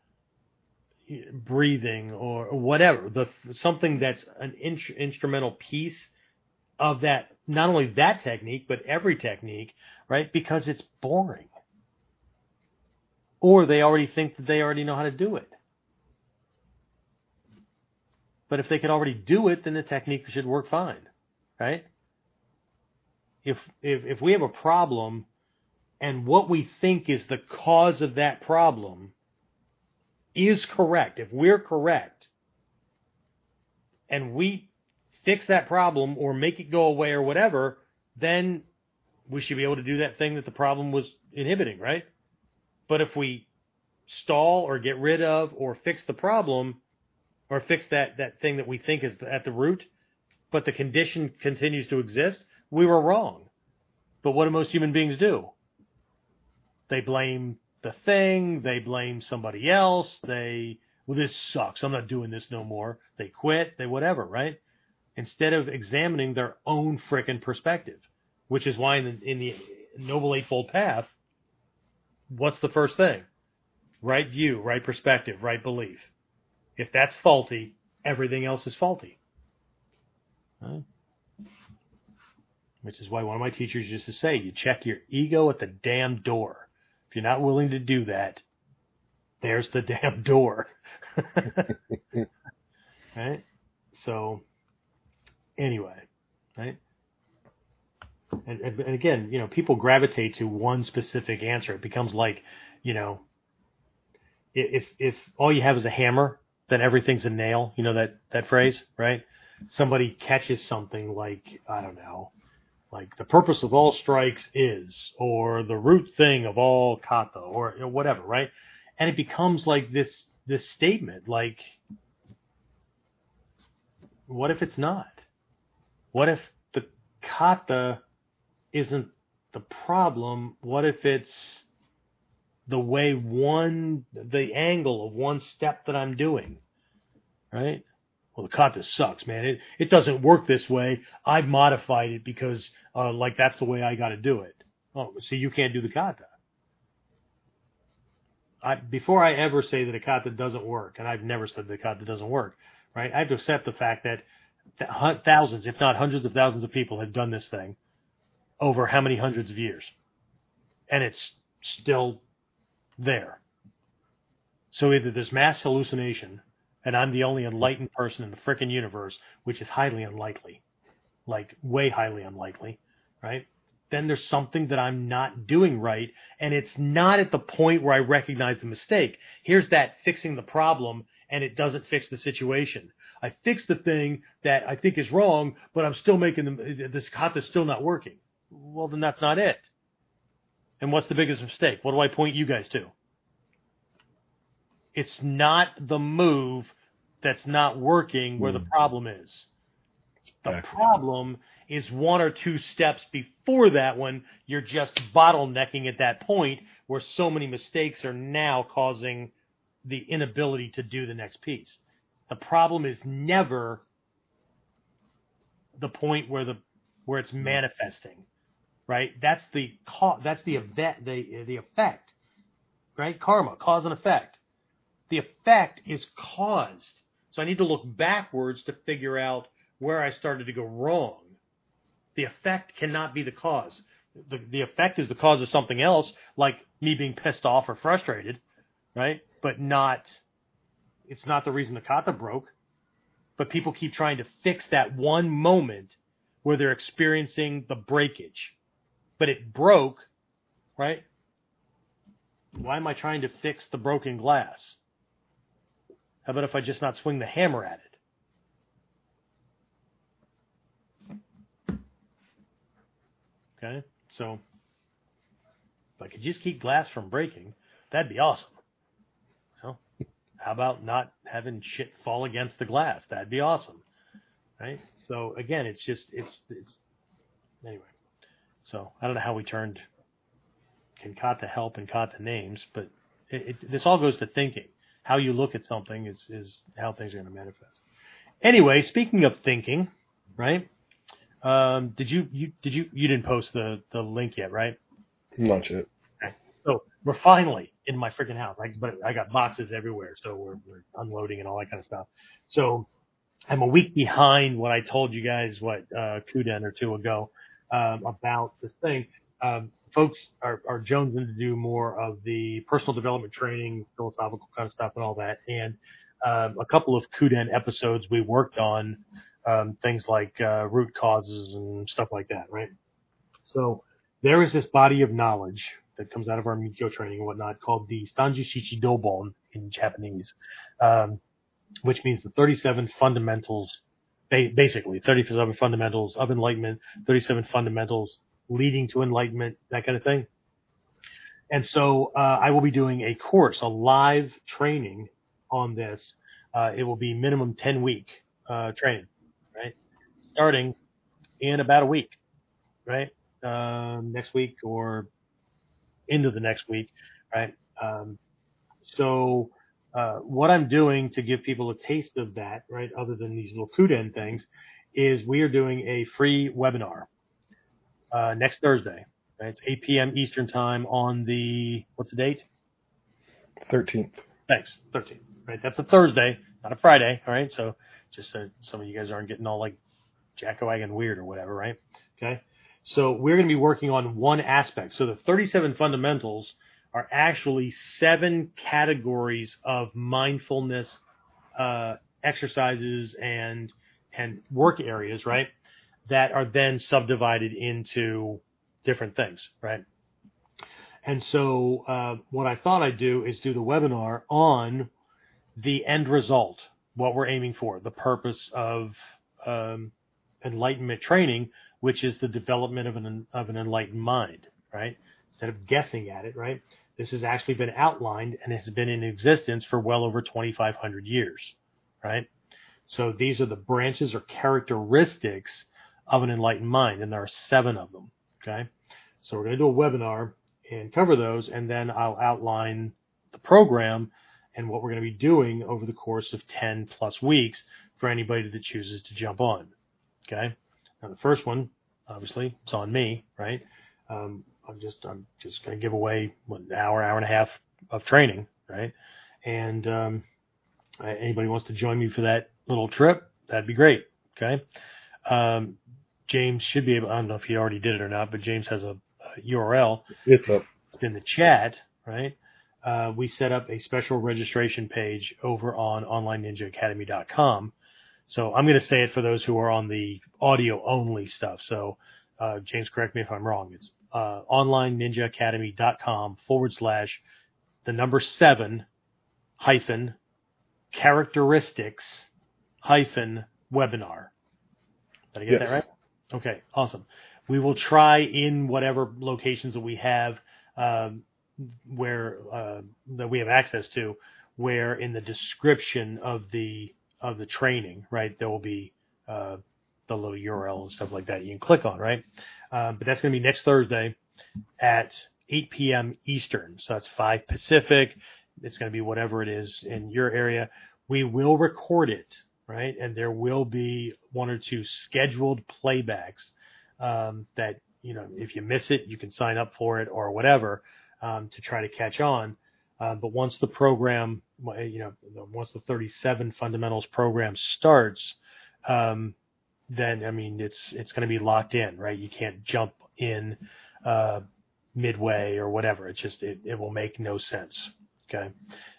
breathing or whatever. The something that's an in, instrumental piece of that not only that technique but every technique right? Because it's boring. Or they already think that they already know how to do it. But if they could already do it, then the technique should work fine, right? If if if we have a problem and what we think is the cause of that problem is correct, if we're correct and we fix that problem or make it go away or whatever, then we should be able to do that thing that the problem was inhibiting, right? But if we stall or get rid of or fix the problem, or fix that, that thing that we think is at the root, but the condition continues to exist, we were wrong. But what do most human beings do? They blame the thing, they blame somebody else, they, well, this sucks, I'm not doing this no more. They quit, they whatever, right? Instead of examining their own frickin' perspective, which is why in the, in the Noble Eightfold Path, what's the first thing? Right view, right perspective, right belief. If that's faulty, everything else is faulty. Right? Which is why one of my teachers used to say, you check your ego at the damn door. If you're not willing to do that, there's the damn door. right? So, anyway, right? And, and, again, you know, people gravitate to one specific answer. It becomes like, you know, if if all you have is a hammer then everything's a nail. You know that that phrase, right? Somebody catches something like I don't know, like the purpose of all strikes is, or the root thing of all kata, or you know, whatever, right? And it becomes like this this statement, like, what if it's not? What if the kata isn't the problem? What if it's the way one, the angle of one step that I'm doing, right? Well, the kata sucks, man. It it doesn't work this way. I've modified it because, uh, like that's the way I got to do it. Oh, see, you can't do the kata. I, before I ever say that a kata doesn't work, and I've never said the kata doesn't work, right? I have to accept the fact that thousands, if not hundreds of thousands of people have done this thing over how many hundreds of years, and it's still there. So either there's mass hallucination, and I'm the only enlightened person in the frickin' universe, which is highly unlikely, like way highly unlikely, right? Then there's something that I'm not doing right, and it's not at the point where I recognize the mistake. Here's that fixing the problem, and it doesn't fix the situation. I fixed the thing that I think is wrong, but I'm still making the, this kata's still not working. Well, then that's not it. And what's the biggest mistake? What do I point you guys to? It's not the move that's not working where mm. the hmm. problem is. The problem is one or two steps before that one. You're just bottlenecking at that point where so many mistakes are now causing the inability to do the next piece. The problem is never the point where the where it's manifesting, right? That's the ca- that's the event the the effect, right? Karma, cause and effect. The effect is caused. So I need to look backwards to figure out where I started to go wrong. The effect cannot be the cause. The the effect is the cause of something else, like me being pissed off or frustrated, right? But not it's not the reason the kata broke. But people keep trying to fix that one moment where they're experiencing the breakage. But it broke, right? Why am I trying to fix the broken glass? How about if I just not swing the hammer at it? Okay, so if I could just keep glass from breaking, that'd be awesome. Well, how about not having shit fall against the glass? That'd be awesome, right? So again, it's just it's it's anyway. So I don't know how we turned can kata help and kata names, but it, it, this all goes to thinking. How you look at something is is how things are going to manifest. Anyway, speaking of thinking, right? Um, did you you did you you didn't post the the link yet, right? Not yet. So we're finally in my freaking house. I, but I got boxes everywhere, so we're, we're unloading and all that kind of stuff. So I'm a week behind what I told you guys what uh, Kuden or two ago um, about this thing. Um, folks are, are jonesing to do more of the personal development training, philosophical kind of stuff, and all that. And um, a couple of Kuden episodes we worked on um, things like uh, root causes and stuff like that, right? So there is this body of knowledge that comes out of our Mikkyo training and whatnot called the Sanju Shichi Dobon in Japanese, um, which means the 37 fundamentals, basically 37 fundamentals of enlightenment, 37 fundamentals leading to enlightenment, that kind of thing. And so uh, I will be doing a course, a live training on this. Uh, it will be minimum 10 week uh, training, right? Starting in about a week, right? Um, next week or into the next week, right? Um, so uh, what I'm doing to give people a taste of that, right, other than these little Kuden things, is we are doing a free webinar uh, next Thursday. Right? It's 8 p.m. Eastern time on the what's the date? 13th. Thanks, 13th. Right, that's a Thursday, not a Friday. All right, so just so some of you guys aren't getting all like jackowagon weird or whatever, right? Okay. So we're going to be working on one aspect. So the 37 fundamentals are actually seven categories of mindfulness uh, exercises and and work areas, right? That are then subdivided into different things, right? And so uh, what I thought I'd do is do the webinar on the end result, what we're aiming for, the purpose of um, enlightenment training, which is the development of an of an enlightened mind, right? Instead of guessing at it, right? This has actually been outlined and has been in existence for well over 2,500 years, right? So these are the branches or characteristics of an enlightened mind, and there are seven of them. Okay, so we're going to do a webinar and cover those, and then I'll outline the program and what we're going to be doing over the course of 10 plus weeks for anybody that chooses to jump on. Okay. Now the first one, obviously, it's on me, right? Um, I'm just I'm just going to give away an hour, hour and a half of training, right? And um, anybody wants to join me for that little trip, that'd be great. Okay. Um, James should be able. I don't know if he already did it or not, but James has a, a URL. It's up in the chat, right? Uh, we set up a special registration page over on OnlineNinjaAcademy.com so I'm going to say it for those who are on the audio only stuff. So, uh, James, correct me if I'm wrong. It's uh, onlineninjaacademy.com forward slash the number seven hyphen characteristics hyphen webinar. Did I get yes. that right? Okay, awesome. We will try in whatever locations that we have um, where uh, that we have access to, where in the description of the of the training, right, there will be uh, the little URL and stuff like that you can click on, right? Um, but that's going to be next Thursday at 8 p.m. Eastern. So that's 5 Pacific. It's going to be whatever it is in your area. We will record it. Right? And there will be one or two scheduled playbacks um, that you know if you miss it, you can sign up for it or whatever um, to try to catch on. Uh, but once the program, you know, once the 37 fundamentals program starts, um, then I mean it's it's going to be locked in, right? You can't jump in uh, midway or whatever. It's just it, it will make no sense. Okay,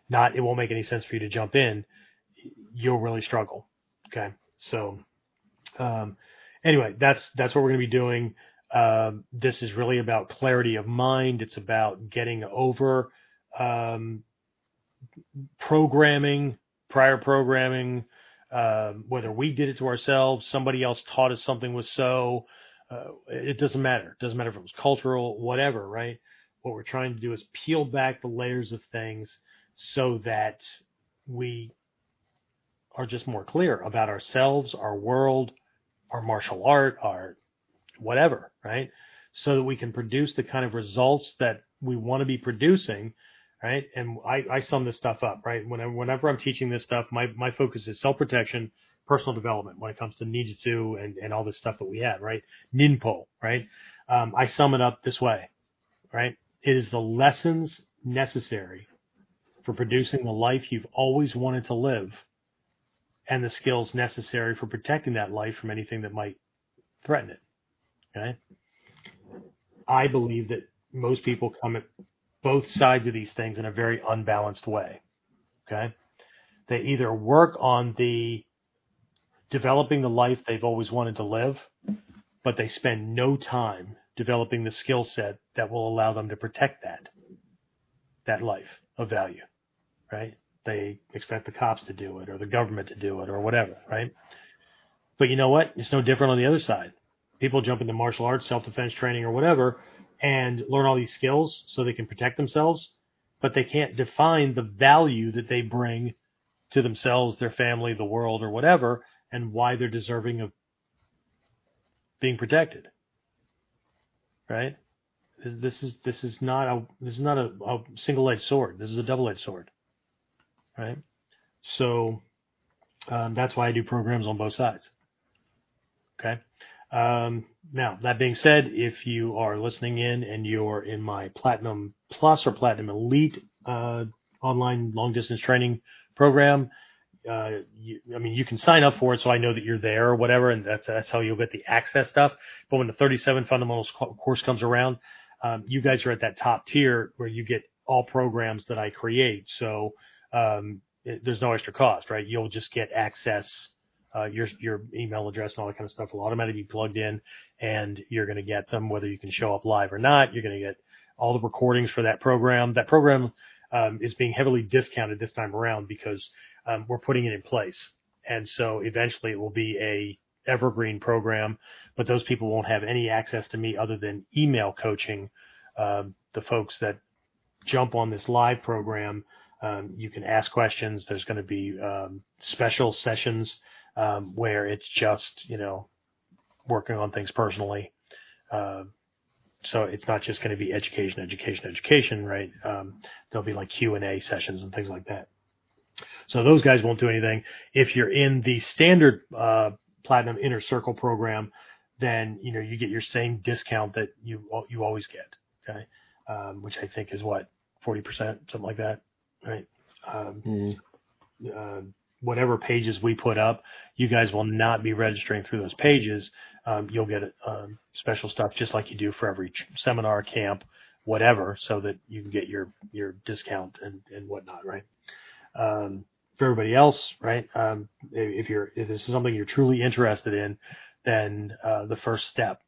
not it won't make any sense for you to jump in. You'll really struggle. Okay, so um, anyway, that's that's what we're going to be doing. Um, this is really about clarity of mind. It's about getting over um, programming, prior programming, um, whether we did it to ourselves, somebody else taught us something was so. Uh, it doesn't matter. It doesn't matter if it was cultural, whatever, right? What we're trying to do is peel back the layers of things so that we are just more clear about ourselves, our world, our martial art, our whatever, right? So that we can produce the kind of results that we want to be producing, right? And I, I sum this stuff up, right? Whenever, whenever I'm teaching this stuff, my, my focus is self protection, personal development when it comes to ninjutsu and, and all this stuff that we have, right? Ninpo, right? Um, I sum it up this way, right? It is the lessons necessary for producing the life you've always wanted to live and the skills necessary for protecting that life from anything that might threaten it. Okay. I believe that most people come at both sides of these things in a very unbalanced way. Okay. They either work on the developing the life they've always wanted to live, but they spend no time developing the skill set that will allow them to protect that, that life of value, right? They expect the cops to do it or the government to do it or whatever, right? But you know what? It's no different on the other side people jump into martial arts, self defense training, or whatever, and learn all these skills so they can protect themselves, but they can't define the value that they bring to themselves, their family, the world, or whatever, and why they're deserving of being protected. Right? This, is this is not a this is not a, a single edged sword. This is a double edged sword. Right? So um, that's why I do programs on both sides. Okay. Um, now, that being said, if you are listening in and you're in my Platinum Plus or Platinum Elite uh, online long distance training program, uh, you, I mean, you can sign up for it so I know that you're there or whatever, and that's, that's how you'll get the access stuff. But when the 37 fundamentals course comes around, um, you guys are at that top tier where you get all programs that I create. So um, it, there's no extra cost, right? You'll just get access uh, your your email address and all that kind of stuff will automatically be plugged in, and you're going to get them whether you can show up live or not. You're going to get all the recordings for that program. That program um, is being heavily discounted this time around because um, we're putting it in place, and so eventually it will be a evergreen program, but those people won't have any access to me other than email coaching. Um, the folks that jump on this live program, um, you can ask questions. There's going to be um, special sessions um, where it's just you know working on things personally. Uh, so it's not just going to be education, education, education, right? Um, there'll be like Q and A sessions and things like that. So those guys won't do anything. If you're in the standard uh, platinum inner circle program, then you know you get your same discount that you you always get. Okay, um, which I think is what forty percent, something like that, right? Um, mm-hmm. uh, whatever pages we put up, you guys will not be registering through those pages. Um, you'll get um, special stuff just like you do for every seminar, camp, whatever, so that you can get your your discount and and whatnot, right? Um, for everybody else, right? Um, if you're if this is something you're truly interested in, then uh, the first step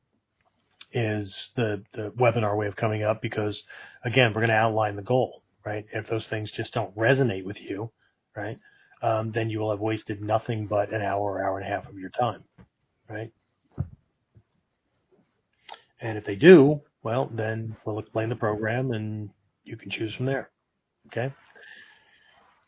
is the the webinar way of coming up because again, we're going to outline the goal, right? If those things just don't resonate with you, right? um, then you will have wasted nothing but an hour or hour and a half of your time, right? And if they do, well, then we'll explain the program and you can choose from there. Okay.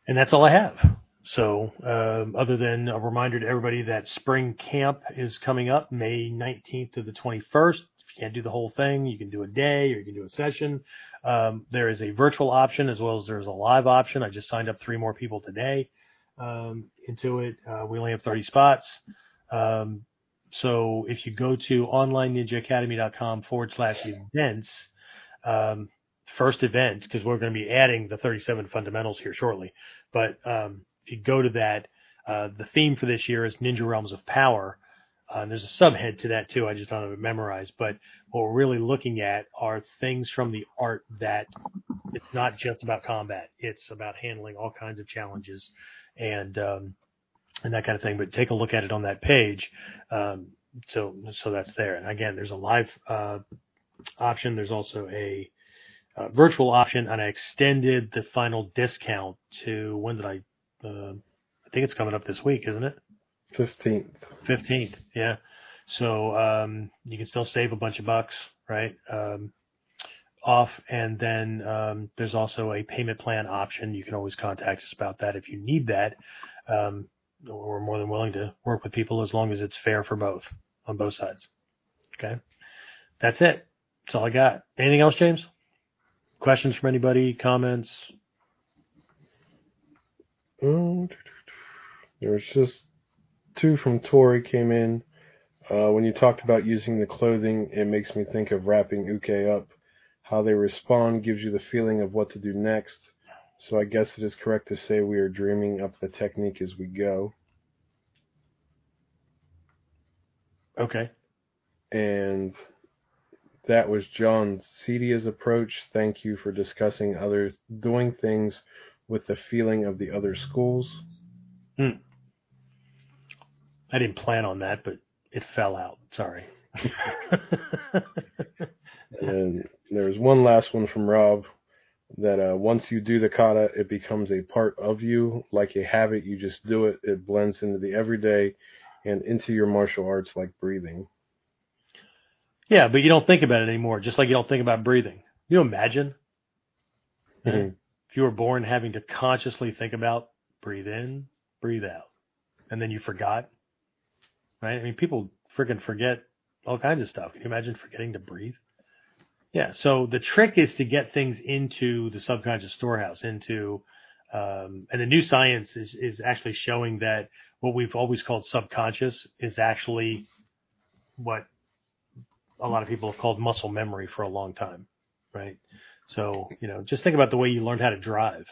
And that's all I have. So, um, other than a reminder to everybody that spring camp is coming up May 19th to the 21st. Can't do the whole thing, you can do a day or you can do a session. Um, there is a virtual option as well as there's a live option. I just signed up three more people today. um, into it. Uh, we only have 30 spots. Um, so if you go to onlineninjaacademy.com forward slash events, um, first event, because we're going to be adding the 37 fundamentals here shortly. But um, if you go to that, uh, the theme for this year is Ninja Realms of Power. Uh, and there's a subhead to that too. I just don't have it memorized. But what we're really looking at are things from the art that it's not just about combat. It's about handling all kinds of challenges and um, and that kind of thing. But take a look at it on that page. Um, so so that's there. And again, there's a live uh, option. There's also a uh, virtual option, and I extended the final discount to when did I? Uh, I think it's coming up this week, isn't it? Fifteenth. Fifteenth, yeah. So um, you can still save a bunch of bucks, right? Um, off, and then um, there's also a payment plan option. You can always contact us about that if you need that. Um, we're more than willing to work with people as long as it's fair for both on both sides. Okay, that's it. That's all I got. Anything else, James? Questions from anybody? Comments? Oh, there's just two from Tori came in. Uh, when you talked about using the clothing, it makes me think of wrapping uke up. How they respond gives you the feeling of what to do next. So I guess it is correct to say we are dreaming up the technique as we go. Okay. And that was John Cedia's approach. Thank you for discussing others doing things with the feeling of the other schools. Hmm. I didn't plan on that, but it fell out. Sorry. and there's one last one from Rob that uh, once you do the kata, it becomes a part of you, like a habit. You just do it. It blends into the everyday and into your martial arts like breathing. Yeah, but you don't think about it anymore, just like you don't think about breathing. You imagine mm-hmm. if you were born having to consciously think about breathe in, breathe out, and then you forgot, right? I mean, people freaking forget all kinds of stuff. Can you imagine forgetting to breathe? Yeah. So the trick is to get things into the subconscious storehouse, into, um, and the new science is, is actually showing that what we've always called subconscious is actually what a lot of people have called muscle memory for a long time, right? So, you know, just think about the way you learned how to drive,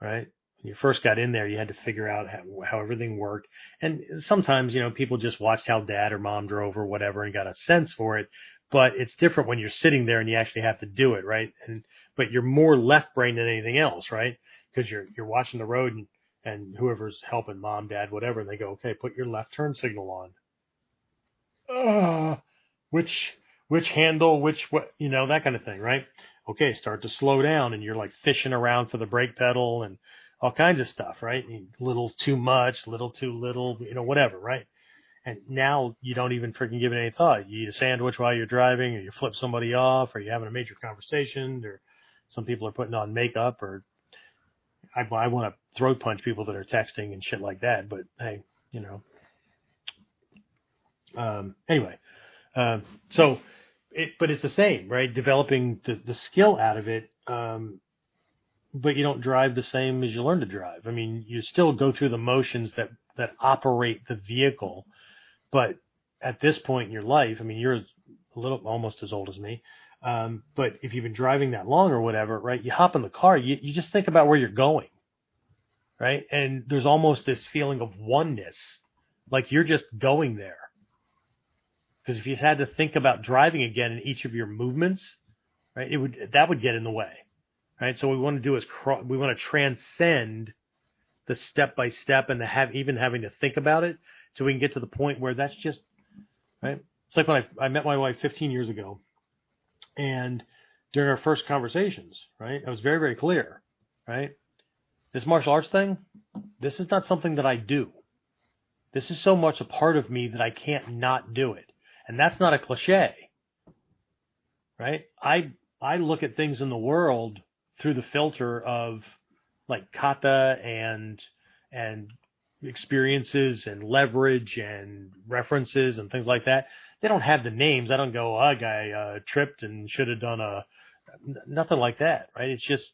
right? When you first got in there, you had to figure out how, how everything worked. And sometimes, you know, people just watched how dad or mom drove or whatever and got a sense for it. But it's different when you're sitting there and you actually have to do it, right? And, but you're more left brain than anything else, right? Because you're, you're watching the road and, and whoever's helping mom, dad, whatever, and they go, okay, put your left turn signal on. Uh, which which handle, which what you know that kind of thing, right? Okay, start to slow down, and you're like fishing around for the brake pedal and all kinds of stuff, right? Little too much, little too little, you know, whatever, right? And now you don't even freaking give it any thought. You eat a sandwich while you're driving, or you flip somebody off, or you're having a major conversation, or some people are putting on makeup, or I, I want to throat punch people that are texting and shit like that. But hey, you know. Um, anyway, um, so, it, but it's the same, right? Developing the, the skill out of it, um, but you don't drive the same as you learn to drive. I mean, you still go through the motions that that operate the vehicle, but at this point in your life, I mean, you're a little almost as old as me. Um, but if you've been driving that long or whatever, right? You hop in the car, you, you just think about where you're going, right? And there's almost this feeling of oneness, like you're just going there. Because if you had to think about driving again in each of your movements, right, it would that would get in the way, right? So what we want to do is cro- we want to transcend the step by step and the have even having to think about it, so we can get to the point where that's just right. It's like when I, I met my wife 15 years ago, and during our first conversations, right, I was very very clear, right. This martial arts thing, this is not something that I do. This is so much a part of me that I can't not do it. And that's not a cliche. Right? I I look at things in the world through the filter of like kata and and experiences and leverage and references and things like that. They don't have the names. I don't go, oh, guy uh, tripped and should have done a nothing like that, right? It's just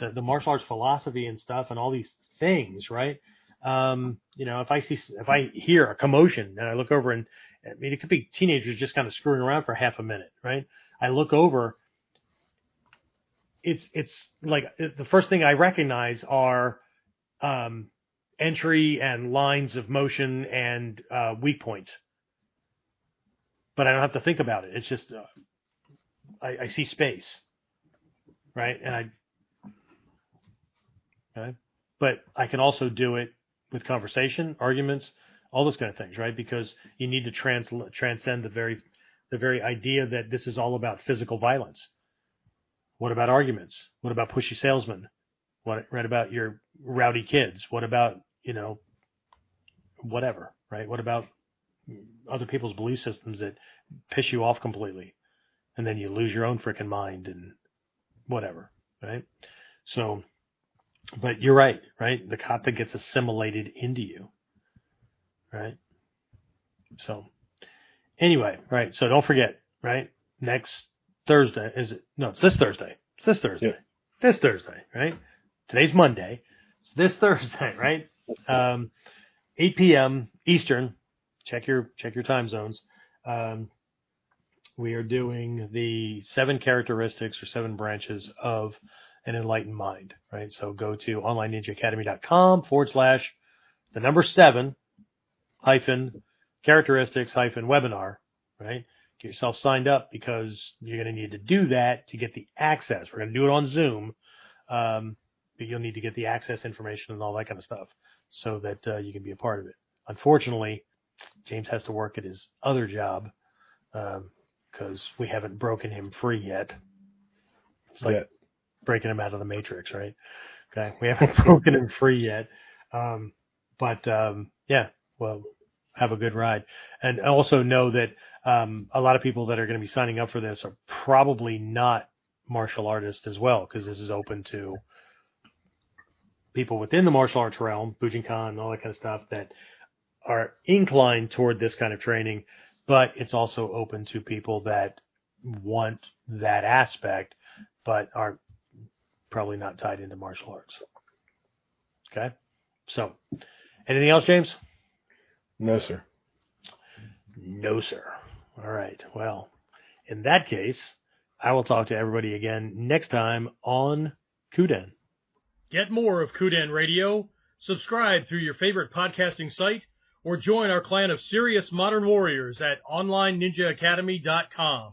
the, the martial arts philosophy and stuff and all these things, right? Um, you know, if I see, if I hear a commotion and I look over and, I mean, it could be teenagers just kind of screwing around for half a minute, right? I look over. It's, it's like the first thing I recognize are, um, entry and lines of motion and, uh, weak points. But I don't have to think about it. It's just, uh, I, I see space, right? And I, okay, but I can also do it with conversation, arguments, all those kind of things, right? Because you need to trans- transcend the very, the very idea that this is all about physical violence. What about arguments? What about pushy salesmen? What, what about your rowdy kids? What about, you know, whatever, right? What about other people's belief systems that piss you off completely? And then you lose your own freaking mind and whatever, right? So, but you're right, right? The kata gets assimilated into you, right? So, anyway, right? So don't forget, right? Next Thursday is it? No, it's this Thursday. It's this Thursday. Yep. This Thursday, right? Today's Monday. It's this Thursday, right? Um, 8 p.m. Eastern. Check your check your time zones. Um, we are doing the seven characteristics or seven branches of an enlightened mind, right? So go to onlineninjaacademy.com forward slash the number seven hyphen characteristics hyphen webinar, right? Get yourself signed up because you're going to need to do that to get the access. We're going to do it on Zoom. Um, but you'll need to get the access information and all that kind of stuff so that uh, you can be a part of it. Unfortunately, James has to work at his other job because um, we haven't broken him free yet. It's like Yet. breaking him out of the matrix, right? Okay, we haven't broken him free yet, um, but um, yeah, well, have a good ride, and also know that um, a lot of people that are going to be signing up for this are probably not martial artists as well, because this is open to people within the martial arts realm, Bujinkan, all that kind of stuff that are inclined toward this kind of training, but it's also open to people that want that aspect, but are probably not tied into martial arts. Okay. So anything else, James? No, sir. No, sir. All right. Well, in that case, I will talk to everybody again next time on Kuden. Get more of Kuden Radio. Subscribe through your favorite podcasting site or join our clan of serious modern warriors at OnlineNinjaAcademy.com.